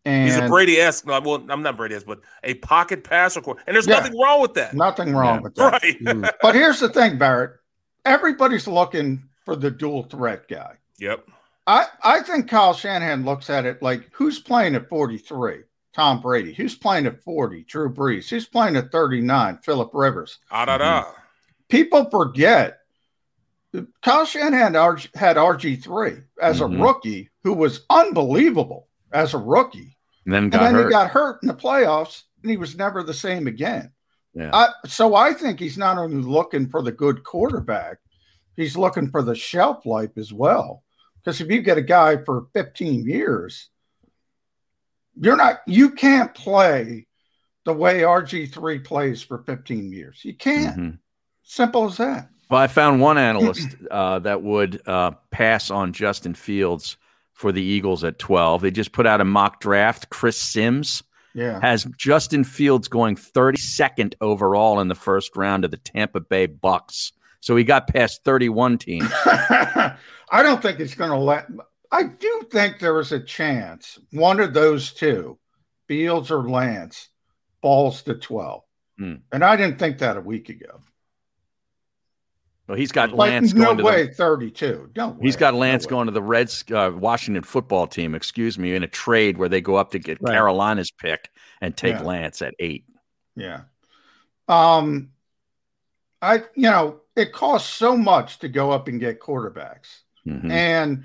And He's a Brady esque. Well, I'm not Brady esque, but a pocket passer. quar- And there's Yeah. nothing wrong with that. Nothing wrong with that. Right. but here's the thing, Barrett. Everybody's looking for the dual threat guy. Yep. I, I think Kyle Shanahan looks at it like who's playing at 43? Tom Brady. Who's playing at 40? Drew Brees. Who's playing at 39? Philip Rivers. Ah da da. People forget Kyle Shanahan had RG had RG3 as Mhm. a rookie who was unbelievable as a rookie. And then And then hurt. he got hurt in the playoffs and he was never the same again. yeah. I, so I think he's not only looking for the good quarterback, he's looking for the shelf life as well. Because if you get a guy for 15 years, you're not you can't play the way RG3 plays for 15 years. You can't. Mhm. Simple as that. Well, I found one analyst uh, that would uh, pass on Justin Fields for the Eagles at 12. They just put out a mock draft. Chris Sims Yeah. has Justin Fields going 32nd overall in the first round of the Tampa Bay Bucks. So he got past 31 teams. I don't think it's going to let. I do think there is a chance one of those two Fields or Lance falls to 12. Hmm. And I didn't think that a week ago. Well, he's got Like, Lance no going to way the, 32. No He's got Lance going to the Reds uh, Washington football team, excuse me, in a trade where they go up to get Right. Carolina's pick and take Yeah. Lance at eight. Yeah. Um, I, you know, it costs so much to go up and get quarterbacks. Mhm. And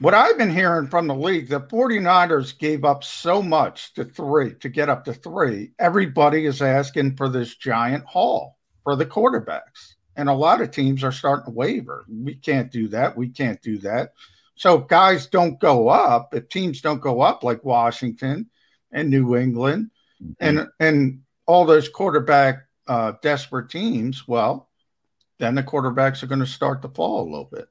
what I've been hearing from the league, the 49ers gave up so much to three to get up to three. Everybody is asking for this giant haul for the quarterbacks. And a lot of teams are starting to waver. We can't do that. We can't do that. So if guys don't go up, if teams don't go up like Washington and New England and and all those quarterback uh, desperate teams, well, then the quarterbacks are going to start to fall a little bit.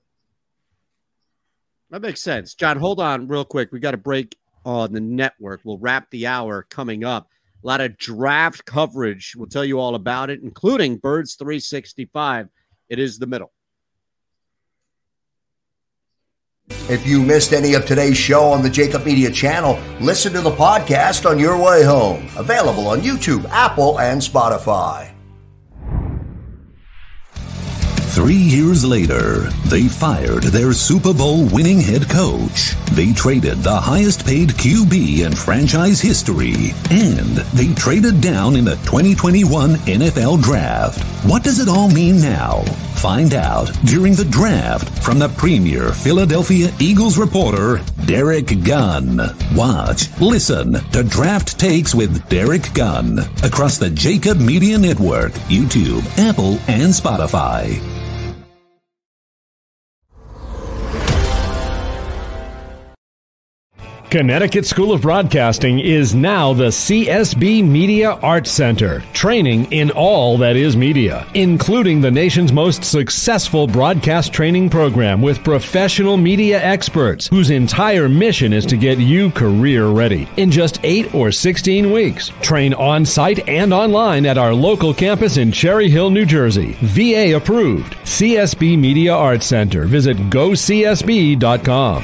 That makes sense. John, hold on real quick. We got a break on the network. We'll wrap the hour coming up. A lot of draft coverage. We'll tell you all about it, including Birds 365. It is the middle. If you missed any of today's show on the JAKIB Media channel, listen to the podcast on your way home. Available on YouTube, Apple, and Spotify. Three years later, they fired their Super Bowl winning head coach. They traded the highest paid QB in franchise history. And they traded down in the 2021 NFL Draft. What does it all mean now? Find out during the draft from the premier Philadelphia Eagles reporter, Derrick Gunn. Watch, listen to Draft Takes with Derrick Gunn across the JAKIB Media Network, YouTube, Apple, and Spotify. Connecticut School of Broadcasting is now the CSB Media Arts Center, training in all that is media, including the nation's most successful broadcast training program with professional media experts whose entire mission is to get you career ready in just 8 or 16 weeks. Train on site and online at our local campus in Cherry Hill, New Jersey. VA approved. CSB Media Arts Center. Visit gocsb.com.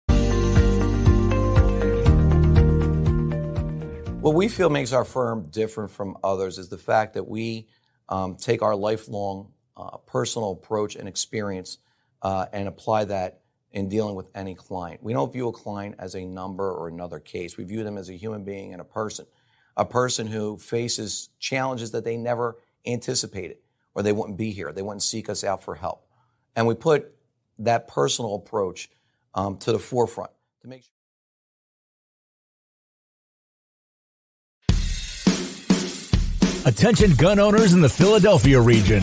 What we feel makes our firm different from others is the fact that we um, take our lifelong uh, personal approach and experience uh, and apply that in dealing with any client. We don't view a client as a number or another case. We view them as a human being and a person, a person who faces challenges that they never anticipated or they wouldn't be here. They wouldn't seek us out for help. And we put that personal approach um, to the forefront to make sure. Attention gun owners in the Philadelphia region.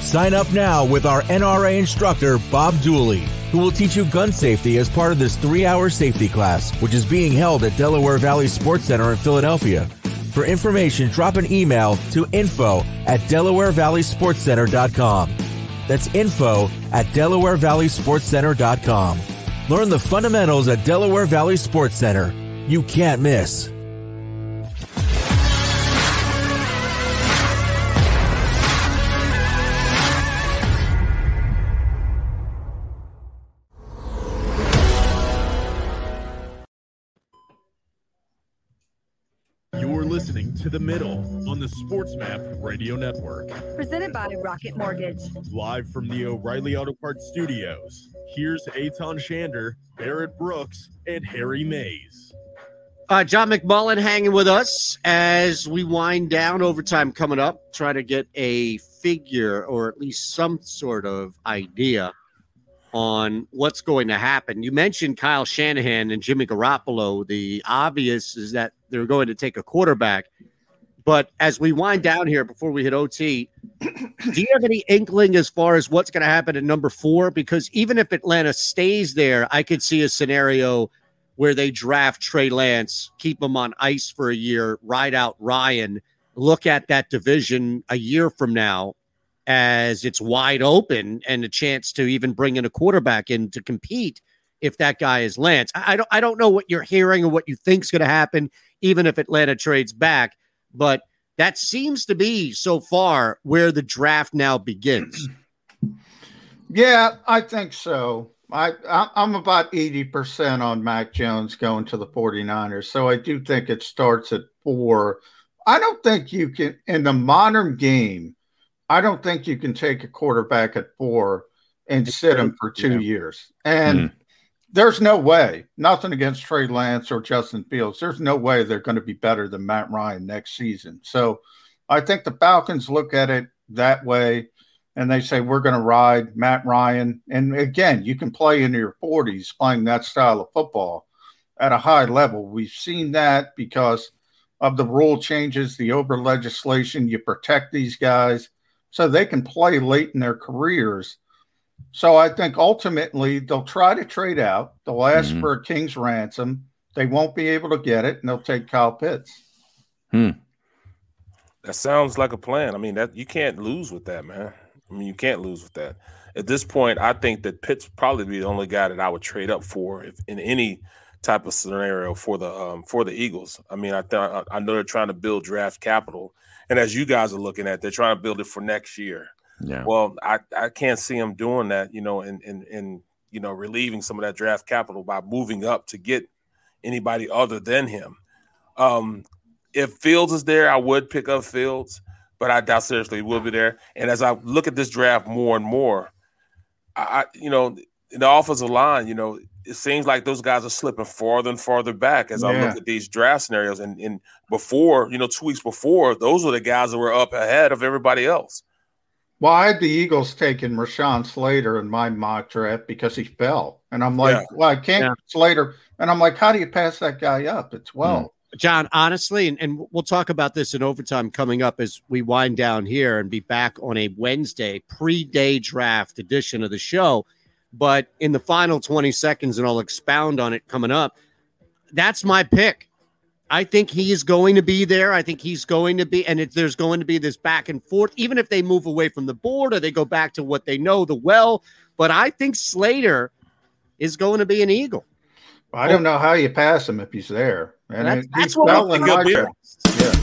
Sign up now with our NRA instructor, Bob Dooley, who will teach you gun safety as part of this three hour safety class, which is being held at Delaware Valley Sports Center in Philadelphia. For information, drop an email to info at DelawareValleySportsCenter.com. That's info at DelawareValleySportsCenter.com. Learn the fundamentals at Delaware Valley Sports Center. You can't miss. Listening to The Middle on the SportsMap Radio Network. Presented by Rocket Mortgage. Live from the O'Reilly Auto Parts Studios, here's Eytan Shander, Barrett Brooks, and Harry Mayes. Uh, John McMullen hanging with us as we wind down overtime coming up. Try to get a figure or at least some sort of idea on what's going to happen. You mentioned Kyle Shanahan and Jimmy Garoppolo. The obvious is that they're going to take a quarterback. But as we wind down here before we hit OT, do you have any inkling as far as what's going to happen at number four? Because even if Atlanta stays there, I could see a scenario where they draft Trey Lance, keep him on ice for a year, ride out Ryan, look at that division a year from now as it's wide open and a chance to even bring in a quarterback in to compete if that guy is Lance. I, I don't I don't know what you're hearing or what you think's going to happen, even if Atlanta trades back, but that seems to be so far where the draft now begins. Yeah, I think so. I, I I'm about 80% on Mac Jones going to the 49ers. So I do think it starts at 4. I don't think you can in the modern game, I don't think you can take a quarterback at 4 and sit him for 2 Yeah. years. And Mm-hmm. There's no way, nothing against Trey Lance or Justin Fields. There's no way they're going to be better than Matt Ryan next season. So I think the Falcons look at it that way and they say, we're going to ride Matt Ryan. And again, you can play in your 40s playing that style of football at a high level. We've seen that because of the rule changes, the over legislation. You protect these guys so they can play late in their careers. So I think ultimately they'll try to trade out. They'll ask Mhm. for a king's ransom. They won't be able to get it, and they'll take Kyle Pitts. Hmm. That sounds like a plan. I mean, that you can't lose with that, man. I mean, you can't lose with that. At this point, I think that Pitt's probably be the only guy that I would trade up for if, in any type of scenario for the um, for the Eagles. I mean, I th- I know they're trying to build draft capital, and as you guys are looking at, they're trying to build it for next year. Yeah. Well, I, I can't see him doing that, you know, and and and you know, relieving some of that draft capital by moving up to get anybody other than him. Um, if Fields is there, I would pick up Fields, but I doubt seriously he will be there. And as I look at this draft more and more, I, you know, in the offensive line, you know, it seems like those guys are slipping farther and farther back as I look at these draft scenarios. And, and before, you know, two weeks before, those were the guys that were up ahead of everybody else. Well, I had the Eagles taking Rashawn Slater in my mock draft because he fell. And I'm like, Yeah. well, I can't Yeah. Slater. And I'm like, how do you pass that guy up at mm-hmm. 12? John, honestly, and, and we'll talk about this in overtime coming up as we wind down here and be back on a Wednesday pre day draft edition of the show. But in the final 20 seconds, and I'll expound on it coming up, that's my pick. I think he is going to be there. I think he's going to be, and it, there's going to be this back and forth, even if they move away from the board or they go back to what they know the well. But I think Slater is going to be an Eagle. I don't know how you pass him if he's there. And That's- it- that's what fell we in think my he'll be. draft.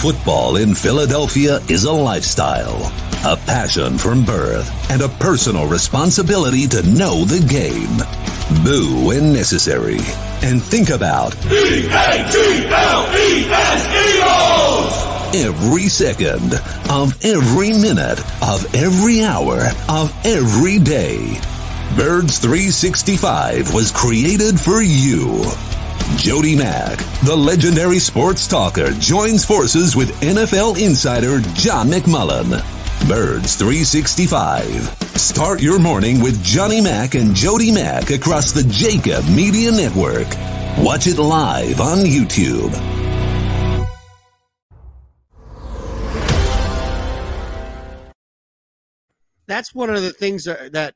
Football in Philadelphia is a lifestyle, a passion from birth, and a personal responsibility to know the game. Boo when necessary. And think about every second of every minute of every hour of every day. Birds 365 was created for you. Jody Mack, the legendary sports talker, joins forces with NFL insider John McMullen. Birds 365. Start your morning with Johnny Mack and Jody Mack across the JAKIB Media Network. Watch it live on YouTube. that's one of the things that, that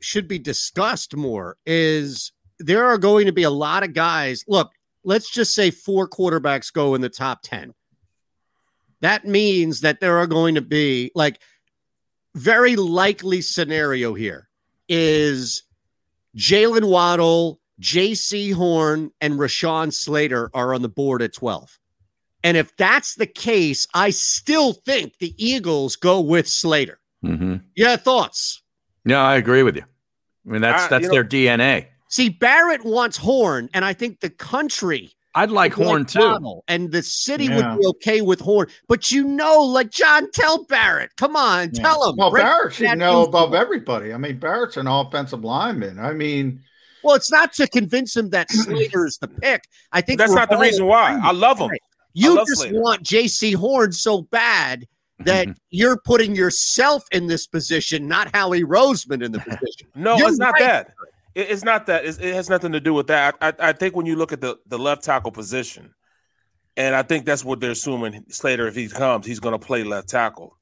should be discussed more is there are going to be a lot of guys look let's just say four quarterbacks go in the top 10 that means that there are going to be like very likely scenario here is Jaylen Waddle, Jaycee Horn, and Rashawn Slater are on the board at 12. And if that's the case, I still think the Eagles go with Slater. Mm-hmm. Yeah, thoughts? Yeah, I agree with you. I mean, that's I- that's their know- DNA. See, Barrett wants Horn, and I think the country. I'd like would Horn, too. Waddle, and the city Yeah. would be okay with Horn. But you know, like John, tell Barrett, come on, Yeah. tell him. Well, Break Barrett should that know above him. everybody. I mean, Barrett's an offensive lineman. I mean, Well, it's not to convince him that Slater is the pick. I think That's not the reason why. agreed. I love him. Right. You love just Slater. want Jaycee Horn so bad that you're putting yourself in this position, not Howie Roseman in the position. No, You're it's not right. that. It- it's not that. It's, it has nothing to do with that. I, I think when you look at the, the left tackle position, and I think that's what they're assuming Slater, if he comes, he's going to play left tackle.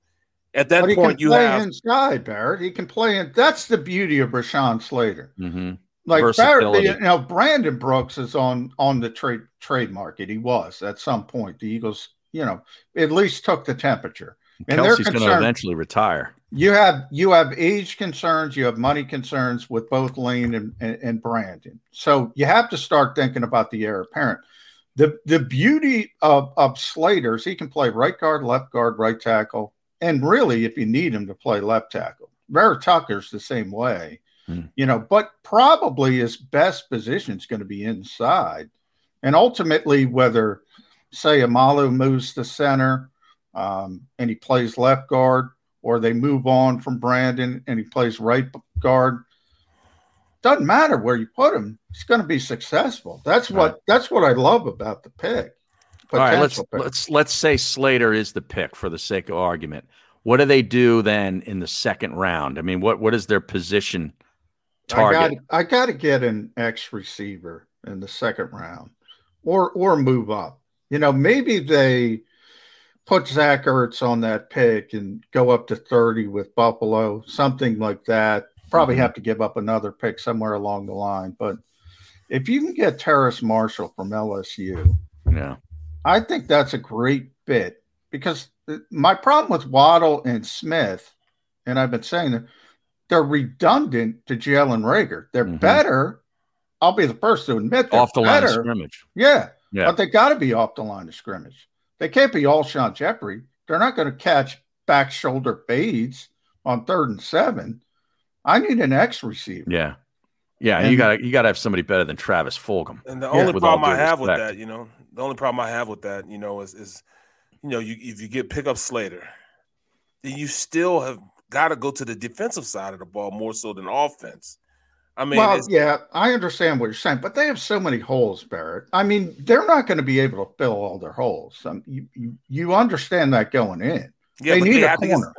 At that but point, you play have inside, Barrett. He can play in. That's the beauty of Rashawn Slater. Mm-hmm. Like Barrett, Versatility. you know, Brandon Brooks is on on the trade trade market. He was at some point. The Eagles, you know, at least took the temperature. And Kelce's going to eventually retire. You have you have age concerns, you have money concerns with both Lane and, and, and Brandon. So you have to start thinking about the heir apparent. The the beauty of, of Slater is he can play right guard, left guard, right tackle, and really if you need him to play left tackle. Vera Tucker's the same way, you know, but probably his best position is going to be inside. And ultimately, whether Seumalo moves to center um, and he plays left guard, or they move on from Brandon and he plays right guard. Doesn't matter where you put him; he's going to be successful. That's what that's what I love about the pick. All right, let's pick. let's let's say Slater is the pick for the sake of argument. What do they do then in the second round? I mean, what what is their position target? I got I got to get an X receiver in the second round, or or move up. You know, maybe they put Zach Ertz on that pick and go up to thirty with Buffalo, something like that. Probably Mm-hmm. have to give up another pick somewhere along the line, but if you can get Terrace Marshall from LSU, yeah, I think that's a great bit because my problem with Waddle and Smith, and I've been saying that they're redundant to Jalen Reagor. They're better. I'll be the first to admit they're Mm-hmm. Off the line of scrimmage. Yeah. Yeah. But they got to be off the line of scrimmage. They can't be Alshon Jeffery. They're not going to catch back shoulder fades on third and seven. I need an X receiver. Yeah, yeah. And- you got to you got to have somebody better than Travis Fulgham. And the only with all problem I due have with that, you know, the only problem I have with that, you know, is is you know, you if you get pick up Slater, then you still have got to go to the defensive side of the ball more so than offense. I mean, well, yeah, I understand what you're saying, but they have so many holes, Barrett. I mean, they're not going to be able to fill all their holes. Um, you, you you understand that going in. yeah, they need a have corner.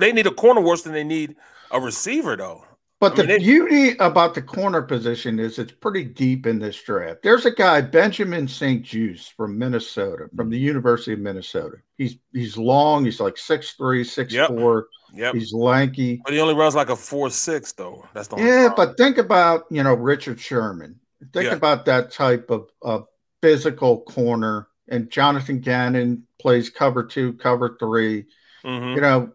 they need a corner worse than they need a receiver, though. But I the mean, they- beauty about the corner position is it's pretty deep in this draft. There's a guy, Benjamin St-Juste from Minnesota, from the University of Minnesota. He's he's long, he's like 6'3, 6'4. Yep. Yeah, he's lanky. But he only runs like a four six though. That's the Yeah, problem. but think about you know Richard Sherman. Think Yeah. about that type of, of physical corner. And Jonathan Gannon plays cover two, cover 3 Mhm. You know,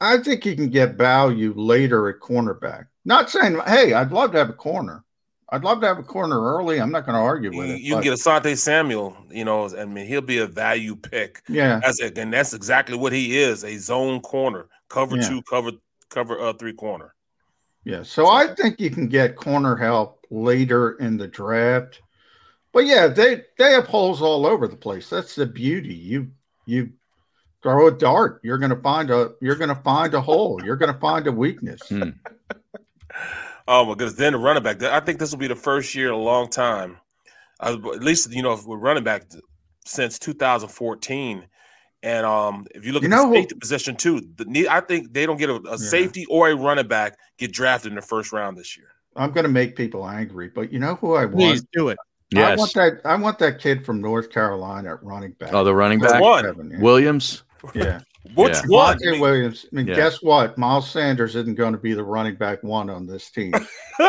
I think he can get value later at cornerback. Not saying, hey, I'd love to have a corner. I'd love to have a corner early. I'm not going to argue with you, it. you can but- get Asante Samuel, you know, I mean, he'll be a value pick. Yeah. As a, and that's exactly what he is, a zone corner, cover Yeah. two, cover cover uh, three corner. Yeah, so I think you can get corner help later in the draft. But yeah, they they have holes all over the place. That's the beauty. You you throw a dart, you're going to find a you're going to find a hole. You're going to find a weakness. Hmm. Oh my goodness! Then the running back. I think this will be the first year in a long time, uh, at least you know, if we're running back since 2014. And um, if you look You at know the who- safety position too, the, I think they don't get a, a safety or a running back get drafted in the first round this year. I'm going to make people angry, but you know who I want? Please do it. Yes. I want that I want that kid from North Carolina at running back. Oh, the running Number back seven, yeah. Williams. Yeah. Which Yeah. one? Javonte Williams. I mean, Yeah. guess what? Miles Sanders isn't going to be the running back one on this team.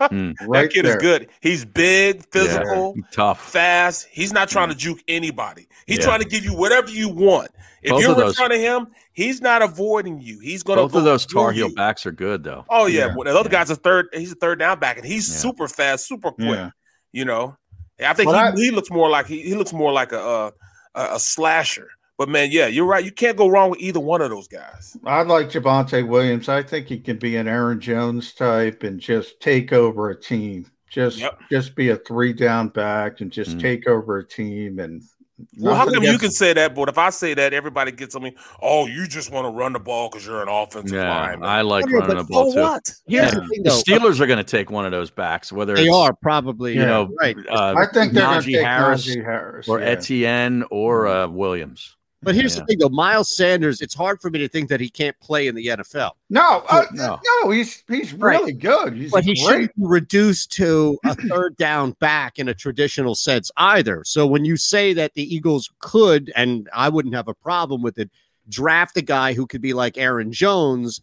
Mm, right that kid there. is good. He's big, physical, tough. fast. He's not trying to mm. juke anybody. He's Yeah. trying to give you whatever you want. If Both you're of in those- front of him, he's not avoiding you. He's going to Both go of those Tar Heel you. backs are good though. Oh yeah, Yeah. Well, the other guy's a third. He's a third down back, and he's Yeah. super fast, super quick. Yeah. You know, I think he, I- he looks more like he, he looks more like a, uh, a a slasher. But man, yeah, you're right. You can't go wrong with either one of those guys. I like Javonte Williams. I think he can be an Aaron Jones type and just take over a team. Just Yep. just be a three down back and just Mm. take over a team. And Well, how nothing come you can say that, but if I say that, everybody gets on me. Oh, you just want to run the ball because you're an offensive Yeah, lineman. I like No, running the ball so too. what? Here's Yeah. the thing, though. The. Steelers are going to take one of those backs, whether They it's are probably you yeah, know right. uh, I think they're going Najee take Harris Najee Harris or yeah. Etienne or uh, Williams. But here's Yeah. the thing, though. Miles Sanders, it's hard for me to think that he can't play in the NFL. No, uh, No. no, he's he's Right. really good. He's but he shouldn't be reduced to a third down back in a traditional sense either. So when you say that the Eagles could, and I wouldn't have a problem with it, draft a guy who could be like Aaron Jones,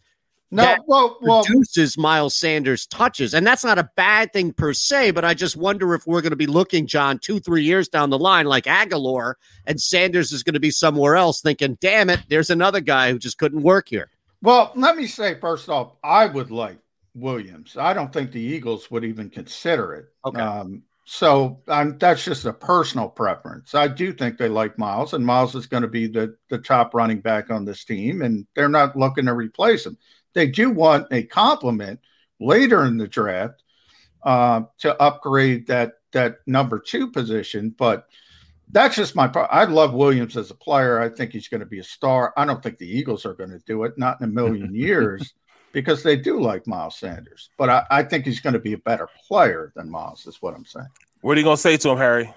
No, that well, well, reduces Miles Sanders' touches, and that's not a bad thing per se. But I just wonder if we're going to be looking, John, two, three years down the line, like Aguilar, and Sanders is going to be somewhere else, thinking, "Damn it, there's another guy who just couldn't work here." Well, let me say first off, I would like Williams. I don't think the Eagles would even consider it. Okay. Um, so um, that's just a personal preference. I do think they like Miles, and Miles is going to be the the top running back on this team, and they're not looking to replace him. They do want a compliment later in the draft uh, to upgrade that that number two position, but that's just my part. I love Williams as a player. I think he's going to be a star. I don't think the Eagles are going to do it, not in a million years, because they do like Miles Sanders. But I, I think he's going to be a better player than Miles, is what I'm saying. What are you gonna say to him, Harry?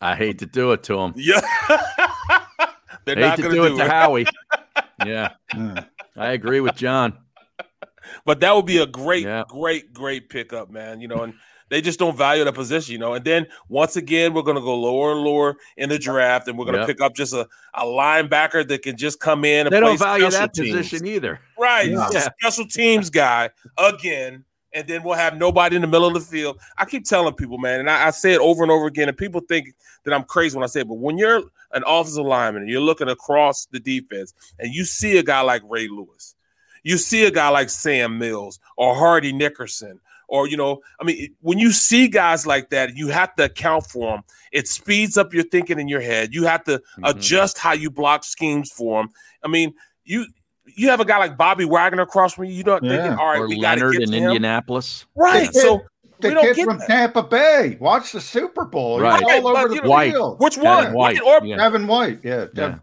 I hate to do it to him. Yeah. They're hate not to gonna do it do to it. Howie. yeah, I agree with John. But that would be a great, great, great pickup, man. You know, and they just don't value the position, you know. And then once again, we're going to go lower and lower in the draft, and we're going to Yep. pick up just a, a linebacker that can just come in and They play don't value special that teams. position either. Right. Yeah. He's special teams guy again. And then we'll have nobody in the middle of the field. I keep telling people, man, and I, I say it over and over again, and people think that I'm crazy when I say it, but when you're an offensive lineman and you're looking across the defense and you see a guy like Ray Lewis, you see a guy like Sam Mills or Hardy Nickerson, or you know, I mean, when you see guys like that, you have to account for them. It speeds up your thinking in your head. You have to mm-hmm. adjust how you block schemes for them. I mean, you you have a guy like Bobby Wagner across from you. You're not thinking, all right, or we got to Leonard get in him. Indianapolis. Right. The So kid- we the don't kid get from that. Tampa Bay. Watch the Super Bowl. He's Right. all Right, over but, the you know, White. field. Which Kevin one? White. Or, Yeah. Devin White. Yeah. Yeah. Dev-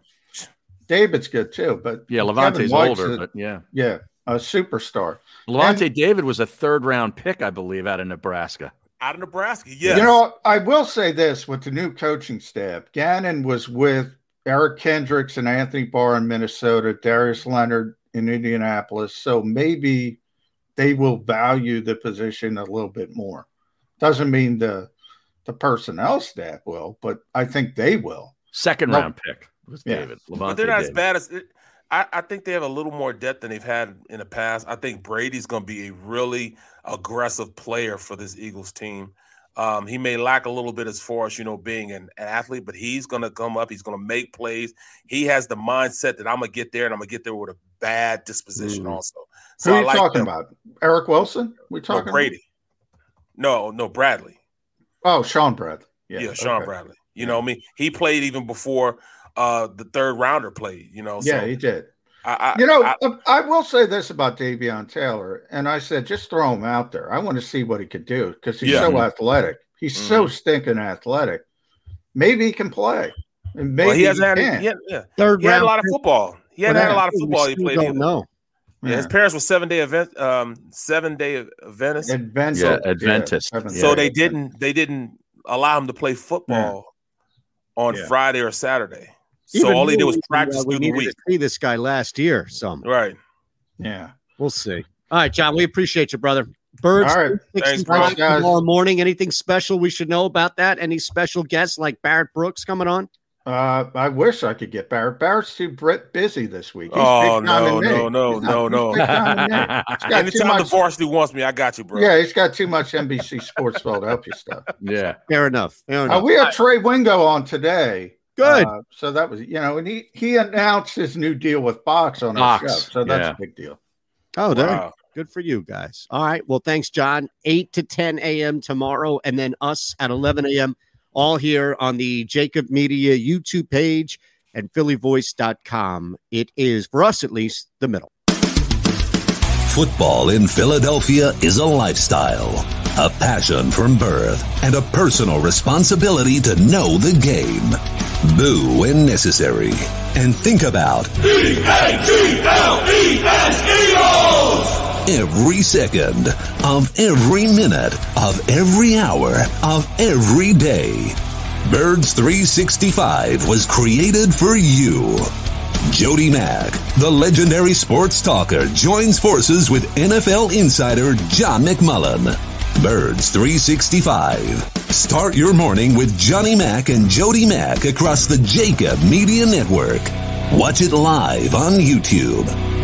David's good too, but Yeah, Kevin Lavonte's older, a- but yeah. yeah, a superstar. Lavonte David was a third round pick, I believe, out of Nebraska. out of Nebraska. yeah. You know, I will say this with the new coaching staff. Gannon was with Eric Kendricks and Anthony Barr in Minnesota, Darius Leonard in Indianapolis. So maybe they will value the position a little bit more. Doesn't mean the the personnel staff will, but I think they will. Second Nope. round pick was Yeah. David. but they're not as bad as it, I, I think they have a little more depth than they've had in the past. I think Brady's going to be a really aggressive player for this Eagles team. Um, he may lack a little bit as far as you know being an athlete, but he's going to come up. He's going to make plays. He has the mindset that I'm going to get there, and I'm going to get there with a bad disposition Mhm. also. Who are you like talking about? Eric Wilson? We No, talking about- Brady? No, no, Bradley. Oh, Shaun Bradley. Yeah, Yeah, Shaun okay. Bradley. You know, what I mean, he played even before uh the third rounder played. You know, Yeah, so he did. I, I, You know, I- I, I will say this about Davion Taylor, and I said just throw him out there. I want to see what he could do because he's Yeah. so athletic. He's so stinking athletic. Maybe he can play. And maybe well, he hasn't had, can. he had, yeah. Third he had a lot of pick. football. He hadn't had a lot of football. He still played. don't know. Yeah, his parents were seven day event, um, seven day Adventist. Adventist. Yeah, Yeah, Adventist. seven- so yeah, they didn't they didn't allow him to play football on Yeah. Friday or Saturday. So all he did was practice uh, we through the week. to see this guy last year. So Right. Yeah. we'll see. All right, John, we appreciate you, brother. Birds, All right. 365 Thanks, guys. tomorrow morning. Anything special we should know about that? Any special guests like Barrett Brooks coming on? Uh, I wish I could get Barrett. Barrett's too Brit busy this week. He's Oh big time no, no, no, no, no. he's big time in me. He's got too Anytime the varsity wants me, I got you, bro. Yeah, he's got too much NBC Sports Philadelphia stuff. Yeah. Fair enough. Fair Uh, we had Trey Wingo on today. Good. Uh, so that was, you know, and he he announced his new deal with Fox on our Fox, show. So that's yeah. a big deal. Oh, there. Wow. Good for you guys. All right. Well, thanks, John. 8 to 10 a.m. tomorrow, and then us at 11 a.m. All here on the JAKIB Media YouTube page and phillyvoice.com. It is, for us at least, the middle. Football in Philadelphia is a lifestyle, a passion from birth, and a personal responsibility to know the game. Boo when necessary. And think about every second of every minute of every hour of every day. Birds 365 was created for you. Jody Mack, the legendary sports talker, joins forces with NFL insider John McMullen. Birds 365. Start your morning with Johnny Mack and Jody Mack across the JAKIB Media Network. Watch it live on YouTube.